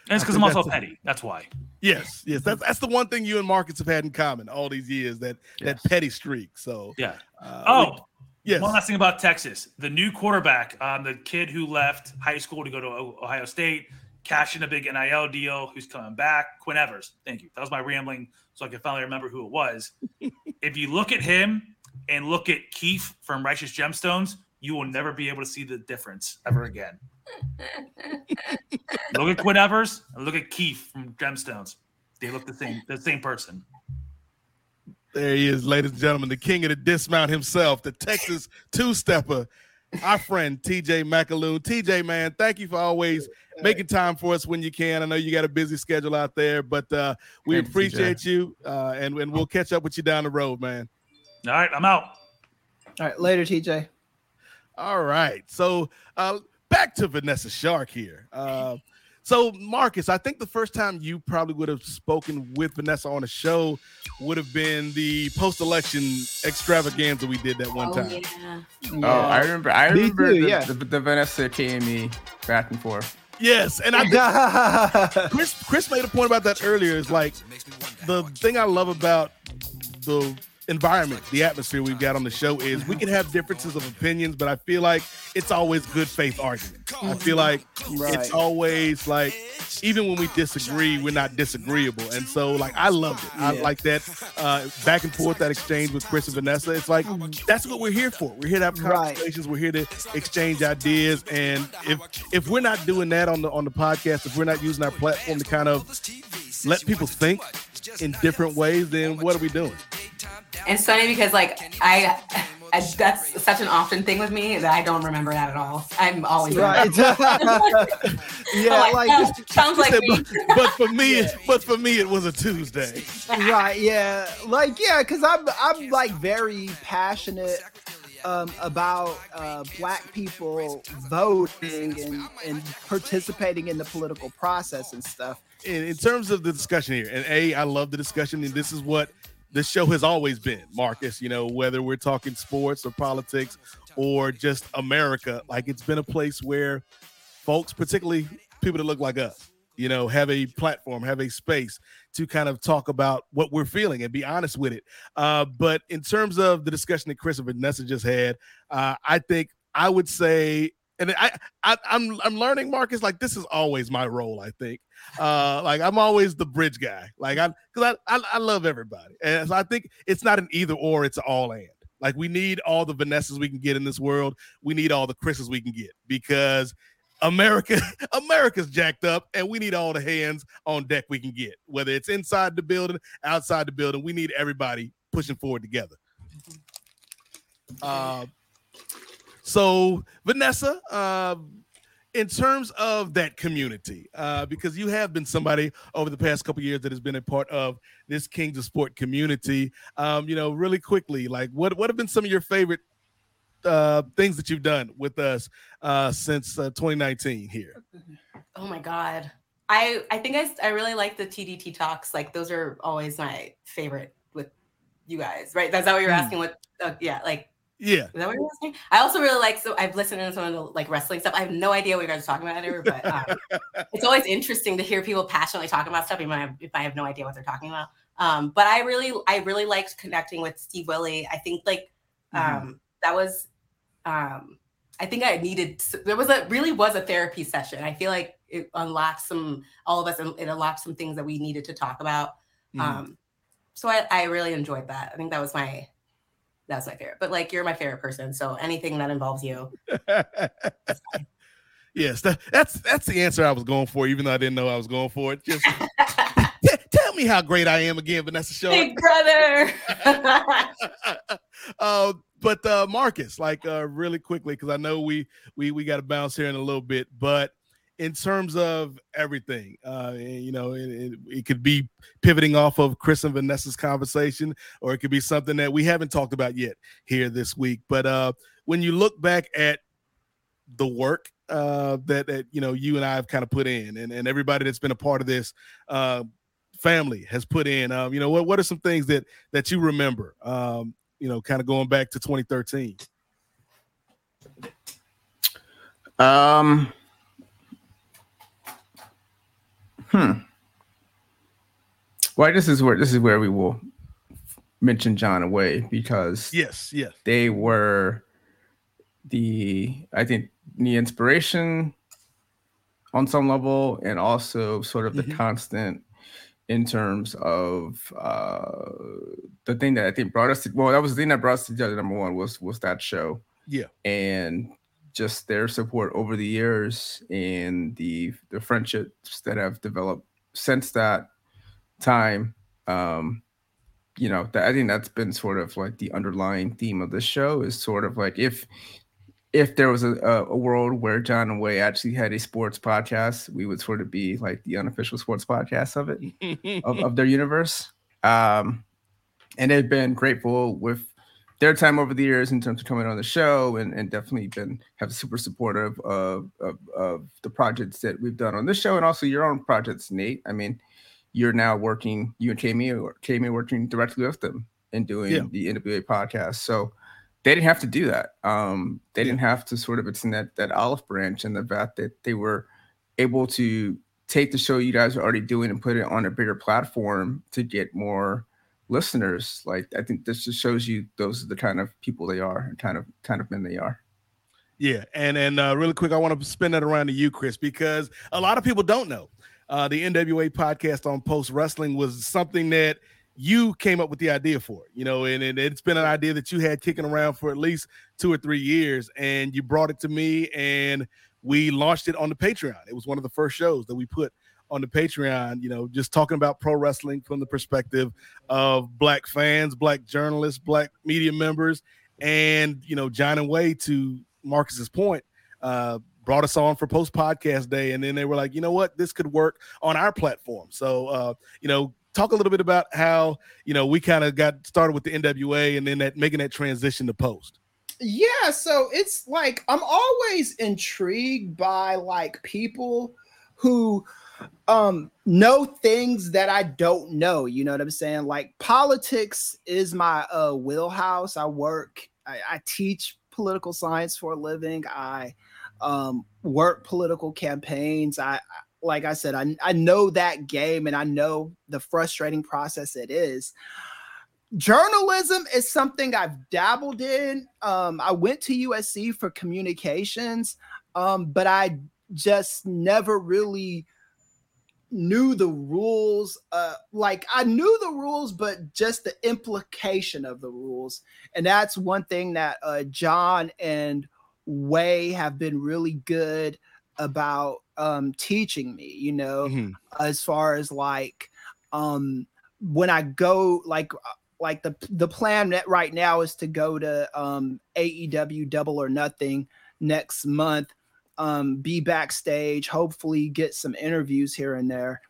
[SPEAKER 11] And it's because I'm also petty. That's why.
[SPEAKER 1] Yes, yes. That's that's the one thing you and Marcus have had in common all these years that that petty streak. So
[SPEAKER 11] Yeah.
[SPEAKER 1] uh,
[SPEAKER 11] Oh,
[SPEAKER 1] yes.
[SPEAKER 11] One last thing about Texas: the new quarterback, um, the kid who left high school to go to Ohio State, cashed in a big NIL deal. Who's coming back? Quinn Ewers. Thank you. That was my rambling, so I can finally remember who it was. if you look at him, and look at Keith from Righteous Gemstones, you will never be able to see the difference ever again. look at Quinn Ewers and look at Keith from Gemstones. They look the same, the same person.
[SPEAKER 1] There he is, ladies and gentlemen, the king of the dismount himself, the Texas two stepper, our friend TJ McAloon. TJ, man, thank you for always making time for us when you can. I know you got a busy schedule out there, but uh, we
[SPEAKER 4] Thanks, TJ.
[SPEAKER 1] appreciate you, uh, and, and we'll catch up with you down the road, man.
[SPEAKER 11] All right, I'm out.
[SPEAKER 10] All right, later, TJ.
[SPEAKER 1] All right. So uh back to Vanessa Shark here. Uh so Marcus, I think the first time you probably would have spoken with Vanessa on a show would have been the post-election extravaganza we did that one
[SPEAKER 21] Oh,
[SPEAKER 1] time.
[SPEAKER 21] yeah.
[SPEAKER 4] Oh, I remember. I
[SPEAKER 1] Me
[SPEAKER 4] remember
[SPEAKER 1] too,
[SPEAKER 4] the,
[SPEAKER 1] yeah.
[SPEAKER 4] the, the Vanessa KME back and forth.
[SPEAKER 1] Yes, and I think Kris Kris made a point about that earlier. Is like the thing I love about the environment, the atmosphere we've got on the show is we can have differences of opinions, but I feel like it's always good faith argument. I feel like
[SPEAKER 10] Right.
[SPEAKER 1] it's always like even when we disagree, we're not disagreeable. And so like I loved it. I like that uh back and forth that exchange with Kris and Vanessa. It's like that's what we're here for. We're here to have
[SPEAKER 10] Right.
[SPEAKER 1] conversations. We're here to exchange ideas. And if if we're not doing that on the on the podcast, if we're not using our platform to kind of let people think in different ways, then what are we doing?
[SPEAKER 21] It's funny because like I, I that's such an often thing with me that I don't remember that at all. I'm always
[SPEAKER 10] Right. yeah,
[SPEAKER 21] I'm
[SPEAKER 10] like
[SPEAKER 21] "Oh, sounds like me.
[SPEAKER 1] but, but for me, but for me, it was a Tuesday.
[SPEAKER 10] right yeah like yeah because i'm i'm like very passionate um, about uh, black people voting and, and participating in the political process and stuff
[SPEAKER 1] in, in terms of the discussion here, and A, I love the discussion, and this is what this show has always been, Marcus. You know, whether we're talking sports or politics or just America, like it's been a place where folks, particularly people that look like us, you know, have a platform, have a space to kind of talk about what we're feeling and be honest with it. Uh, but in terms of the discussion that Kris and Vanessa just had, uh, I think I would say, and I, I I'm I'm learning, Marcus, like this is always my role. I think, uh, like I'm always the bridge guy. Like I, because I, I I love everybody, and so I think it's not an either or, it's an all and. Like we need all the Vanessas we can get in this world. We need all the Kris's we can get because America, America's jacked up, and we need all the hands on deck we can get. Whether it's inside the building, outside the building, we need everybody pushing forward together. Uh, so Vanessa, uh, in terms of that community, uh, because you have been somebody over the past couple years that has been a part of this Kings of Sport community. Um, you know, really quickly, like what what have been some of your favorite uh, things that you've done with us uh, since uh, 2019 here?
[SPEAKER 21] Oh my god. I I think I I really like the TDT talks. Like those are always my favorite with you guys, right? That's that what you're
[SPEAKER 1] Hmm.
[SPEAKER 21] asking. What? Uh, yeah, like
[SPEAKER 1] Yeah.
[SPEAKER 21] is that what you're asking? I also really like. So I've listened to some of the like wrestling stuff. I have no idea what you guys are talking about ever, but um, it's always interesting to hear people passionately talking about stuff, even if I have- if I have no idea what they're talking about. Um, but I really I really liked connecting with Steve Willie. I think like um,
[SPEAKER 1] Mhm.
[SPEAKER 21] that was um I think I needed there was a really was a therapy session. I feel like it unlocked some all of us and it unlocked some things that we needed to talk about.
[SPEAKER 1] Mhm.
[SPEAKER 21] Um so I, I really enjoyed that. I think that was my that was my favorite. But like you're my favorite person, so anything that involves you.
[SPEAKER 1] Yes, that, that's that's the answer I was going for, even though I didn't know I was going for it. Just t- tell me how great I am again, Vanessa Shaw.
[SPEAKER 21] Big brother.
[SPEAKER 1] uh, but uh, Marcus, like uh, really quickly, because I know we we we got to bounce here in a little bit, but in terms of everything, uh, you know, it, it, it could be pivoting off of Kris and Vanessa's conversation, or it could be something that we haven't talked about yet here this week. But uh, when you look back at the work uh, that that you know you and I have kind of put in, and, and everybody that's been a part of this uh, family has put in. Um, you know, what what are some things that that you remember? Um, you know, kind of going back to 2013.
[SPEAKER 4] Um. Hmm. Well, this is where this is where we will mention John away because
[SPEAKER 1] Yes, yes.
[SPEAKER 4] they were the I think the inspiration on some level and also sort of the constant in terms of uh, the thing that I think brought us to well, that was the thing that brought us to number one was was that show.
[SPEAKER 1] Yeah.
[SPEAKER 4] And just their support over the years and the the friendships that have developed since that time. Um, you know, that I think that's been sort of like the underlying theme of this show is sort of like if if there was a, a world where John and Wai actually had a sports podcast, we would sort of be like the unofficial sports podcast of it, of, of their universe. Um, and they've been grateful with their time over the years in terms of coming on the show and, and definitely been have super supportive of, of, of the projects that we've done on this show and also your own projects, Nate. I mean, you're now working, you and Kami or working directly with them and doing
[SPEAKER 1] Yeah.
[SPEAKER 4] the NWA podcast. So they didn't have to do that. Um, they didn't have to sort of it's in that that olive branch and the fact that they were able to take the show you guys are already doing and put it on a bigger platform to get more listeners. Like I think this just shows you those are the kind of people they are and kind of kind of men they are.
[SPEAKER 1] Yeah, and and uh, really quick, I want to spin that around to you, Kris, because a lot of people don't know uh, the NWA podcast on Post Wrestling was something that you came up with the idea for. You know, and, and it's been an idea that you had kicking around for at least two or three years, and you brought it to me, and we launched it on the Patreon. It was one of the first shows that we put on the Patreon, you know, just talking about pro wrestling from the perspective of black fans, black journalists, black media members, and you know, John and Wai to Marcus's point, uh, brought us on for post podcast day, and then they were like, you know what, this could work on our platform. So, uh, you know, talk a little bit about how you know we kind of got started with the NWA, and then that making that transition to post.
[SPEAKER 10] Yeah, so it's like I'm always intrigued by like people who um know things that I don't know, you know what I'm saying? Like politics is my uh wheelhouse. I work I, I teach political science for a living. I um work political campaigns. I I- like I said, I, I know that game and I know the frustrating process it is journalism is something I've dabbled in. Um, I went to USC for communications, um, but I just never really knew the rules. Uh, like I knew the rules, but just the implication of the rules. And that's one thing that uh, John and Wai have been really good about um, teaching me, you know, as far as like um, when I go like uh, like the the plan right now is to go to um AEW Double or Nothing next month, um, be backstage, hopefully get some interviews here and there,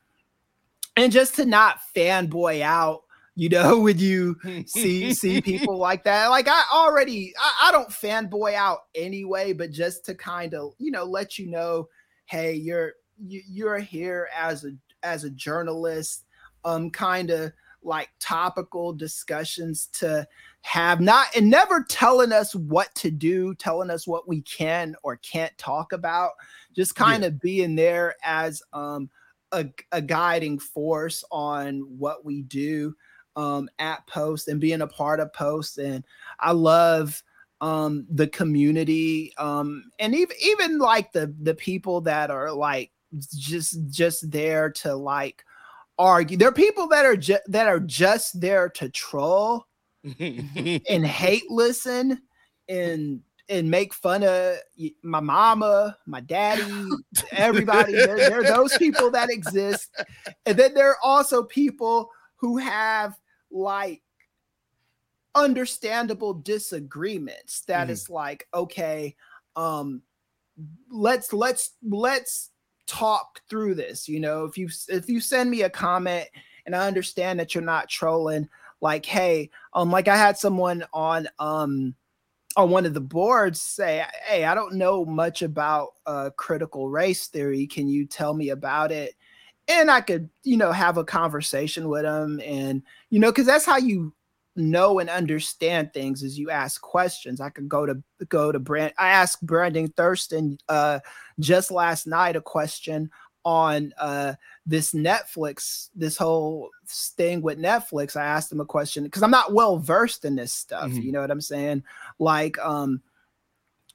[SPEAKER 10] and just to not fanboy out. You know, when you see see people like that, like I already, I, I don't fanboy out anyway, but just to kind of, you know, let you know, hey, you're you, you're here as a as a journalist, um, kind of like topical discussions to have not and never telling us what to do telling us what we can or can't talk about just kind of being there as um a, a guiding force on what we do um at post and being a part of post and i love um the community um and even even like the the people that are like just just there to like argue. There are people that are ju- that are just there to troll and hate listen and and make fun of my mama, my daddy, everybody. there, there are those people that exist, and then there are also people who have like understandable disagreements. That
[SPEAKER 22] Mhm.
[SPEAKER 10] is like okay, um, let's let's let's talk through this you know if you if you send me a comment and i understand that you're not trolling like hey um like i had someone on um on one of the boards say hey i don't know much about uh critical race theory can you tell me about it and i could you know have a conversation with them and you know because that's how you know and understand things is you ask questions. I could go to go to Brand. I asked Brandon Thurston uh, just last night a question on uh, this Netflix, this whole thing with Netflix. I asked him a question because I'm not well versed in this stuff. You know what I'm saying? Like, um,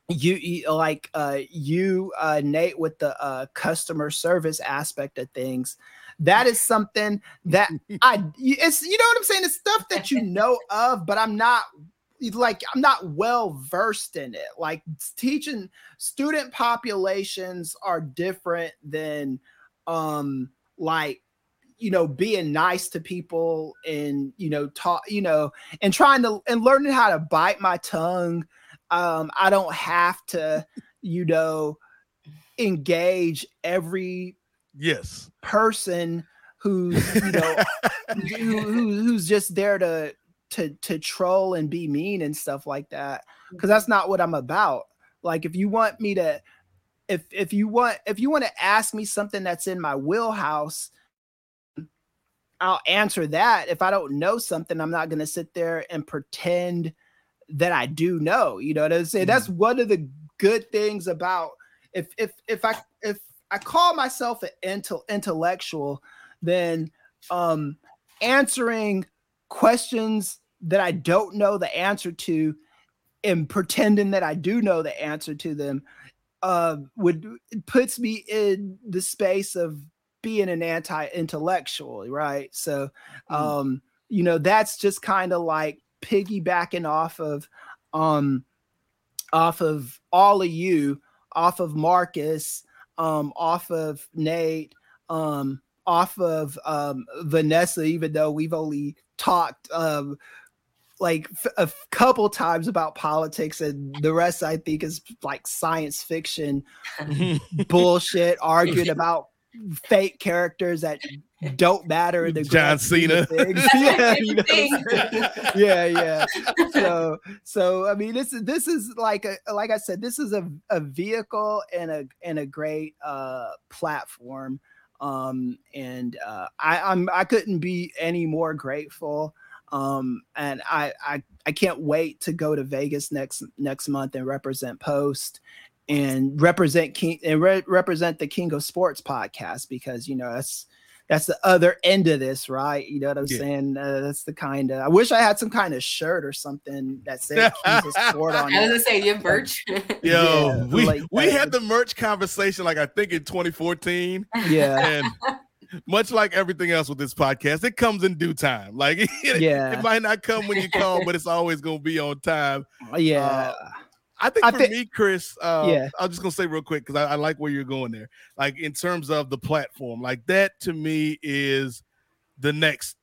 [SPEAKER 10] you, you like uh you uh Nate with the uh customer service aspect of things that is something that I it's you know what I'm saying. It's stuff that you know of, but I'm not like I'm not well versed in it. Like teaching student populations are different than um like you know being nice to people and you know talk you know and trying to and learning how to bite my tongue um i don't have to you know engage every
[SPEAKER 1] yes
[SPEAKER 10] person who's you know who, who, who's just there to to to troll and be mean and stuff like that because that's not what i'm about like if you want me to if if you want if you want to ask me something that's in my wheelhouse I'll answer that. If I don't know something, I'm not going to sit there and pretend that I do know. You know what I'm saying?
[SPEAKER 1] Mm-hmm.
[SPEAKER 10] That's one of the good things about if if if I if I call myself an intel, intellectual, then um answering questions that I don't know the answer to and pretending that I do know the answer to them uh would it puts me in the space of being an anti-intellectual right? So um you know that's just kind of like piggybacking off of um off of all of you off of marcus um off of nate um off of um vanessa even though we've only talked um like f- a f- couple times about politics and the rest i think is like science fiction bullshit arguing about fake characters that don't matter in the
[SPEAKER 1] John
[SPEAKER 10] grand scheme of
[SPEAKER 1] Cena.
[SPEAKER 10] yeah, you know what I'm saying? yeah, yeah. So, so I mean, this is this is like a like I said, this is a, a vehicle and a and a great uh platform. Um, and uh, I I'm I couldn't be any more grateful. Um, and I I I can't wait to go to Vegas next next month and represent Post and represent King and re- represent the King of Sports podcast because you know that's that's the other end of this, right? You know what I'm
[SPEAKER 1] Yeah.
[SPEAKER 10] saying? Uh, that's the kind of. I wish I had some kind of shirt or something that said Kings of Sport on
[SPEAKER 21] I was
[SPEAKER 10] it.
[SPEAKER 21] gonna say you have merch.
[SPEAKER 1] Yo,
[SPEAKER 10] Yeah,
[SPEAKER 1] we
[SPEAKER 10] like
[SPEAKER 1] we had the merch conversation like I think in 2014.
[SPEAKER 10] Yeah.
[SPEAKER 1] And much like everything else with this podcast, it comes in due time. Like it,
[SPEAKER 10] Yeah.
[SPEAKER 1] it might not come when you call, but it's always gonna be on time.
[SPEAKER 10] Yeah.
[SPEAKER 1] Uh, I think
[SPEAKER 10] I
[SPEAKER 1] for me, Kris, uh,
[SPEAKER 10] Yeah.
[SPEAKER 1] I'm just gonna say real quick because I, I like where you're going there. Like in terms of the platform, like that to me is the next,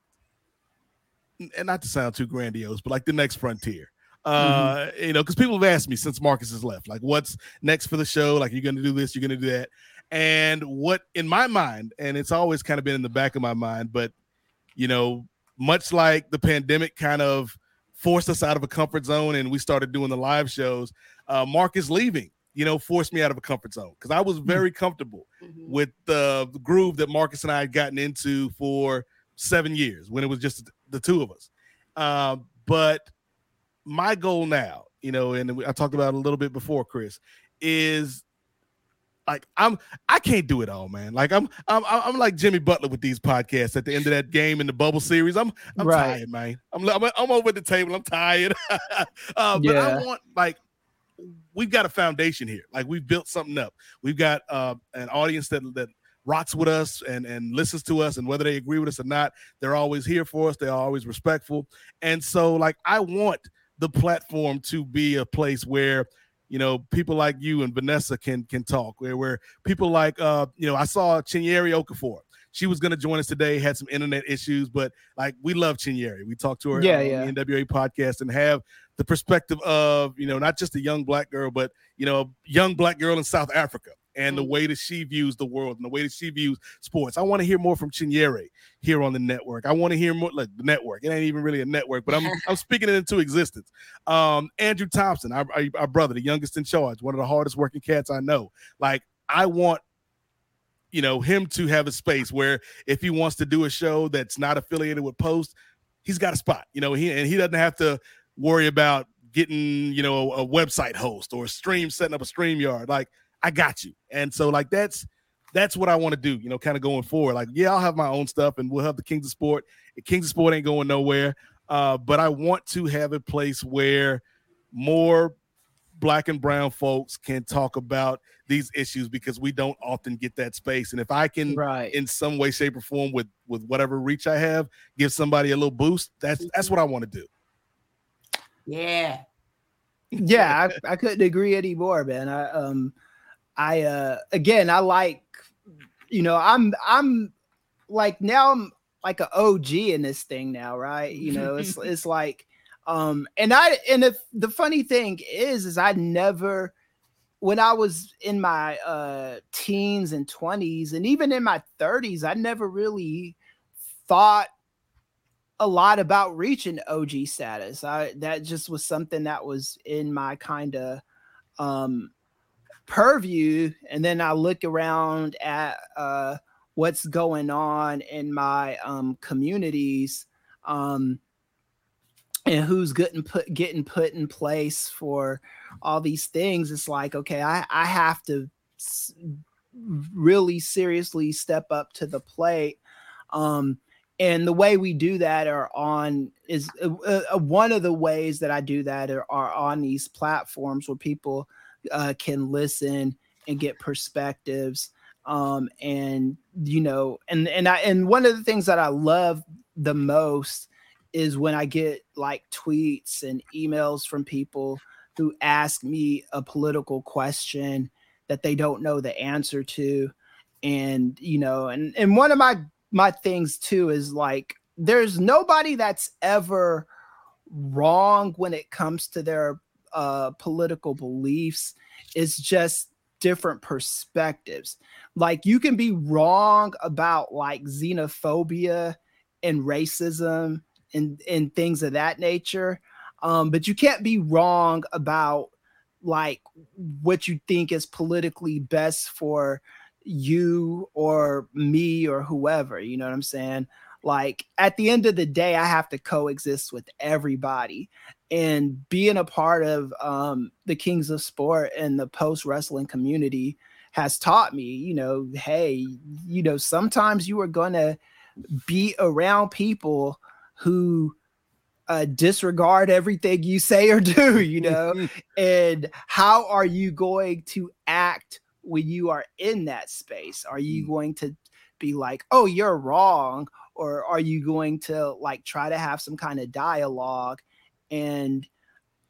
[SPEAKER 1] and not to sound too grandiose, but like the next frontier. Uh, you know, because people have asked me since Marcus has left, like, what's next for the show? Like, you're gonna do this, you're gonna do that, and what in my mind, and it's always kind of been in the back of my mind, but you know, much like the pandemic kind of forced us out of a comfort zone and we started doing the live shows, uh, Marcus leaving, you know, forced me out of a comfort zone because I was very comfortable with the groove that Marcus and I had gotten into for seven years when it was just the two of us. Uh, but my goal now, you know, and I talked about it a little bit before, Kris, is like I'm I can't do it all, man. Like I'm I'm I'm like Jimmy Butler with these podcasts at the end of that game in the bubble series. I'm I'm
[SPEAKER 10] Right.
[SPEAKER 1] tired, man. I'm I'm, I'm over at the table. I'm tired. uh, but
[SPEAKER 10] Yeah.
[SPEAKER 1] I want like we've got a foundation here. Like we've built something up. We've got uh, an audience that that rocks with us and and listens to us, and whether they agree with us or not, they're always here for us. They're always respectful, and so like I want the platform to be a place where you know people like you and Vanessa can can talk. Where where people like uh you know I saw Chinyere Okafor. She was going to join us today. Had some internet issues, but like we love Chinyere. We talked to her
[SPEAKER 10] Yeah,
[SPEAKER 1] on
[SPEAKER 10] yeah.
[SPEAKER 1] the NWA podcast and have the perspective of you know not just a young black girl, but you know a young black girl in South Africa and the way that she views the world and the way that she views sports. I want to hear more from Chinyere here on the network. I want to hear more like the network. It ain't even really a network, but I'm I'm speaking it into existence. Um, Andrew Thompson, our, our, our brother, the youngest in charge, one of the hardest working cats I know. Like I want you know him to have a space where if he wants to do a show that's not affiliated with Post, he's got a spot. You know, he and he doesn't have to worry about getting you know a, a website host or a stream setting up a stream yard. Like I got you, and so like that's that's what I want to do. You know, kind of going forward. Like yeah, I'll have my own stuff, and we'll have the Kings of Sport. Kings of Sport ain't going nowhere, uh, but I want to have a place where more black and brown folks can talk about these issues because we don't often get that space. And if I can,
[SPEAKER 10] right.
[SPEAKER 1] in some way, shape, or form, with with whatever reach I have, give somebody a little boost, that's that's what I want to do.
[SPEAKER 21] Yeah.
[SPEAKER 10] yeah I, I couldn't agree anymore man i um i uh again i like you know i'm i'm like now i'm like an og in this thing now right you know it's it's like um and i and if the funny thing is is i never when i was in my uh teens and 20s and even in my 30s i never really thought a lot about reaching OG status. I that just was something that was in my kind of um purview and then I look around at uh what's going on in my um communities um and who's getting put getting put in place for all these things it's like okay I I have to really seriously step up to the plate um and the way we do that are on is uh, uh, one of the ways that I do that are, are on these platforms where people uh, can listen and get perspectives um and you know and and I and one of the things that I love the most is when I get like tweets and emails from people who ask me a political question that they don't know the answer to. And you know and and one of my my things too is like there's nobody that's ever wrong when it comes to their uh political beliefs it's just different perspectives. Like you can be wrong about like xenophobia and racism and and things of that nature um but you can't be wrong about like what you think is politically best for you or me or whoever you know what i'm saying like at the end of the day i have to coexist with everybody and being a part of um the kings of sport and the post wrestling community has taught me you know hey you know sometimes you are gonna be around people who uh, disregard everything you say or do, you know? and how are you going to act when you are in that space? Are you going to be like, oh, you're wrong? Or are you going to like try to have some kind of dialogue and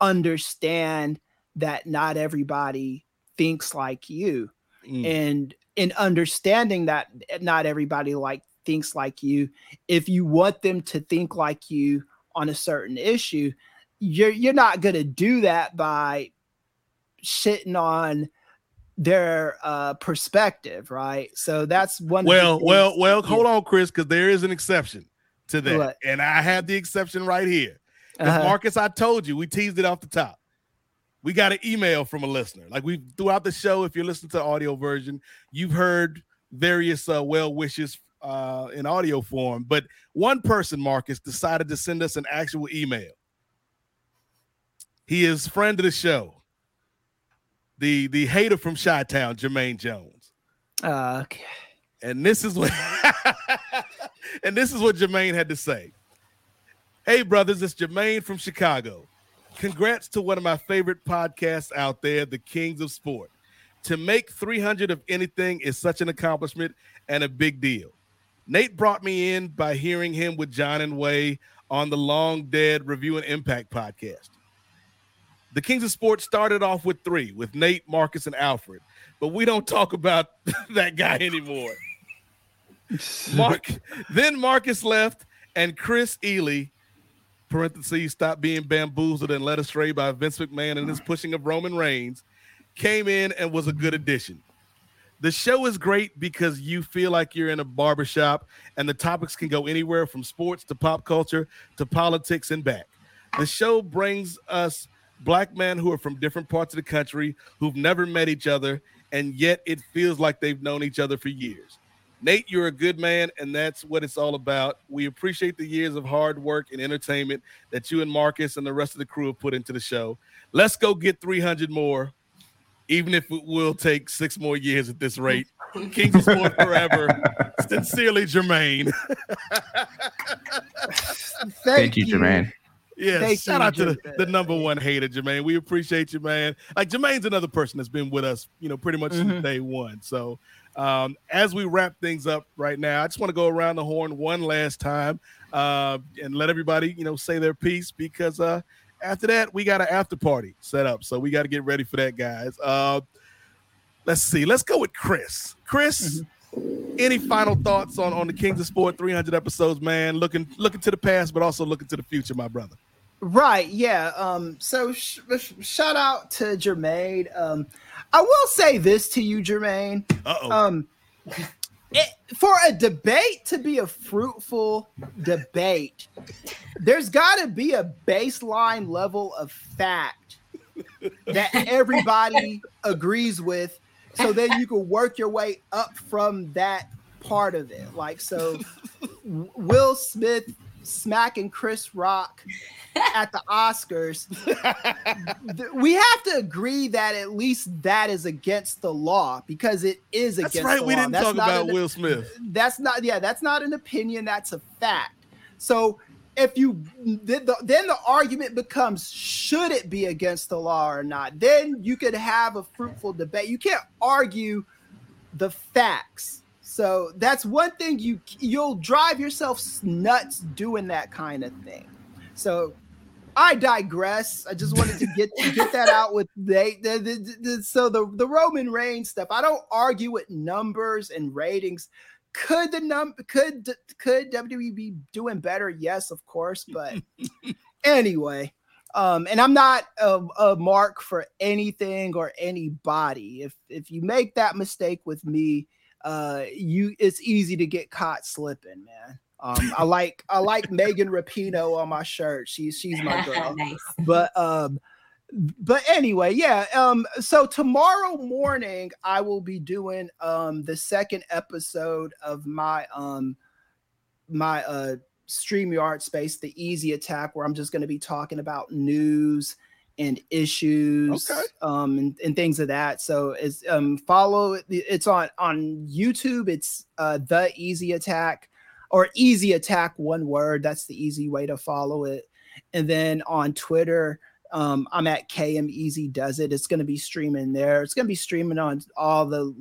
[SPEAKER 10] understand that not everybody thinks like you? Mm. And in understanding that eh, not everybody like thinks like you, if you want them to think like you on a certain issue, you're you're not gonna do that by shitting on their uh perspective, right? So that's one.
[SPEAKER 1] Well, well, well, hold on, Kris, because there is an exception to that.
[SPEAKER 10] What?
[SPEAKER 1] And I have the exception right here.
[SPEAKER 10] Uh-huh.
[SPEAKER 1] Marcus, I told you, we teased it off the top. We got an email from a listener. Like we throughout the show, if you're listening to the audio version, you've heard various uh, well wishes uh, in audio form. But one person, Marcus, decided to send us an actual email. He is friend of the show. The the hater from Chi Town, Jermaine Jones.
[SPEAKER 10] Uh, okay.
[SPEAKER 1] And this is what and this is what Jermaine had to say. Hey brothers, it's Jermaine from Chicago. Congrats to one of my favorite podcasts out there, The Kings of Sport. To make 300 of anything is such an accomplishment and a big deal. Nate brought me in by hearing him with John and Wai on the Long Dead Review and Impact podcast. The Kings of Sports started off with three with Nate, Marcus, and Alfred, but we don't talk about that guy anymore. Mark, then Marcus left, and Kris Ealy, parentheses, stopped being bamboozled and led astray by Vince McMahon and his pushing of Roman Reigns, came in and was a good addition. The show is great because you feel like you're in a barbershop and the topics can go anywhere from sports to pop culture to politics and back. The show brings us black men who are from different parts of the country who've never met each other, and yet it feels like they've known each other for years. Nate, you're a good man, and that's what it's all about. We appreciate the years of hard work and entertainment that you and Marcus and the rest of the crew have put into the show. Let's go get 300 more, even if it will take six more years at this rate. Kings of Sport forever. Sincerely, Jermaine.
[SPEAKER 4] Thank you, Jermaine.
[SPEAKER 1] Yeah,
[SPEAKER 10] Thank
[SPEAKER 1] shout
[SPEAKER 10] you,
[SPEAKER 1] out to the, the number one hater, Jermaine. We appreciate you, man. Like Jermaine's another person that's been with us, you know, pretty much
[SPEAKER 10] Mhm.
[SPEAKER 1] since day one. So um, as we wrap things up right now, I just want to go around the horn one last time uh, and let everybody, you know, say their piece because uh, after that we got an after party set up. So we got to get ready for that, guys. Uh, let's see. Let's go with Kris. Kris, any final thoughts on on the Kings of Sport 300 episodes, man? Looking looking to the past, but also looking to the future, my brother.
[SPEAKER 10] Right. Yeah. Um. So sh- sh- shout out to Jermaine. Um, I will say this to you, Jermaine.
[SPEAKER 1] Uh-oh.
[SPEAKER 10] Um, it, for a debate to be a fruitful debate, there's got to be a baseline level of fact that everybody agrees with, so then you can work your way up from that part of it. Like so, Will Smith smacking Chris Rock at the Oscars. we have to agree that at least that is against the law because it is against.
[SPEAKER 1] That's
[SPEAKER 10] against
[SPEAKER 1] right.
[SPEAKER 10] the
[SPEAKER 1] We
[SPEAKER 10] law.
[SPEAKER 1] didn't
[SPEAKER 10] That's
[SPEAKER 1] talk
[SPEAKER 10] not
[SPEAKER 1] about
[SPEAKER 10] an-
[SPEAKER 1] Will Smith.
[SPEAKER 10] That's not yeah, that's not an opinion, that's a fact. So if you then the, then the argument becomes should it be against the law or not? Then you could have a fruitful debate. You can't argue the facts. So that's one thing you you'll drive yourself nuts doing that kind of thing. So I digress. I just wanted to get get that out with they. The, the, the- so the the Roman Reigns stuff. I don't argue with numbers and ratings. Could the num could could WWE be doing better? Yes, of course. But anyway, um, and I'm not a, a mark for anything or anybody. If if you make that mistake with me, uh, you it's easy to get caught slipping, man. Um, I like I like Megan Rapinoe on my shirt. She's she's my girl.
[SPEAKER 21] Nice.
[SPEAKER 10] But um, but anyway, yeah. Um, so tomorrow morning I will be doing um the second episode of my um my uh StreamYard space, the easy attack, where I'm just gonna be talking about news and issues um and, and things of that so it's um follow it's on on youtube it's uh the easy attack or easy attack one word that's the easy way to follow it and then on twitter um i'm at km easy does it it's going to be streaming there it's going to be streaming on all the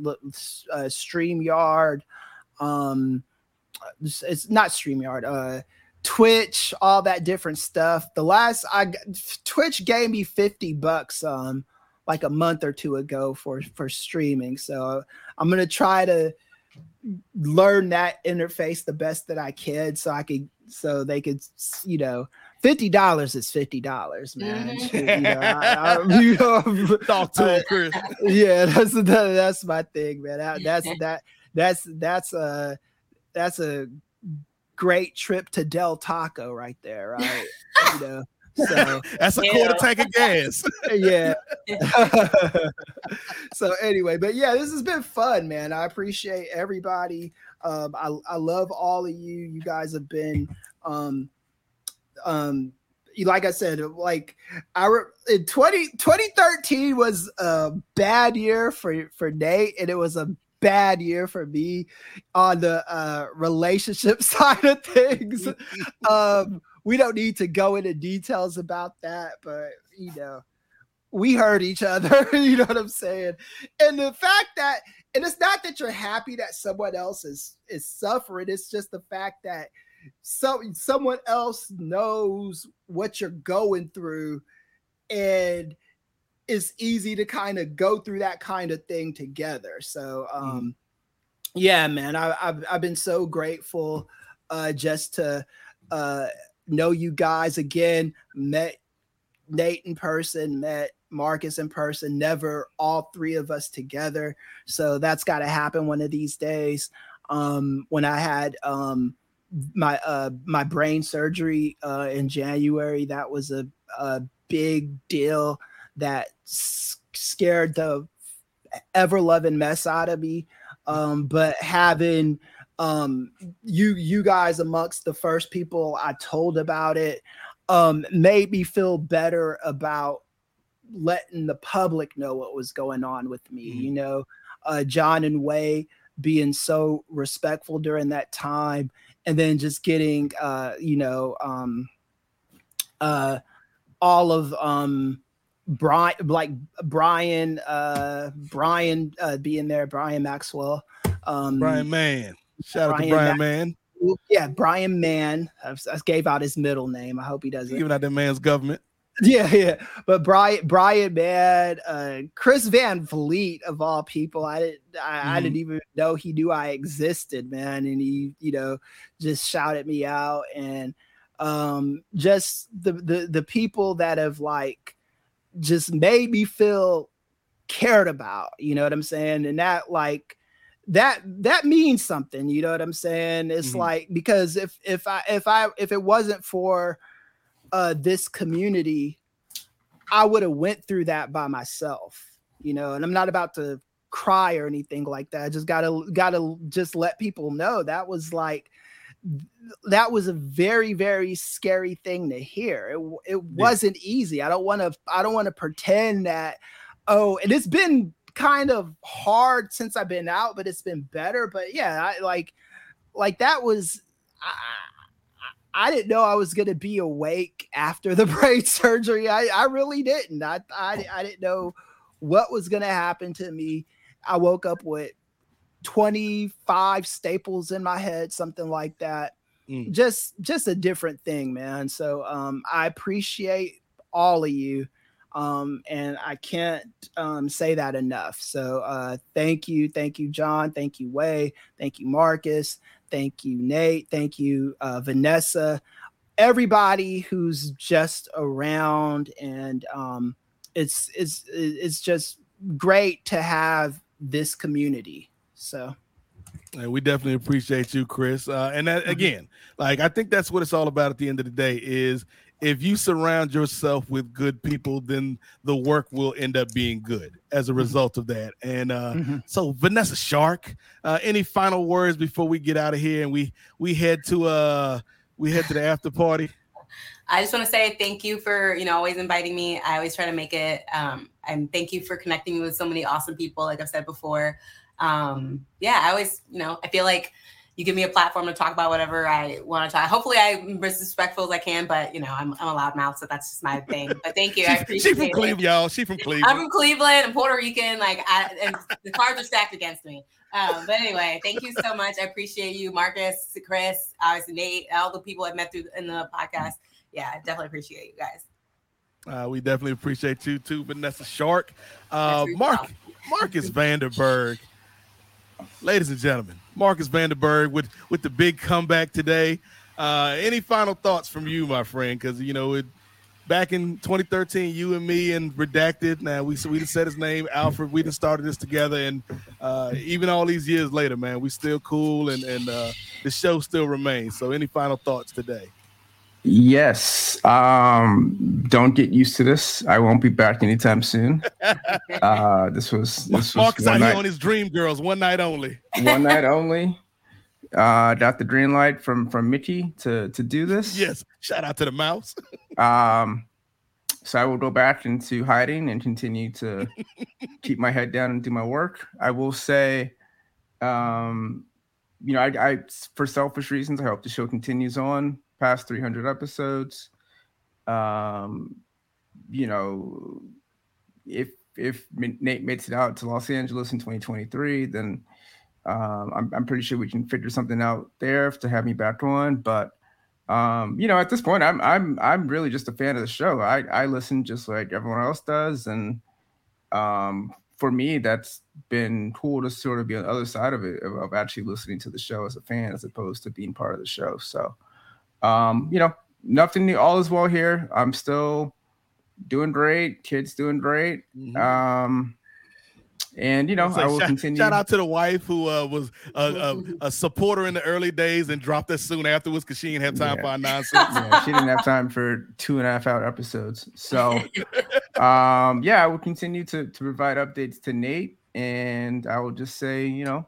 [SPEAKER 10] uh, StreamYard um it's, not StreamYard, uh Twitch, all that different stuff. The last I Twitch gave me 50 bucks um like a month or two ago for for streaming. So I'm going to try to learn that interface the best that I can so I could so they could you know Fifty dollars is fifty dollars, man. Shit, You know, I- I- you know,
[SPEAKER 1] Talk to him, Kris.
[SPEAKER 10] Yeah, that's that, that's my thing, man. That, that's that that's that's a that's a great trip to Del Taco right there, right? you know, so
[SPEAKER 1] That's a quarter tank of gas.
[SPEAKER 10] yeah. so anyway, but yeah, this has been fun, man. I appreciate everybody. Um, I, I love all of you. You guys have been um um like I said, like I re- in 20, 2013 was a bad year for for Nate, and it was a bad year for me on the uh relationship side of things. um we don't need to go into details about that, but you know, we hurt each other. you know what I'm saying? And the fact that, and it's not that you're happy that someone else is is suffering. It's just the fact that some someone else knows what you're going through, and it's easy to kind of go through that kind of thing together. So, um, yeah, man, I, I've I've been so grateful uh, just to uh, know you guys again. Met Nate in person, met Marcus in person, never all three of us together. So that's got to happen one of these days. Um, when I had um, my uh, my brain surgery uh, in January, that was a, a big deal that s- scared the ever loving mess out of me. Um, but having um you you guys amongst the first people I told about it um made me feel better about letting the public know what was going on with me you know uh john and Wai being so respectful during that time and then just getting uh you know um uh, all of um, Brian, like Brian, uh, Brian uh, being there, Brian Maxwell, um,
[SPEAKER 1] Brian Mann. Shout out to
[SPEAKER 10] Brian
[SPEAKER 1] Brian Mann.
[SPEAKER 10] Yeah, Brian Mann. I, I gave out his middle name. I hope he doesn't.
[SPEAKER 1] Giving out that man's government.
[SPEAKER 10] Yeah, yeah. But Brian, Brian, man, uh, Chris Van Vliet of all people, I didn't, I, I
[SPEAKER 1] Mhm.
[SPEAKER 10] didn't even know he knew I existed, man, and he, you know, just shouted me out, and um, just the the the people that have like just made me feel cared about, you know what I'm saying, and that like that that means something, you know what I'm saying? It's
[SPEAKER 1] Mhm.
[SPEAKER 10] like because if if I if I if it wasn't for uh this community i would have went through that by myself you know and i'm not about to cry or anything like that. I just gotta gotta just let people know that was like that was a very very scary thing to hear. It, it wasn't easy. I don't want to i don't want to pretend that oh and it's been kind of hard since i've been out but it's been better. But yeah i like like that was I didn't know I was gonna be awake after the brain surgery. I, I really didn't. I, I I didn't know what was gonna happen to me. I woke up with 25 staples in my head, something like that. Just just a different thing, man. So um I appreciate all of you. Um, and I can't um, say that enough. So uh, thank you, thank you, John, thank you, Wai, thank you, Marcus, thank you, Nate, thank you, uh, Vanessa, everybody who's just around, and um, it's it's it's just great to have this community. So
[SPEAKER 1] And we definitely appreciate you, Kris. Uh, and that again, like I think that's what it's all about at the end of the day is if you surround yourself with good people, then the work will end up being good as a result of that. And uh, so Vanessa Shark, uh, any final words before we get out of here and we we head to uh we head to the after party?
[SPEAKER 21] I just want to say thank you for you know always inviting me. I always try to make it. Um, and thank you for connecting me with so many awesome people. Like I've said before, um, yeah, I always you know I feel like you give me a platform to talk about whatever I want to talk. Hopefully, I'm as respectful as I can, but you know I'm, I'm a loud mouth, so that's just my thing. But thank you, I
[SPEAKER 1] She,
[SPEAKER 21] appreciate
[SPEAKER 1] she from
[SPEAKER 21] it.
[SPEAKER 1] Cleveland, y'all. She from Cleveland.
[SPEAKER 21] I'm from Cleveland. I'm Puerto Rican. Like, I, and the cards are stacked against me. Um, but anyway, thank you so much. I appreciate you, Marcus, Kris, obviously Nate, all the people I've met through in the podcast. Yeah, I definitely appreciate you guys.
[SPEAKER 1] Uh, we definitely appreciate you too, Vanessa Shark. Uh, Mark Marcus Vanderberg. Ladies and gentlemen, Marcus Vanderberg with with the big comeback today. Uh, any final thoughts from you, my friend? Because you know, it, back in 2013, you and me and Redacted. Now we we just said his name, Alfred. We just started this together, and uh, even all these years later, man, we still cool, and and uh, the show still remains. So, any final thoughts today?
[SPEAKER 4] Yes. Um, don't get used to this. I won't be back anytime soon. Uh, this was this was
[SPEAKER 1] Marcus
[SPEAKER 4] one
[SPEAKER 1] out here
[SPEAKER 4] night,
[SPEAKER 1] on his Dreamgirls, one night only.
[SPEAKER 4] one night only. Uh, got the green light from from Mickey to to do this.
[SPEAKER 1] Yes. Shout out to the mouse.
[SPEAKER 4] Um, so I will go back into hiding and continue to keep my head down and do my work. I will say, um, you know, I, I for selfish reasons, I hope the show continues on past 300 episodes. Um, you know, if if Nate makes it out to Los Angeles in 2023, then um, I'm I'm pretty sure we can figure something out there to have me back on. But um, you know, at this point, I'm I'm I'm really just a fan of the show. I I listen just like everyone else does, and um, for me, that's been cool to sort of be on the other side of it of, of actually listening to the show as a fan, as opposed to being part of the show. So, um, you know, nothing new. All is well here. I'm still doing great. Kids doing great. Um, and you know,
[SPEAKER 1] So
[SPEAKER 4] I will
[SPEAKER 1] shout,
[SPEAKER 4] continue.
[SPEAKER 1] shout out to the wife who uh, was a, a, a supporter in the early days and dropped us soon afterwards because she didn't have time
[SPEAKER 4] Yeah.
[SPEAKER 1] for our nonsense.
[SPEAKER 4] yeah, she didn't have time for two and a half hour episodes. So, um, yeah, I will continue to to provide updates to Nate, and I will just say, you know,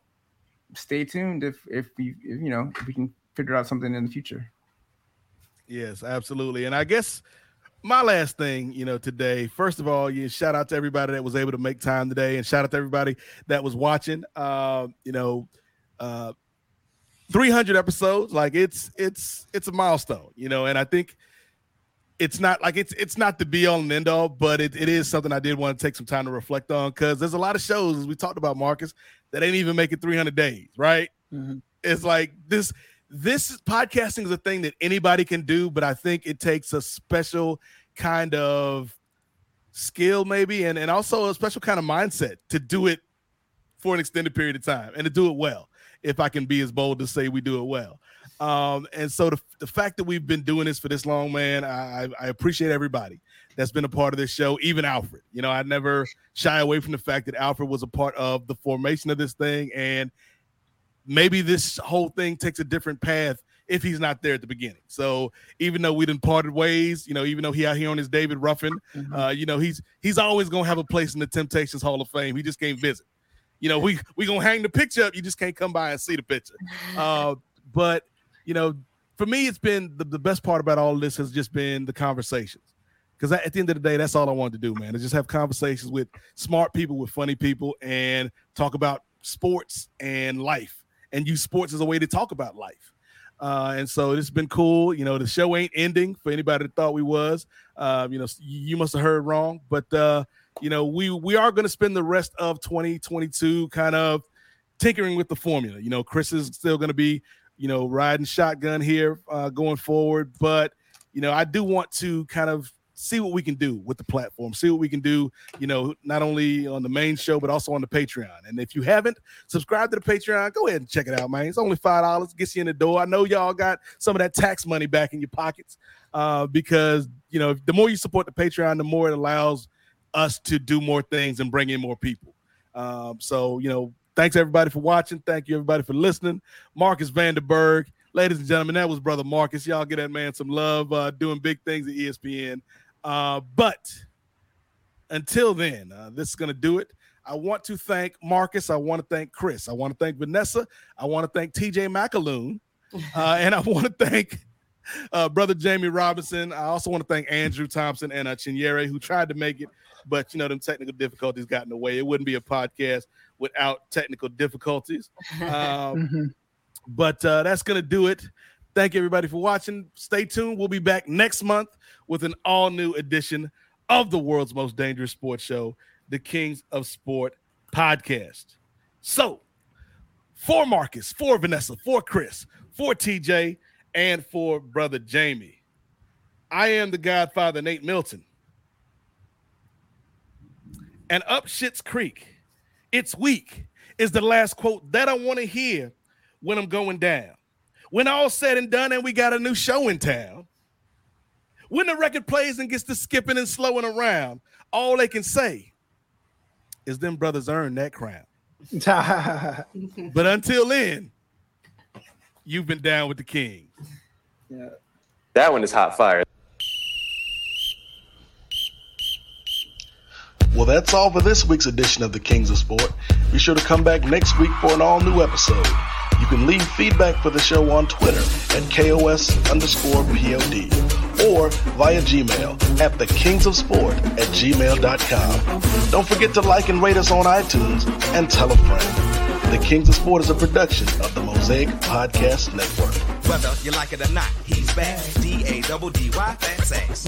[SPEAKER 4] stay tuned if if we if, you know if we can figure out something in the future.
[SPEAKER 1] Yes, absolutely. And I guess my last thing, you know, today, first of all, you shout out to everybody that was able to make time today, and shout out to everybody that was watching. Uh, you know, uh, 300 episodes, like it's it's it's a milestone, you know, and I think it's not like it's it's not the be all and end all, but it, it is something I did want to take some time to reflect on because there's a lot of shows as we talked about Marcus that ain't even making 300 days, right? It's like this this podcasting is a thing that anybody can do, but I think it takes a special kind of skill, maybe, and, and also a special kind of mindset to do it for an extended period of time and to do it well. If I can be as bold to say we do it well. Um, and so the, the fact that we've been doing this for this long, man, I, I appreciate everybody that's been a part of this show, even Alfred. You know, I never shy away from the fact that Alfred was a part of the formation of this thing. And maybe this whole thing takes a different path if he's not there at the beginning. So even though we didn't parted ways, you know, even though he out here on his David Ruffin, uh, you know, he's he's always gonna have a place in the Temptations Hall of Fame. He just can't visit. You know, we we gonna hang the picture up. You just can't come by and see the picture. Uh, but you know, for me, it's been the, the best part about all this has just been the conversations. Because at the end of the day, that's all I wanted to do, man. Is just have conversations with smart people, with funny people, and talk about sports and life, and use sports as a way to talk about life. Uh, and so it's been cool. You know, the show ain't ending for anybody that thought we was. Um, you know, you must have heard wrong, but uh, you know, we we are going to spend the rest of 2022 kind of tinkering with the formula. You know, Kris is still going to be, you know, riding shotgun here uh, going forward, but you know, I do want to kind of see what we can do with the platform, see what we can do, you know, not only on the main show, but also on the Patreon. And if you haven't subscribed to the Patreon, go ahead and check it out, man. It's only five dollars, gets you in the door. I know y'all got some of that tax money back in your pockets, uh, because you know, the more you support the Patreon, the more it allows us to do more things and bring in more people. Um, so, you know, thanks everybody for watching. Thank you everybody for listening. Marcus Vanderberg, ladies and gentlemen, that was brother Marcus. Y'all get that man some love, uh, doing big things at ESPN. Uh, but until then, uh, this is going to do it. I want to thank Marcus. I want to thank Kris. I want to thank Vanessa. I want to thank TJ McAloon. Uh, and I want to thank uh, brother Jamie Robinson. I also want to thank Andrew Thompson and uh, Chinyere, who tried to make it, but you know, them technical difficulties got in the way. It wouldn't be a podcast without technical difficulties. Um, but uh, that's going to do it. Thank you, everybody, for watching. Stay tuned. We'll be back next month with an all new edition of the world's most dangerous sports show, the Kings of Sport podcast. So, for Marcus, for Vanessa, for Kris, for TJ, and for brother Jamie, I am the Godfather, Nate Milton. And up Shit's Creek, it's weak is the last quote that I want to hear when I'm going down. When all said and done, and we got a new show in town. When the record plays and gets to skipping and slowing around, all they can say is them brothers earned that crown. but until then, you've been down with the king.
[SPEAKER 22] Yeah. That one is hot fire.
[SPEAKER 1] Well, that's all for this week's edition of the Kings of Sport. Be sure to come back next week for an all new episode. You can leave feedback for the show on Twitter at KOS underscore POD or via Gmail at the Kings of Sport at gmail.com. Don't forget to like and rate us on iTunes and tell a friend. The Kings of Sport is a production of the Mosaic Podcast Network.
[SPEAKER 5] Whether you like it or not, he's back. D A double D Y fat sex.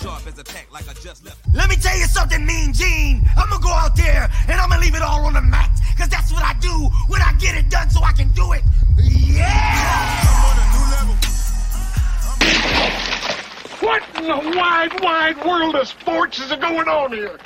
[SPEAKER 5] Sharp as a tack like I just left.
[SPEAKER 23] Let me tell you something, Mean Gene. I'm gonna go out there and I'm gonna leave it all on the mat. Cause that's what I do when I get it done so I can do it. Yeah!
[SPEAKER 19] What in the wide, wide world of sports is going on here?